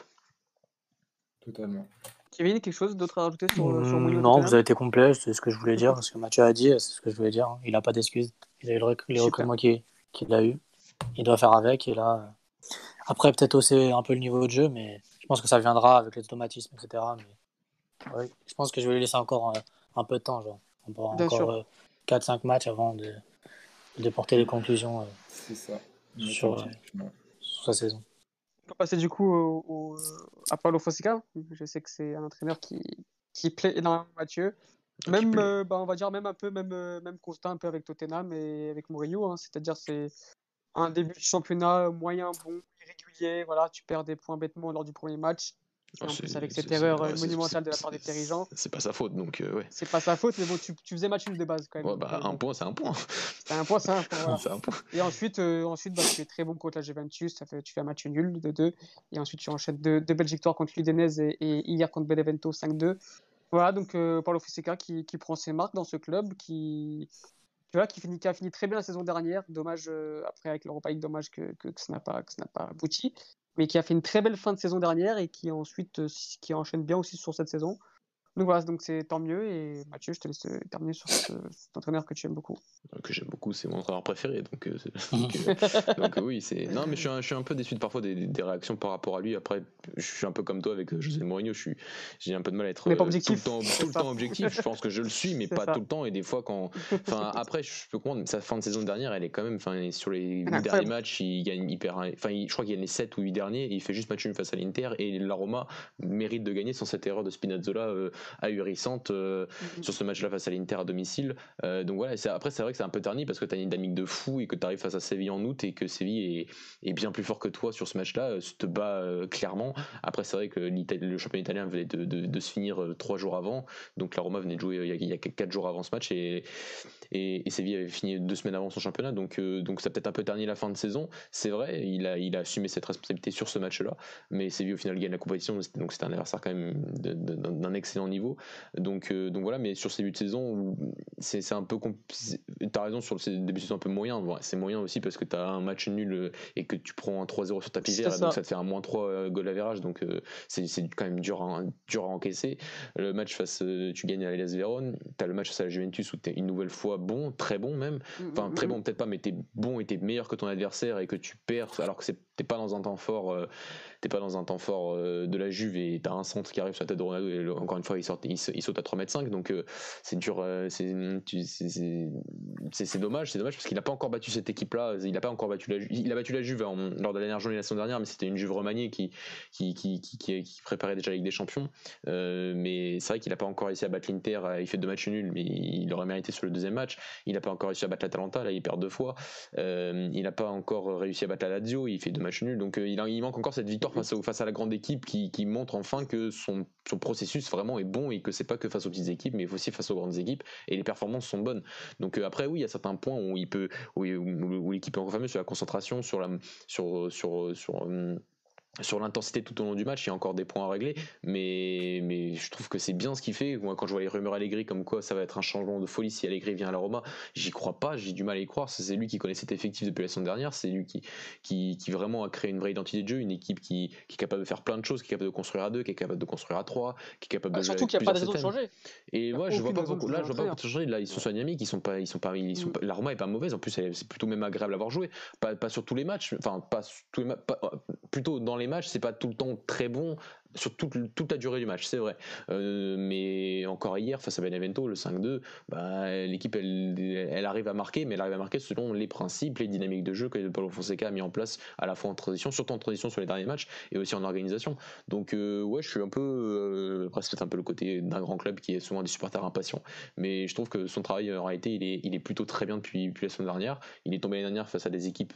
Speaker 2: Totalement.
Speaker 1: Kevin, quelque chose d'autre à rajouter sur, euh, sur
Speaker 4: mmh, Non, vous avez été complet, c'est ce que je voulais dire. Ce que Mathieu a dit, c'est ce que je voulais dire. Il n'a pas d'excuses. Il a eu les recrutements qu'il a eu. Il doit faire avec. Et là, après, peut-être aussi un peu le niveau de jeu, mais je pense que ça viendra avec les automatismes, etc. Mais je pense que je vais lui laisser encore un, peu de temps. Genre. Encore 4-5 matchs avant de, de porter les conclusions
Speaker 2: euh, ça.
Speaker 4: Sur, sa saison.
Speaker 1: On va passer du coup au, à Paulo Fonseca. Je sais que c'est un entraîneur qui, qui plaît énormément Mathieu. Même, euh, bah, on va dire même un peu, même, euh, même constant un peu avec Tottenham et avec Mourinho. Hein. C'est-à-dire c'est un début de championnat moyen, bon, irrégulier. Voilà, tu perds des points bêtement lors du premier match. En plus, avec cette erreur euh, monumentale de la part des dirigeants.
Speaker 3: C'est pas sa faute, donc euh, ouais.
Speaker 1: C'est pas sa faute, mais bon, tu, tu faisais match nul de base quand même.
Speaker 3: bah, un point, c'est un point.
Speaker 1: C'est un point, c'est un point. un point. Et ensuite, euh, ensuite bah, tu es très bon contre la Juventus, ça fait, tu fais un match nul de 2. Et ensuite, tu enchaînes deux, deux belles victoires contre l'Udinese et, et, hier contre Benevento 5-2. Voilà, donc euh, Paulo Fonseca qui, qui, prend ses marques dans ce club, qui, tu vois, qui, finit, qui a fini très bien la saison dernière. Dommage, après avec l'Europa League, dommage que, que, que ça n'a pas, pas abouti mais qui a fait une très belle fin de saison dernière et qui ensuite euh, qui enchaîne bien aussi sur cette saison. Donc voilà, donc c'est tant mieux. Et Mathieu, je te laisse euh, terminer sur cet entraîneur que tu aimes beaucoup.
Speaker 3: Que j'aime beaucoup, c'est mon entraîneur préféré. Donc, euh, donc, oui, c'est. Non, mais je suis, un, je suis, un, peu déçu de parfois des, des, réactions par rapport à lui. Après, je suis un peu comme toi avec José Mourinho. Je suis, j'ai un peu de mal à être
Speaker 1: tout le
Speaker 3: temps, tout le temps objectif. Je pense que je le suis, mais pas tout le temps. Et des fois, quand. Enfin, après, je peux comprendre. Sa fin de saison dernière, elle est quand même. Enfin, sur les derniers matchs, il gagne hyper. Enfin, je crois qu'il gagne les 7 ou 8 derniers. Et il fait juste match nul face à l'Inter. Et l'Aroma mérite de gagner sans cette erreur de Spinazzola ahurissante euh, mm-hmm. sur ce match-là face à l'Inter à domicile. Euh, donc voilà, après c'est vrai que c'est un peu terni parce que tu as une dynamique de fou et que tu arrives face à Séville en août et que Séville est, bien plus fort que toi sur ce match-là, euh, te bat clairement. Après c'est vrai que le championnat italien venait de, se finir trois jours avant, donc la Roma venait de jouer il y a, quatre jours avant ce match et, et, Séville avait fini deux semaines avant son championnat, donc, donc ça peut-être un peu terni la fin de saison. C'est vrai, il a, il a assumé cette responsabilité sur ce match-là, mais Séville au final gagne la compétition, donc c'était un adversaire quand même d'un excellent niveau. Donc, euh, donc voilà, mais sur ces buts de saison, c'est un peu. T'as raison sur le début de saison un peu moyen. c'est moyen aussi parce que t'as un match nul euh, et que tu prends un 3-0 sur ta vert, donc ça te fait un moins 3 euh, goal average, donc c'est quand même dur à, dur à encaisser. Le match face, tu gagnes à Hellas Vérone, t'as le match face à la Juventus où t'es une nouvelle fois bon, très bon même. Mm, enfin, mm, très mm. bon peut-être pas, mais t'es bon et t'es meilleur que ton adversaire et que tu perds alors que t'es pas dans un temps fort t'es pas dans un temps fort euh, de la Juve et t'as un centre qui arrive sur la tête de Ronaldo et encore une fois il, sort, il, saute à 3 mètres 5 donc euh, c'est dur euh, c'est dommage c'est dommage parce qu'il n'a pas encore battu cette équipe là il a pas encore battu la il a battu la Juve lors de la dernière journée la semaine dernière mais c'était une Juve remaniée qui qui, qui, qui, préparait déjà la Ligue des Champions mais c'est vrai qu'il n'a pas encore réussi à battre l'Inter il fait deux matchs nuls mais il aurait mérité sur le deuxième match. Il n'a pas encore réussi à battre l'Atalanta là il perd deux fois. Il n'a pas encore réussi à battre la Lazio il fait deux matchs nuls donc il, il manque encore cette victoire face, à la grande équipe qui, montre enfin que son, processus vraiment est bon et que c'est pas que face aux petites équipes, mais aussi face aux grandes équipes et les performances sont bonnes. Donc euh, après, oui, il y a certains points où il peut, où, l'équipe est encore fameuse sur la concentration, sur la, sur, sur, sur, euh, sur l'intensité tout au long du match, il y a encore des points à régler, mais, mais je trouve que c'est bien ce qu'il fait. Moi, quand je vois les rumeurs Allegri comme quoi ça va être un changement de folie si Allegri vient à la Roma, j'y crois pas, j'ai du mal à y croire. C'est lui qui connaît cet effectif depuis la saison dernière, c'est lui qui, qui, qui, vraiment a créé une vraie identité de jeu, une équipe qui, qui, est capable de faire plein de choses, qui est capable de construire à deux, qui est capable de construire à trois, qui est capable de.
Speaker 1: Bah, surtout qu'il n'y a pas de raison de changer.
Speaker 3: Et moi, je vois pas beaucoup. Là, je vois pas de changer. Là, ils sont sur dynamique, ils sont pas, ils sont pas, ils sont mm. La Roma est pas mauvaise. En plus, c'est plutôt même agréable à avoir joué. Pas, pas sur tous les matchs, enfin pas tous les plutôt dans les matchs, c'est pas tout le temps très bon sur toute, la durée du match, c'est vrai. Euh, mais encore hier, face à Benevento, le 5-2, bah, l'équipe, elle, arrive à marquer, mais elle arrive à marquer selon les principes, les dynamiques de jeu que Paulo Fonseca a mis en place à la fois en transition, surtout en transition sur les derniers matchs, et aussi en organisation. Donc, euh, ouais, je suis un peu, euh, presque peut-être un peu le côté d'un grand club qui est souvent des supporters impatients, mais je trouve que son travail, en réalité, il est, plutôt très bien depuis, depuis la semaine dernière. Il est tombé l'année dernière face à des équipes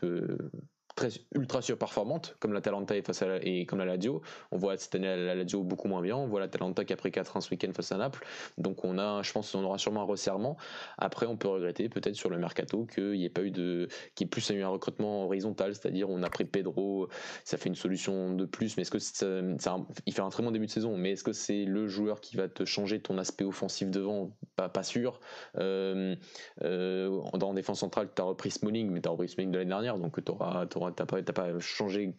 Speaker 3: très ultra surperformante comme la Talenta et, face à et comme la Lazio. On voit cette année la Lazio beaucoup moins bien. On voit la Talenta qui a pris 4-1 ce week-end face à Naples. Donc on a, je pense qu'on aura sûrement un resserrement. Après, on peut regretter peut-être sur le mercato qu'il n'y ait pas eu de, qu'il y ait plus eu un recrutement horizontal, c'est-à-dire on a pris Pedro, ça fait une solution de plus. Mais est-ce que ça, il fait un très bon début de saison, mais est-ce que c'est le joueur qui va te changer ton aspect offensif devant? Pas, sûr. Euh, euh, dans défense centrale, tu as repris Smalling, mais tu as repris Smalling de l'année dernière, donc tu auras t'as pas, pas changé,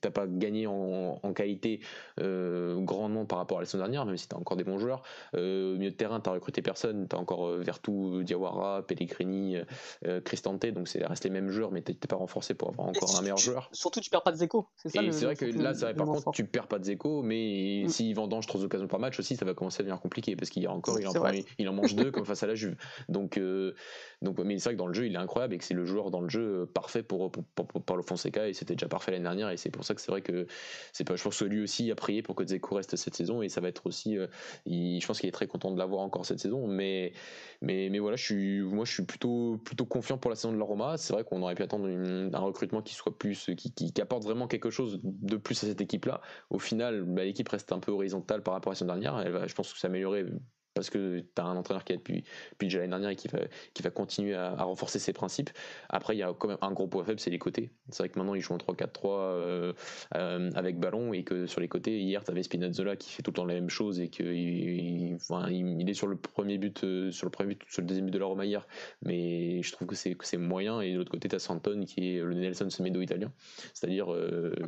Speaker 3: t'as pas gagné en, qualité euh, grandement par rapport à la saison dernière, même si t'as encore des bons joueurs. Euh, au milieu de terrain, t'as recruté personne, t'as encore euh, Vertu, Diawara, Pellegrini, Cristante, donc c'est reste les mêmes joueurs, mais t'es pas renforcé pour avoir encore un meilleur joueur.
Speaker 1: Surtout, tu perds pas de Zeko.
Speaker 3: C'est c'est vrai que là, par contre, tu perds pas de Zeko, mais mm. s'il vendange trois occasions par match aussi, ça va commencer à devenir compliqué parce qu'il y a encore, il en, il en, mange deux comme face à la Juve. Donc, donc mais c'est vrai que dans le jeu, il est incroyable et que c'est le joueur dans le jeu parfait pour, pour, pour, pour, Fonseca et c'était déjà parfait l'année dernière. Et c'est pour ça que c'est vrai que c'est pas je pense que lui aussi a prié pour que Zeko reste cette saison. Et ça va être aussi euh, je pense qu'il est très content de l'avoir encore cette saison. Mais mais mais voilà je suis moi je suis plutôt plutôt confiant pour la saison de la Roma. C'est vrai qu'on aurait pu attendre un recrutement qui soit plus qui, qui, apporte vraiment quelque chose de plus à cette équipe là au final bah, l'équipe reste un peu horizontale par rapport à la saison dernière. Elle va je pense que s'améliorer parce que tu as un entraîneur qui est depuis, déjà l'année dernière et qui va, qui va continuer à, renforcer ses principes. Après, il y a quand même un gros point faible, c'est les côtés. C'est vrai que maintenant, ils jouent en 3-4-3 euh, euh, avec ballon et que sur les côtés, hier, tu avais Spinazzola qui fait tout le temps la même chose et qu'il il, il, est sur le premier but, euh, sur le premier but, sur le deuxième but de la Roma hier, mais je trouve que c'est, moyen. Et de l'autre côté, tu as Santon qui est le Nelson Semedo italien, c'est-à-dire,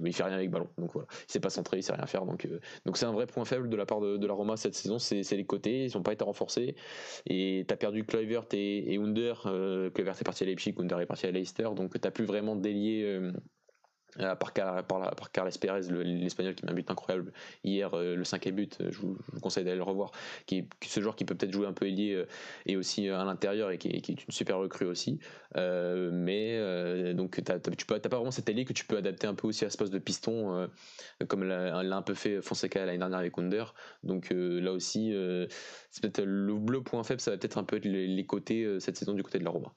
Speaker 3: mais il fait rien avec ballon. Donc voilà, il sait pas centrer, il sait rien faire. Donc, donc c'est un vrai point faible de la part de, la Roma cette saison, c'est les côtés pas été renforcés. Et tu as perdu Kluivert et, et Under. Euh, Kluivert est parti à Leipzig, Under est parti à Leicester. Donc tu plus vraiment délié euh, par, par, par, Carles Pérez, l'Espagnol qui met un but incroyable hier, euh, le cinquième but, euh, je vous, conseille d'aller le revoir, qui ce joueur qui peut peut-être jouer un peu ailier et aussi à l'intérieur et qui est, une super recrue aussi. mais donc tu n'as pas vraiment cet ailier que tu peux adapter un peu aussi à ce poste de piston, comme l'a, un peu fait Fonseca l'année dernière avec Under. Donc là aussi, le, bleu point faible, ça va peut-être un peu être les, côtés cette saison du côté de la Roma.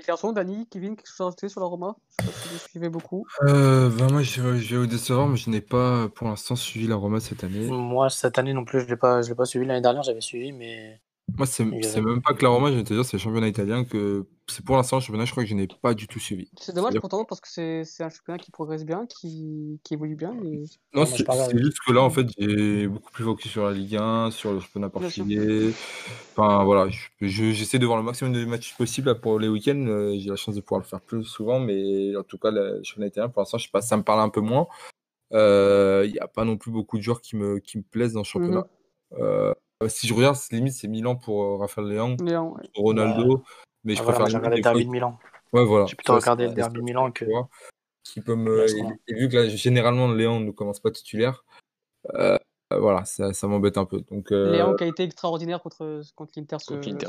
Speaker 1: Les garçons, Dani, Kevin, quelque chose à rajouter sur la Roma? Je sais pas si vous suivez beaucoup.
Speaker 2: Euh, bah, moi, je, je, vais vous décevoir, mais je n'ai pas pour l'instant suivi la Roma cette année.
Speaker 4: Moi, cette année non plus, je ne l'ai pas, pas suivi. L'année dernière, j'avais suivi, mais
Speaker 2: moi, c'est même pas que la Roma, je vais te dire, c'est le championnat italien que c'est pour l'instant le championnat, je crois que je n'ai pas du tout suivi.
Speaker 1: C'est dommage pourtant parce que c'est un championnat qui progresse bien, qui, qui évolue bien.
Speaker 2: Non, c'est juste que là, en fait, j'ai beaucoup plus focus sur la Ligue 1, sur le championnat portugais. Enfin, voilà, j'essaie de voir le maximum de matchs possibles pour les week-ends. Euh, j'ai la chance de pouvoir le faire plus souvent, mais en tout cas, le championnat italien, pour l'instant, je sais pas, ça me parle un peu moins. Euh, il n'y a pas non plus beaucoup de joueurs qui me, qui me plaisent dans le championnat. Mhm. Euh, euh, si je regarde, limite, c'est Milan pour euh, Raphaël Léon, Ronaldo. Mais je ah, préfère.
Speaker 4: J'ai regardé le derby de Milan.
Speaker 2: Ouais, voilà.
Speaker 4: J'ai plutôt regardé le derby de Milan que.
Speaker 2: Qui peut me... et, vu que là, généralement, Léon ne commence pas titulaire, euh, voilà, ça, ça m'embête un peu. Donc,
Speaker 1: Léon qui a été extraordinaire contre, contre l'Inter ce,
Speaker 3: week-end.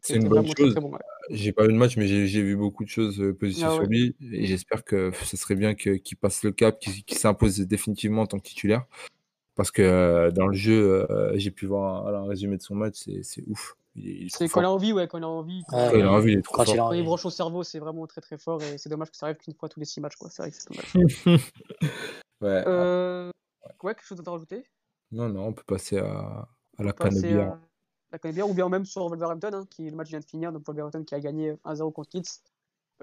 Speaker 2: c'est une bonne chose. j'ai pas vu le match, mais j'ai vu beaucoup de choses positives ah sur lui. Et j'espère que ce serait bien qu'il passe le cap, qu'il s'impose définitivement en tant que titulaire. Parce que euh, dans le jeu, euh, j'ai pu voir un, résumé de son match, c'est ouf.
Speaker 1: C'est quand il a envie, ouais, quand il a envie.
Speaker 2: Quand, il a envie, il est trop quand
Speaker 1: fort. Quand il branche au cerveau, c'est vraiment très très fort et c'est dommage que ça arrive qu'une fois tous les six matchs, quoi. C'est vrai que c'est dommage. ouais. Euh... Ouais, quelque chose à rajouter?
Speaker 2: Non, non, on peut passer à, à la canebière.
Speaker 1: La canebière, ou bien même sur Wolverhampton, hein, qui le match vient de finir, donc Wolverhampton qui a gagné 1-0 contre Leeds.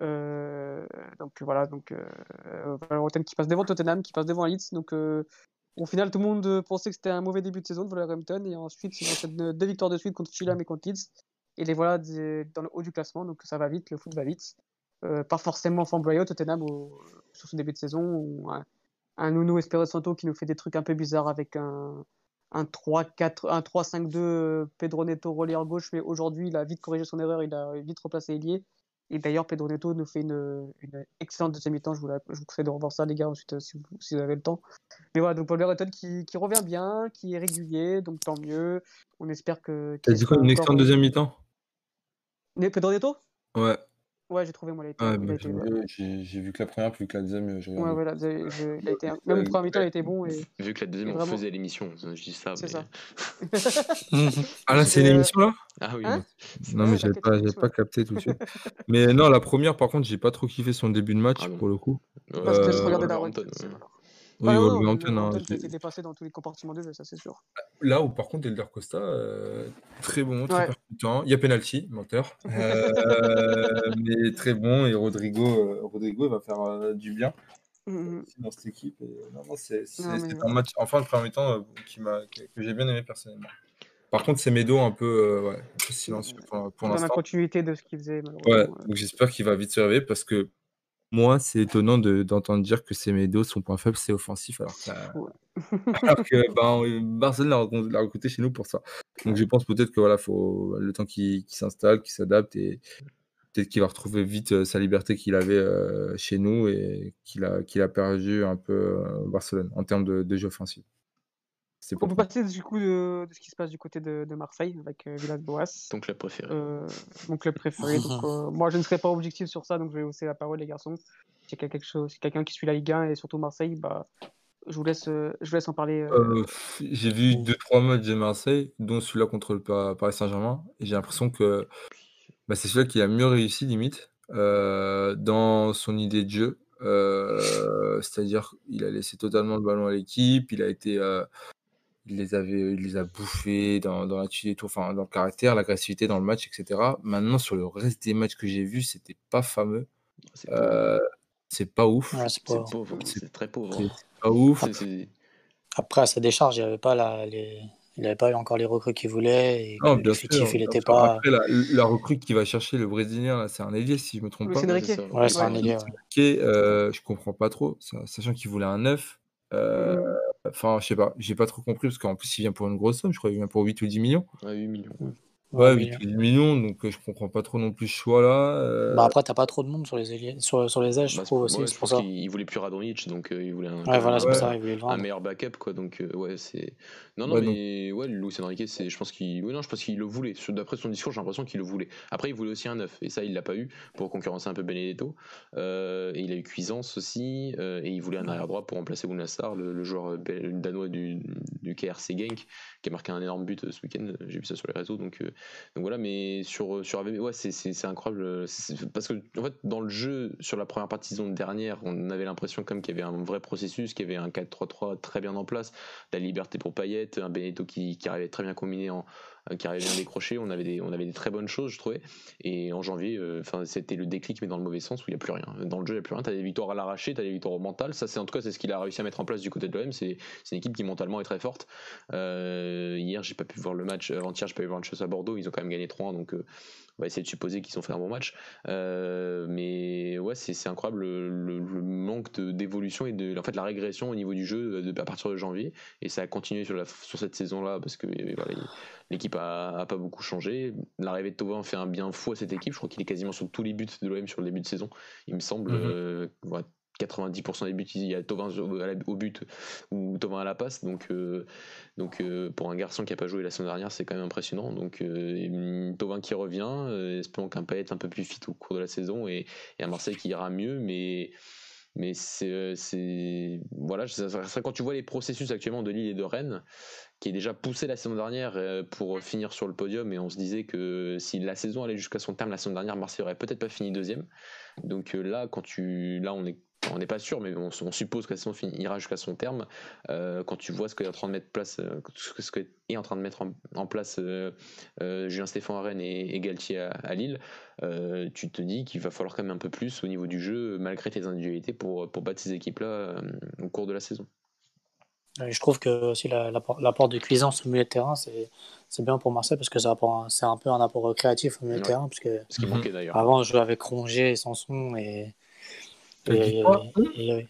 Speaker 1: Euh, donc voilà, donc euh, Wolverhampton qui passe devant Tottenham, qui passe devant Leeds, donc euh, au final, tout le monde euh, pensait que c'était un mauvais début de saison de Wolverhampton. Et ensuite, ils ont deux victoires de suite contre Fulham et contre Leeds. Et les voilà dans le haut du classement. Donc ça va vite, le foot va vite. Euh, pas forcément flamboyant Tottenham sur ce début de saison. un, un Nuno Espirito Santo qui nous fait des trucs un peu bizarres avec un, un 3-5-2 Pedro Neto relié gauche. Mais aujourd'hui, il a vite corrigé son erreur. Il a vite replacé Elie. Et d'ailleurs, Pedro Neto nous fait une, une excellente deuxième mi-temps. Je vous, je vous conseille de revoir ça, les gars, ensuite, euh, si vous, si vous avez le temps. Mais voilà, donc Paul Berreton qui, qui, revient bien, qui est régulier, donc tant mieux. On espère que.
Speaker 2: T'as dit quoi, une excellente deuxième mi-temps?
Speaker 1: Pedro Neto?
Speaker 2: Ouais.
Speaker 1: Ouais, j'ai trouvé, moi, il a été.
Speaker 2: Ouais,
Speaker 1: il a
Speaker 2: bah,
Speaker 1: été-
Speaker 2: j'ai
Speaker 1: ouais,
Speaker 2: j'ai- j'ai vu que la première, plus que la deuxième, j'ai
Speaker 1: ouais, voilà, j'ai- je- il a été. Même
Speaker 2: Euh,
Speaker 1: le premier mi-temps, il était bon. Et...
Speaker 3: Vu que la deuxième, on faisait l'émission, je dis ça.
Speaker 1: C'est
Speaker 3: mais-
Speaker 1: ça.
Speaker 2: Ah là, c'est
Speaker 1: Et,
Speaker 2: une
Speaker 1: euh,
Speaker 2: émission là?
Speaker 3: Ah oui,
Speaker 1: Hein?
Speaker 2: Non,
Speaker 1: Ouais,
Speaker 2: mais
Speaker 1: j'ai
Speaker 2: j'avais pas, j'avais pas capté tout de suite. Mais non, la première, par contre, j'ai pas trop kiffé son début de match
Speaker 3: Ah bon.
Speaker 2: pour le coup.
Speaker 3: ouais,
Speaker 1: Bah, je te laisse
Speaker 3: Wolverhampton.
Speaker 2: Oui,
Speaker 1: Ah non, non,
Speaker 2: Wolverhampton, hein,
Speaker 1: Wolverhampton qui a
Speaker 2: j'ai-
Speaker 1: été dépassé dans tous les compartiments de jeu, ça c'est sûr.
Speaker 2: Là où par contre Elder Costa, euh, très bon, très
Speaker 1: Ouais.
Speaker 2: percutant. Il y a penalty, menteur. Euh, mais très bon. Et Rodrigo, euh, Rodrigo il va faire euh, du bien dans cette équipe. Et, non, non, c'est
Speaker 1: mais-
Speaker 2: un match en fin de premier temps euh, qui m'a, que, que j'ai bien aimé personnellement. Par contre, c'est Medo un peu, euh, ouais, un peu silencieux pour, pour
Speaker 1: Dans la
Speaker 2: l'instant.
Speaker 1: continuité de ce qu'il faisait, malheureusement. euh.
Speaker 2: donc j'espère qu'il va vite se réveiller parce que moi, c'est étonnant de- d'entendre dire que c'est Medo, son point faible, c'est offensif, alors que,
Speaker 1: Ouais.
Speaker 2: alors que ben, Barcelone l'a recruté chez nous pour ça. Donc je pense peut-être que voilà, faut le temps qu'il s'installe, qu'il s'adapte et peut-être qu'il va retrouver vite euh, sa liberté qu'il avait euh, chez nous et qu'il a, qu'il a perdu un peu euh, Barcelone en termes de, de jeu offensif. C'est
Speaker 1: On
Speaker 2: pour
Speaker 1: peut passer du coup de, de ce qui se passe du côté de, de Marseille avec euh, Villas-Boas,
Speaker 3: Ton club préféré.
Speaker 1: euh, mon club préféré. donc, euh, moi, je ne serai pas objectif sur ça, donc je vais hausser la parole, les garçons. Si quelqu'un quelque chose, si quelqu'un qui suit la Ligue 1 et surtout Marseille, bah, je vous laisse, euh, je vous laisse en parler. euh,
Speaker 2: Euh, j'ai vu deux trois matchs de Marseille, dont celui-là contre le Pa- Paris Saint-Germain, et j'ai l'impression que bah, c'est celui qui a mieux réussi limite euh, dans son idée de jeu. Euh, c'est-à-dire il a laissé totalement le ballon à l'équipe, il a été, euh, il les avait, il les a bouffés dans, dans l'attitude et tout, enfin dans le caractère, l'agressivité dans le match, etc. Maintenant sur le reste des matchs que j'ai vus, c'était pas fameux,
Speaker 3: C'est.
Speaker 2: Euh, pas ouf,
Speaker 4: Ouais, c'est
Speaker 3: C'est
Speaker 4: pas-
Speaker 3: pauvre,
Speaker 2: c'est-
Speaker 3: c'est très pauvre.
Speaker 2: c'est pas ouf.
Speaker 4: Après, à sa décharge, il n'avait pas, la, les... il avait pas eu encore les recrues qu'il voulait. Et
Speaker 2: Non, bien sûr.
Speaker 4: il n'était pas.
Speaker 2: Après, la, la recrue qui va chercher le Brésilien, c'est un ailier, si je me trompe pas.
Speaker 3: C'est
Speaker 4: un ailier. ouais.
Speaker 2: Euh, je comprends pas trop, ça- sachant qu'il voulait un 9. Euh,
Speaker 1: Mhm.
Speaker 2: Enfin, je sais pas, j'ai pas trop compris parce qu'en plus, il vient pour une grosse somme, je crois qu'il vient pour 8 ou 10 millions.
Speaker 3: à 8 millions.
Speaker 2: Ouais,
Speaker 4: Ouais,
Speaker 2: 8
Speaker 4: mais-
Speaker 2: ou 10 millions, donc euh, je comprends pas trop non plus ce choix-là. euh,
Speaker 4: Bah après, t'as pas trop de monde sur les ailiers, sur, sur les ailes, je
Speaker 3: Bah,
Speaker 4: trouve
Speaker 3: c'est-
Speaker 4: aussi,
Speaker 3: ouais,
Speaker 4: c'est
Speaker 3: je
Speaker 4: pour
Speaker 3: pense
Speaker 4: ça.
Speaker 3: qu'il il voulait plus Radonjic, donc euh, il voulait un,
Speaker 4: Ouais, voilà, c'est pour
Speaker 2: Ouais.
Speaker 4: ça, il voulait le
Speaker 3: un
Speaker 4: vendre.
Speaker 3: meilleur backup, quoi. Donc, euh, ouais, c'est. Non, non,
Speaker 2: Ouais, donc-
Speaker 3: mais ouais, Luis Enrique, c'est, je pense qu'il, oui, non, je pense qu'il le voulait. D'après son discours, j'ai l'impression qu'il le voulait. Après, il voulait aussi un neuf, et ça, il l'a pas eu pour concurrencer un peu Benedetto. Euh, et il a eu Cuisance aussi, euh, et il voulait un arrière droit pour remplacer Bounassar, le, le joueur euh, danois du, du KRC Genk, qui a marqué un énorme but euh, ce week-end. J'ai vu ça sur les réseaux, donc, euh, donc voilà. Mais sur sur ouais, c'est, incroyable. C'est- parce que en fait, dans le jeu, sur la première partie de saison dernière, on avait l'impression comme qu'il y avait un vrai processus, qu'il y avait un 4-3-3 très bien en place, la liberté pour Payet, un Benedetto qui, qui arrivait très bien combiné en euh, qui arrivait bien décroché, on avait des on avait des très bonnes choses, je trouvais. Et en janvier, euh, c'était le déclic mais dans le mauvais sens où il y a plus rien. Dans le jeu, il y a plus rien, tu as des victoires à l'arraché, tu as des victoires au mental, ça c'est en tout cas c'est ce qu'il a réussi à mettre en place du côté de l'OM, c'est c'est une équipe qui mentalement est très forte. Euh, hier, j'ai pas pu voir le match, avant-hier, j'ai pas pu voir le match à Bordeaux, ils ont quand même gagné 3 donc euh, on va essayer de supposer qu'ils ont fait un bon match. Euh, mais ouais, c'est c'est incroyable le, le- le manque de- d'évolution et de en fait la régression au niveau du jeu euh, de- à partir de janvier. Et ça a continué sur, la, sur cette saison-là parce que euh, voilà, il- l'équipe a, a pas beaucoup changé. L'arrivée de Thauvin fait un bien fou à cette équipe. Je crois qu'il est quasiment sur tous les buts de l'OM sur le début de saison. Il me semble.
Speaker 2: Mhm.
Speaker 3: euh, ouais, 90% des buts, il y a Thauvin au, but ou Thauvin à la passe. Donc, euh, donc euh, pour un garçon qui a pas joué la semaine dernière, c'est quand même impressionnant. Donc euh, Thauvin qui revient, euh, espérons qu'un Payet un peu plus fit au cours de la saison et, et un Marseille qui ira mieux, mais mais c'est voilà, ça- quand tu vois les processus actuellement de Lille et de Rennes, qui est déjà poussé la saison dernière pour finir sur le podium, et on se disait que si la saison allait jusqu'à son terme la saison dernière, Marseille aurait peut-être pas fini deuxième. Donc là, quand tu là on est on n'est pas sûr, mais on, on suppose que la saison fin- ira jusqu'à son terme. Euh, quand tu vois ce qu'est en train de mettre place, euh, ce que- est en train de mettre en, en place euh, euh, Julien Stéphane à Rennes et, et Galtier à, à Lille, tu te dis qu'il va falloir quand même un peu plus au niveau du jeu, malgré tes individualités, pour, pour battre ces équipes-là au cours de la saison.
Speaker 4: Je trouve que aussi la- l'apport l'apport de Cuisance au milieu de terrain, c'est bien pour Marseille parce que c'est un peu un apport créatif au milieu de terrain. Parce que
Speaker 3: Ce qui manquait d'ailleurs.
Speaker 4: avant, je jouais avec Rongier et Sanson et.
Speaker 2: T'as
Speaker 4: et-
Speaker 2: dit quoi
Speaker 4: et- et-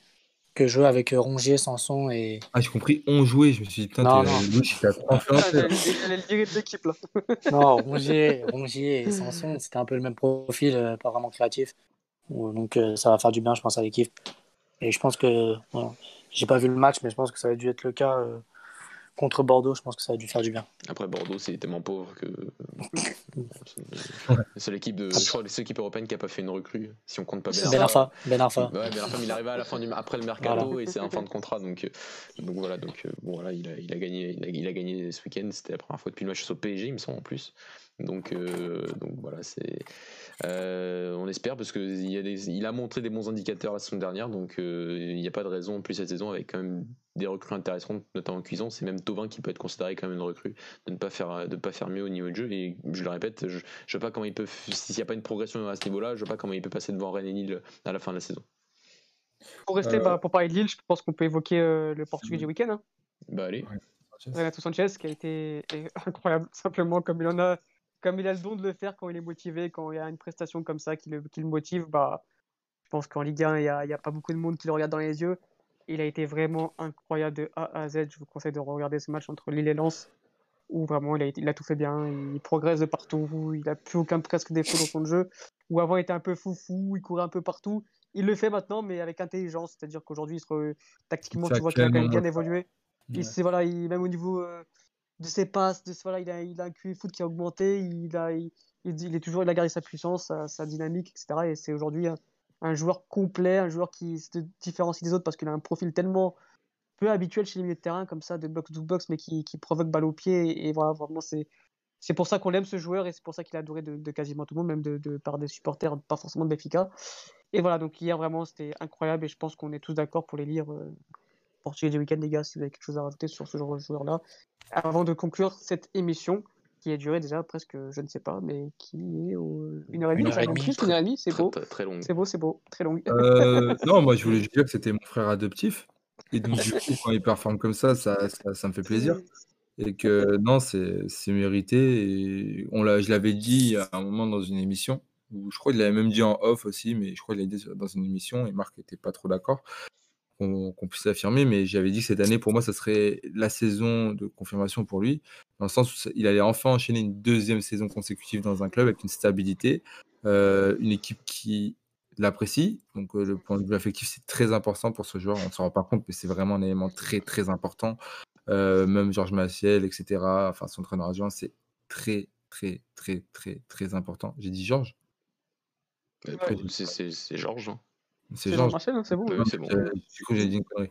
Speaker 4: que je jouais avec Rongier, Sanson et.
Speaker 2: Ah, j'ai compris, on jouait, je me suis dit, putain,
Speaker 4: Non,
Speaker 2: t'es-
Speaker 4: non.
Speaker 2: Louis, il t'a trop
Speaker 1: Ah,
Speaker 2: influencé. là.
Speaker 1: J'allais j'allais le virer de l'équipe là.
Speaker 4: Non, Rongier, Rongier et Sanson, c'était un peu le même profil, euh, pas vraiment créatif. Donc euh, ça va faire du bien, je pense, à l'équipe. Et je pense que. Voilà. J'ai pas vu le match, mais je pense que ça a dû être le cas euh, contre Bordeaux, je pense que ça a dû faire du bien.
Speaker 3: Après, Bordeaux, c'est tellement pauvre que. c'est l'équipe de. Je crois que c'est l'équipe européenne qui a pas fait une recrue, si on compte pas
Speaker 4: Ben Arfa. Ben Arfa.
Speaker 3: Ouais, Ben Arfa, il arrive à la fin du après le mercato et c'est en fin de contrat, donc euh, donc voilà, donc euh, bon voilà, il a, il a gagné, il a, il a gagné ce week-end. C'était la première fois depuis le match au PSG, il me semble en plus. Donc euh, donc voilà, c'est. Euh, on espère parce qu'il a, il a montré des bons indicateurs la saison dernière, donc euh, il n'y a pas de raison plus cette saison avec quand même des recrues intéressantes, notamment en cuisant. C'est même Tovin qui peut être considéré comme une recrue, de ne pas faire, de pas faire mieux au niveau de jeu. Et je le répète, je ne sais pas comment il peut, s'il n'y a pas une progression à ce niveau-là, je ne sais pas comment il peut passer devant Rennes et Lille à la fin de la saison.
Speaker 1: Pour rester, euh... bah, pour parler de Lille, je pense qu'on peut évoquer euh, le Portugais du week-end. Hein.
Speaker 3: Bah allez.
Speaker 1: Renato Sanchez qui a été incroyable, simplement comme il en a comme il a le don de le faire quand il est motivé, quand il y a une prestation comme ça qui le, qui le motive, bah, je pense qu'en Ligue 1, il n'y a, a, pas beaucoup de monde qui le regarde dans les yeux. Il a été vraiment incroyable de A à Z. Je vous conseille de regarder ce match entre Lille et Lens, où vraiment il a, il a tout fait bien. Il progresse de partout. Il n'a plus aucun presque défaut dans son jeu. Où avant il était un peu foufou, il courait un peu partout. Il le fait maintenant, mais avec intelligence. C'est-à-dire qu'aujourd'hui, tactiquement, tu vois qu'il a quand même bien évolué. Ouais. Il, voilà, il, même au niveau. Euh, de ses passes, de, voilà, il, a, il a un QI foot qui a augmenté, il a, il, il, est toujours, il a gardé sa puissance, sa, sa dynamique, etc. Et c'est aujourd'hui un, un, joueur complet, un joueur qui se différencie des autres parce qu'il a un profil tellement peu habituel chez les milieux de terrain, comme ça, de box-to-box, mais qui, provoque balle au pied. Et, voilà, vraiment, c'est. C'est pour ça qu'on l'aime ce joueur et c'est pour ça qu'il est adoré de, quasiment tout le monde, même de, par des supporters, pas forcément de Benfica. Et voilà, donc hier vraiment c'était incroyable et je pense qu'on est tous d'accord pour les lire euh, Portugais du week-end, les gars, si vous avez quelque chose à rajouter sur ce genre de joueur-là. Avant de conclure cette émission, qui a duré déjà presque, je ne sais pas, mais qui est au... une heure et demie, une heure et demie, c'est beau.
Speaker 3: Très, très long.
Speaker 1: C'est beau, c'est beau, très long.
Speaker 2: Euh, non, moi je voulais juste dire que c'était mon frère adoptif. Et donc, du coup, quand il performe comme ça, ça, ça, ça me fait plaisir. Et que non, c'est mérité. Et on je l'avais dit à un moment dans une émission, où je crois qu'il l'avait même dit en off aussi, mais je crois qu'il l'a dit dans une émission et Marc n'était pas trop d'accord qu'on qu puisse l'affirmer, mais j'avais dit que cette année, pour moi, ça serait la saison de confirmation pour lui, dans le sens où il allait enfin enchaîner une deuxième saison consécutive dans un club avec une stabilité, euh, une équipe qui l'apprécie. Donc, euh, le point de vue affectif, c'est très important pour ce joueur. On ne s'en rend pas compte, mais c'est vraiment un élément très, très important. Euh, même Georges Maciel, etc., enfin, son entraîneur adjoint, c'est très, très, très, très, très important. J'ai dit Georges
Speaker 3: ouais, C'est Georges. Hein.
Speaker 2: C'est Georges.
Speaker 1: C'est bon.
Speaker 3: Oui, bon.
Speaker 2: Du coup, j'ai dit une connerie.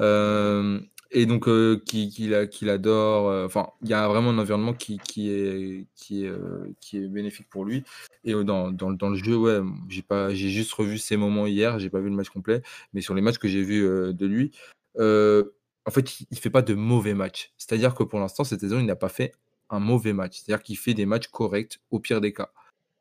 Speaker 2: Euh, et donc, euh, qui, qui, qui l'adore. Enfin, il y a vraiment un environnement qui, qui, est, qui, est, euh, qui est bénéfique pour lui. Et dans, dans, dans le jeu, ouais, j'ai pas, j'ai juste revu ses moments hier. J'ai pas vu le match complet, mais sur les matchs que j'ai vus de lui, en fait, il, il fait pas de mauvais matchs. C'est-à-dire que pour l'instant, cette saison, il n'a pas fait un mauvais match. C'est-à-dire qu'il fait des matchs corrects au pire des cas.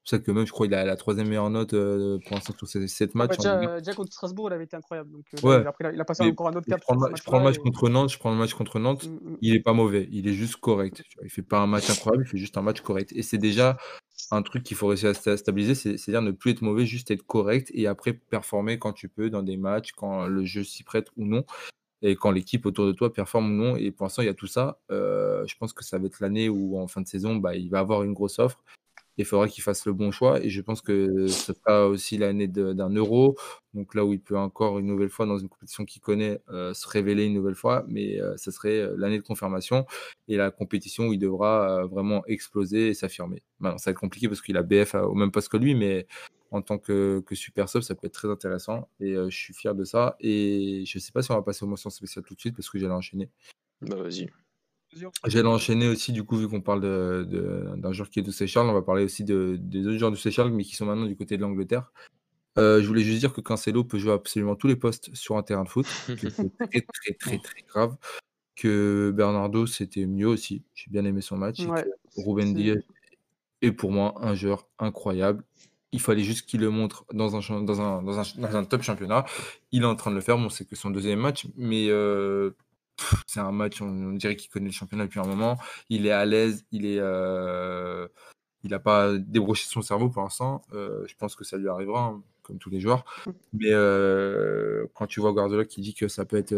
Speaker 2: C'est ça que même, je crois, il a la troisième meilleure note euh, pour l'instant sur ces sept matchs.
Speaker 1: Ouais, déjà, déjà, contre Strasbourg, il avait été incroyable. Donc,
Speaker 2: euh, ouais.
Speaker 1: après, il a passé encore un autre cap.
Speaker 2: Je prends, le, je prends le match et... contre Nantes. Je prends le match contre Nantes. Mm -hmm. Il est pas mauvais. Il est juste correct. Il fait pas un match incroyable. Il fait juste un match correct. Et c'est déjà un truc qu'il faut réussir à stabiliser, c'est-à-dire ne plus être mauvais, juste être correct et après performer quand tu peux dans des matchs, quand le jeu s'y prête ou non et quand l'équipe autour de toi performe ou non. Et pour l'instant, il y a tout ça. Euh, je pense que ça va être l'année où, en fin de saison, bah, il va avoir une grosse offre il faudra qu'il fasse le bon choix. Et je pense que ce sera aussi l'année d'un euro. Donc là où il peut encore une nouvelle fois, dans une compétition qu'il connaît, euh, se révéler une nouvelle fois. Mais euh, ce serait l'année de confirmation et la compétition où il devra euh, vraiment exploser et s'affirmer. Ça va être compliqué parce qu'il a BF au même poste que lui, mais en tant que, que super sub, ça peut être très intéressant. Et je suis fier de ça. Et je ne sais pas si on va passer aux motions spéciales tout de suite parce que j'allais enchaîner.
Speaker 3: Bah vas-y.
Speaker 2: J'allais enchaîner aussi, du coup, vu qu'on parle d'un de, de, joueur qui est de Seychelles, on va parler aussi de, des autres joueurs de Seychelles, mais qui sont maintenant du côté de l'Angleterre. Euh, je voulais juste dire que Cancelo peut jouer absolument tous les postes sur un terrain de foot, c'est très, très, très, très grave. Que Bernardo, c'était mieux aussi. J'ai bien aimé son match.
Speaker 1: Ouais,
Speaker 2: Ruben Diaz est pour moi un joueur incroyable. Il fallait juste qu'il le montre dans un, dans, un, dans, un, dans un top championnat. Il est en train de le faire. Bon, c'est que son deuxième match, mais. Euh, c'est un match, on, on dirait qu'il connaît le championnat depuis un moment. Il est à l'aise, il est, euh, il n'a pas débroché son cerveau pour l'instant. Euh, je pense que ça lui arrivera, hein, comme tous les joueurs. Mais euh, quand tu vois Guardiola qui dit que ça peut être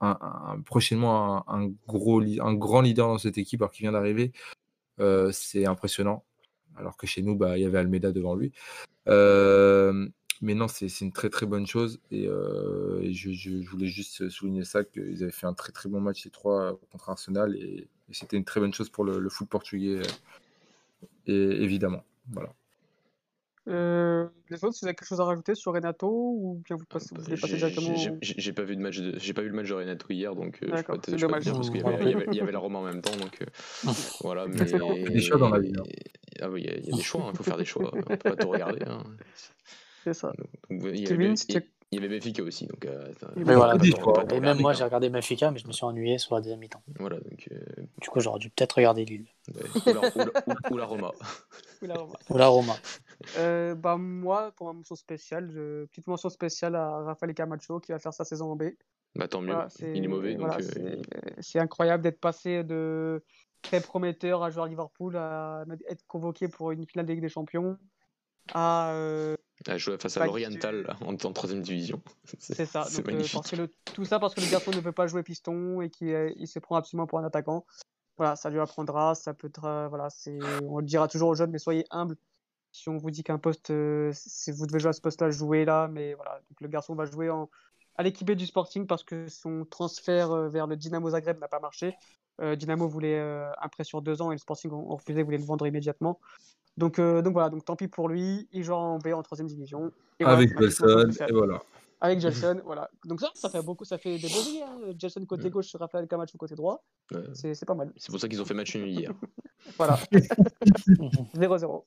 Speaker 2: un, un, prochainement un, un, gros, un grand leader dans cette équipe alors qu'il vient d'arriver, c'est impressionnant. Alors que chez nous, bah, il y avait Almeida devant lui. Mais non, c'est une très très bonne chose. Et, euh, je, je, voulais juste souligner ça, qu'ils avaient fait un très très bon match les trois contre Arsenal. Et, c'était une très bonne chose pour le, le foot portugais, et, évidemment. Voilà.
Speaker 1: Euh, les autres, vous avez quelque chose à rajouter sur Renato ou bien vous, passez, vous voulez passer directement
Speaker 3: J'ai pas vu de match, j'ai pas vu le match de Renato hier, donc
Speaker 1: euh,
Speaker 3: je
Speaker 1: c'est dommage.
Speaker 3: parce qu'il y, y, avait la Roma en même temps, donc euh, voilà. Mais
Speaker 2: il y a des choix dans la vie. Hein.
Speaker 3: Ah oui, il y, a, y a des choix, il hein, faut faire des choix. On peut pas tout regarder. Hein.
Speaker 1: C'est ça.
Speaker 3: Donc, il, y avait, il, y avait Benfica aussi, donc. Euh,
Speaker 4: mais voilà, et même moi, j'ai regardé Benfica, mais je me suis ennuyé sur la deuxième mi-temps.
Speaker 3: Voilà, donc. Euh...
Speaker 4: Du coup, j'aurais dû peut-être regarder Lille.
Speaker 3: Ouais. Ou, la, ou, la, ou, la, Roma.
Speaker 1: ou la Roma.
Speaker 4: Ou la Roma.
Speaker 1: Euh, bah, moi, pour ma mention spéciale, je... petite mention spéciale à Rafael Camacho qui va faire sa saison en B.
Speaker 3: Bah, tant mieux, voilà, il est mauvais.
Speaker 1: Voilà, euh... c'est incroyable d'être passé de très prometteur à jouer à Liverpool à être convoqué pour une finale de Ligue des Champions à, euh...
Speaker 3: à jouer face à l'Oriental en, en troisième division.
Speaker 1: C'est ça. Donc, euh, parce que le... tout ça parce que le garçon ne veut pas jouer piston et qu'il il se prend absolument pour un attaquant. Voilà, ça lui apprendra. Ça peut être, voilà, on le dira toujours aux jeunes, mais soyez humbles si on vous dit qu'un poste, euh, si vous devez jouer à ce poste-là, jouez là. Mais voilà, donc le garçon va jouer en, à l'équipe du Sporting parce que son transfert euh, vers le Dynamo Zagreb n'a pas marché. Euh, Dynamo voulait euh, un prêt sur deux ans et le Sporting ont refusé, voulait le vendre immédiatement. Donc, euh, donc voilà, donc tant pis pour lui. Il joue en B en troisième division.
Speaker 2: Et Avec voilà, Gelson, et voilà.
Speaker 1: Avec Gelson, voilà. Donc ça, ça fait beaucoup, ça fait des beaux. Hein. Gelson côté ouais. gauche, Raphaël Camacho côté droit. Ouais. C'est pas mal.
Speaker 3: C'est pour ça qu'ils ont fait match nul hier.
Speaker 1: voilà. 0-0.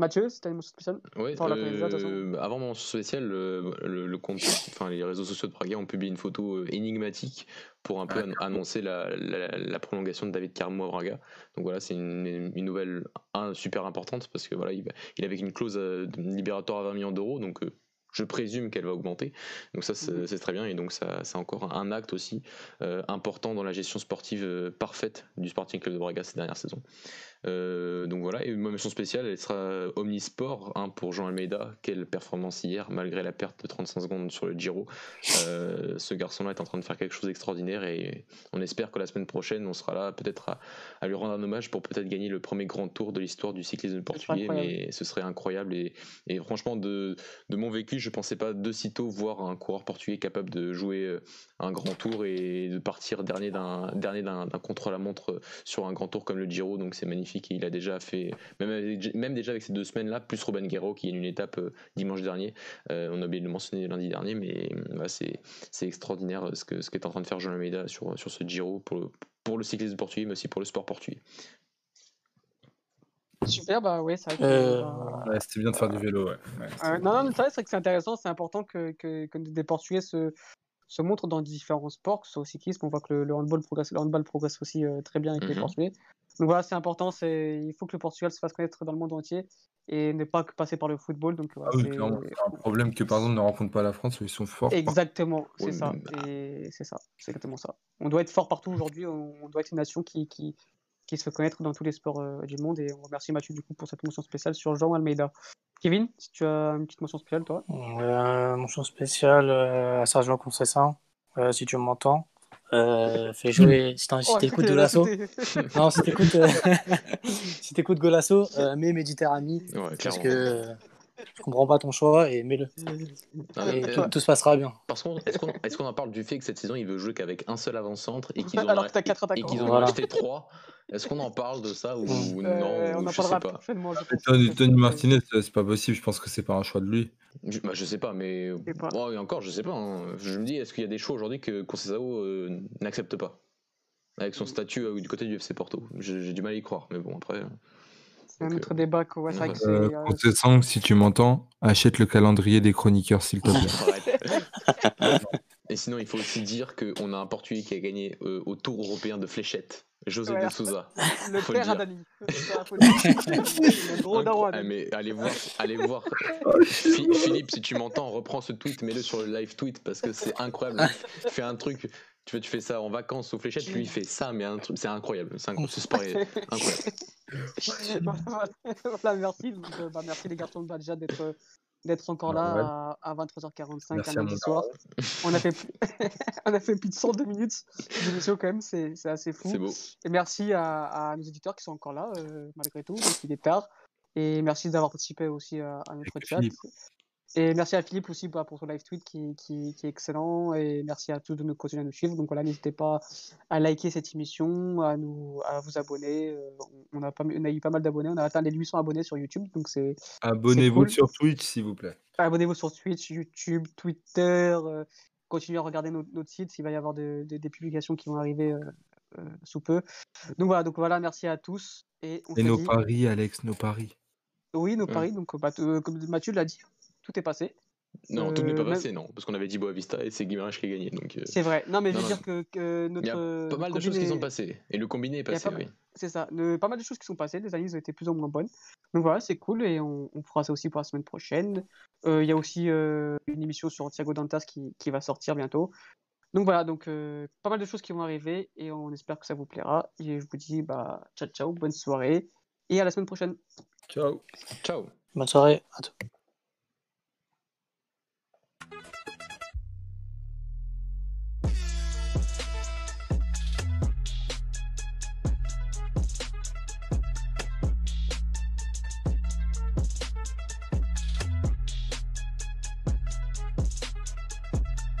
Speaker 1: Mathieu, c'était une mention spéciale
Speaker 3: Oui, euh, avant mon mention spéciale, le, le, le, compte, enfin, les réseaux sociaux de Braga ont publié une photo euh, énigmatique pour un peu an annoncer la, la, la, prolongation de David Carmo à Braga. Donc voilà, c'est une, une, nouvelle un, super importante parce que voilà, il, il avait une clause euh, libératoire à 20 millions d'euros, donc euh, je présume qu'elle va augmenter. Donc ça, c'est mmh. très bien. Et donc ça, c'est encore un acte aussi euh, important dans la gestion sportive euh, parfaite du Sporting Club de Braga cette dernière saison. Euh, donc voilà, et ma mission spéciale, elle sera omnisport hein, pour Jean Almeida. Quelle performance hier, malgré la perte de 35 secondes sur le Giro. Euh, ce garçon-là est en train de faire quelque chose d'extraordinaire et on espère que la semaine prochaine, on sera là peut-être à, à, lui rendre un hommage pour peut-être gagner le premier grand tour de l'histoire du cyclisme portugais. Mais ce serait incroyable et, et franchement, de, de, mon vécu, je pensais pas de sitôt voir un coureur portugais capable de jouer un grand tour et de partir dernier d'un dernier d'un contre-la-montre sur un grand tour comme le Giro. Donc c'est magnifique il a déjà fait, même, avec, même déjà avec ces deux semaines-là, plus Robin Guerrero qui a une étape euh, dimanche dernier. Euh, on a oublié de le mentionner lundi dernier, mais bah, c'est extraordinaire ce qu'est ce qu en train de faire Jean Almeida sur, sur ce Giro pour le, pour le cyclisme portugais, mais aussi pour le sport portugais.
Speaker 1: Super, bah ouais, c'est vrai
Speaker 2: euh... ouais, C'était bien de faire du vélo, ouais.
Speaker 1: ouais non, non, c'est vrai que c'est intéressant, c'est important que, que, que, des Portugais se, se montrent dans différents sports, que ce soit au cyclisme, on voit que le, le handball, progresse, le handball progresse aussi euh, très bien avec mm -hmm. les Portugais. Donc voilà, c'est important. C'est il faut que le Portugal se fasse connaître dans le monde entier et ne pas que passer par le football. Donc voilà,
Speaker 2: ah oui, c'est un problème que par exemple ne rencontre pas la France où ils sont forts.
Speaker 1: Exactement, c'est oui, ça. C'est ça, c'est exactement ça. On doit être fort partout aujourd'hui. On doit être une nation qui, qui, qui se fait connaître dans tous les sports euh, du monde. Et on remercie Mathieu du coup pour cette mention spéciale sur Jean Almeida. Kevin, si tu as une petite mention spéciale, toi?
Speaker 4: Euh, mention spéciale euh, à Sergio Conceição, euh, si tu m'entends. Euh, fais jouer si oh, t'écoutes l'assaut non si t'écoutes euh... si Golasso euh, mets Méditerranée
Speaker 3: ouais,
Speaker 4: parce que euh, je comprends pas ton choix et mets-le et tout, tout, se passera bien
Speaker 3: parce qu'on est-ce qu'on en parle du fait que cette saison il veut jouer qu'avec un seul avant-centre et qu'ils ont,
Speaker 1: Alors que as quatre
Speaker 3: et qu'ils ont voilà. acheté trois est-ce qu'on en parle de ça ou non
Speaker 1: on en parlera
Speaker 2: prochainement Tony, Tony Martinez c'est pas possible je pense que c'est pas un choix de lui
Speaker 3: je, bah, je sais pas, mais
Speaker 1: pas.
Speaker 3: Oh, et encore, je sais pas. Hein. Je me dis, est-ce qu'il y a des choix aujourd'hui que Conceição euh, n'accepte pas? Avec son statut euh, du côté du FC Porto J'ai du mal à y croire, mais bon, après.
Speaker 1: C'est un autre débat. Quoi. Ouais,
Speaker 2: euh, Conceição, si tu m'entends, achète le calendrier des chroniqueurs, s'il te plaît.
Speaker 3: Et sinon, il faut aussi dire qu'on a un Portugais qui a gagné euh, au Tour européen de fléchette. José de Souza.
Speaker 1: Le père à Dani.
Speaker 3: le gros daron ah, mais allez voir, allez voir. Philippe, si tu m'entends, reprends ce tweet, mets-le sur le live tweet parce que c'est incroyable. Fais un truc. Tu fais, tu fais ça en vacances aux fléchettes, lui il fait ça, mais un truc, c'est incroyable. C'est un, ce sport est
Speaker 1: incroyable. voilà, merci. Donc, euh, bah, merci les garçons de Badja d'être d'être encore là ouais. à, à, 23h45 Merci un lundi soir. on, a fait plus... on a fait plus de 102 minutes d'émission quand même, c'est assez fou.
Speaker 3: Beau.
Speaker 1: Et merci à, à, nos éditeurs qui sont encore là, euh, malgré tout, donc il est tard. Et merci d'avoir participé aussi à, à notre chat. Et merci à Philippe aussi bah, pour son live tweet qui, qui, qui est excellent. Et merci à tous de nous continuer à nous suivre. Donc voilà, n'hésitez pas à liker cette émission, à, nous, à vous abonner. Euh, On a, pas, on a eu pas mal d'abonnés. On a atteint les 800 abonnés sur YouTube. Donc c'est
Speaker 2: Abonnez-vous
Speaker 1: cool.
Speaker 2: sur Twitch, s'il vous plaît.
Speaker 1: abonnez-vous sur Twitch, YouTube, Twitter. euh, continuez à regarder notre, notre site. Il va y avoir de- de- des publications qui vont arriver euh, euh, sous peu. Donc voilà, donc voilà, merci à tous. Et on
Speaker 2: Et
Speaker 1: se
Speaker 2: nos
Speaker 1: dit,
Speaker 2: paris, Alex, nos paris.
Speaker 1: oui, nos
Speaker 3: Mm.
Speaker 1: paris. Donc bah, euh, comme Mathieu l'a dit, tout est passé.
Speaker 3: Non, tout n'est pas
Speaker 1: Euh, même-
Speaker 3: passé, non, parce qu'on avait dit Boavista et c'est Guimaraes qui a gagné. Donc, euh,
Speaker 1: C'est vrai. Non, mais je veux
Speaker 3: non.
Speaker 1: dire que, que
Speaker 3: il y a
Speaker 1: notre.
Speaker 3: pas mal de
Speaker 1: notre
Speaker 3: choses qui sont passées. Et le combiné est
Speaker 1: Il y a
Speaker 3: passé,
Speaker 1: pas
Speaker 3: oui.
Speaker 1: C'est ça. Le- pas mal de choses qui sont passées. Les analyses ont été plus ou moins bonnes. Donc voilà, c'est cool et on, on fera ça aussi pour la semaine prochaine. Euh, Il y a aussi euh, une émission sur Thiago Dantas qui, qui va sortir bientôt. Donc voilà, donc euh, pas mal de choses qui vont arriver et on espère que ça vous plaira. Et je vous dis bah ciao ciao, bonne soirée et à la semaine prochaine.
Speaker 2: Ciao.
Speaker 3: Ciao
Speaker 4: Bonne soirée à tous.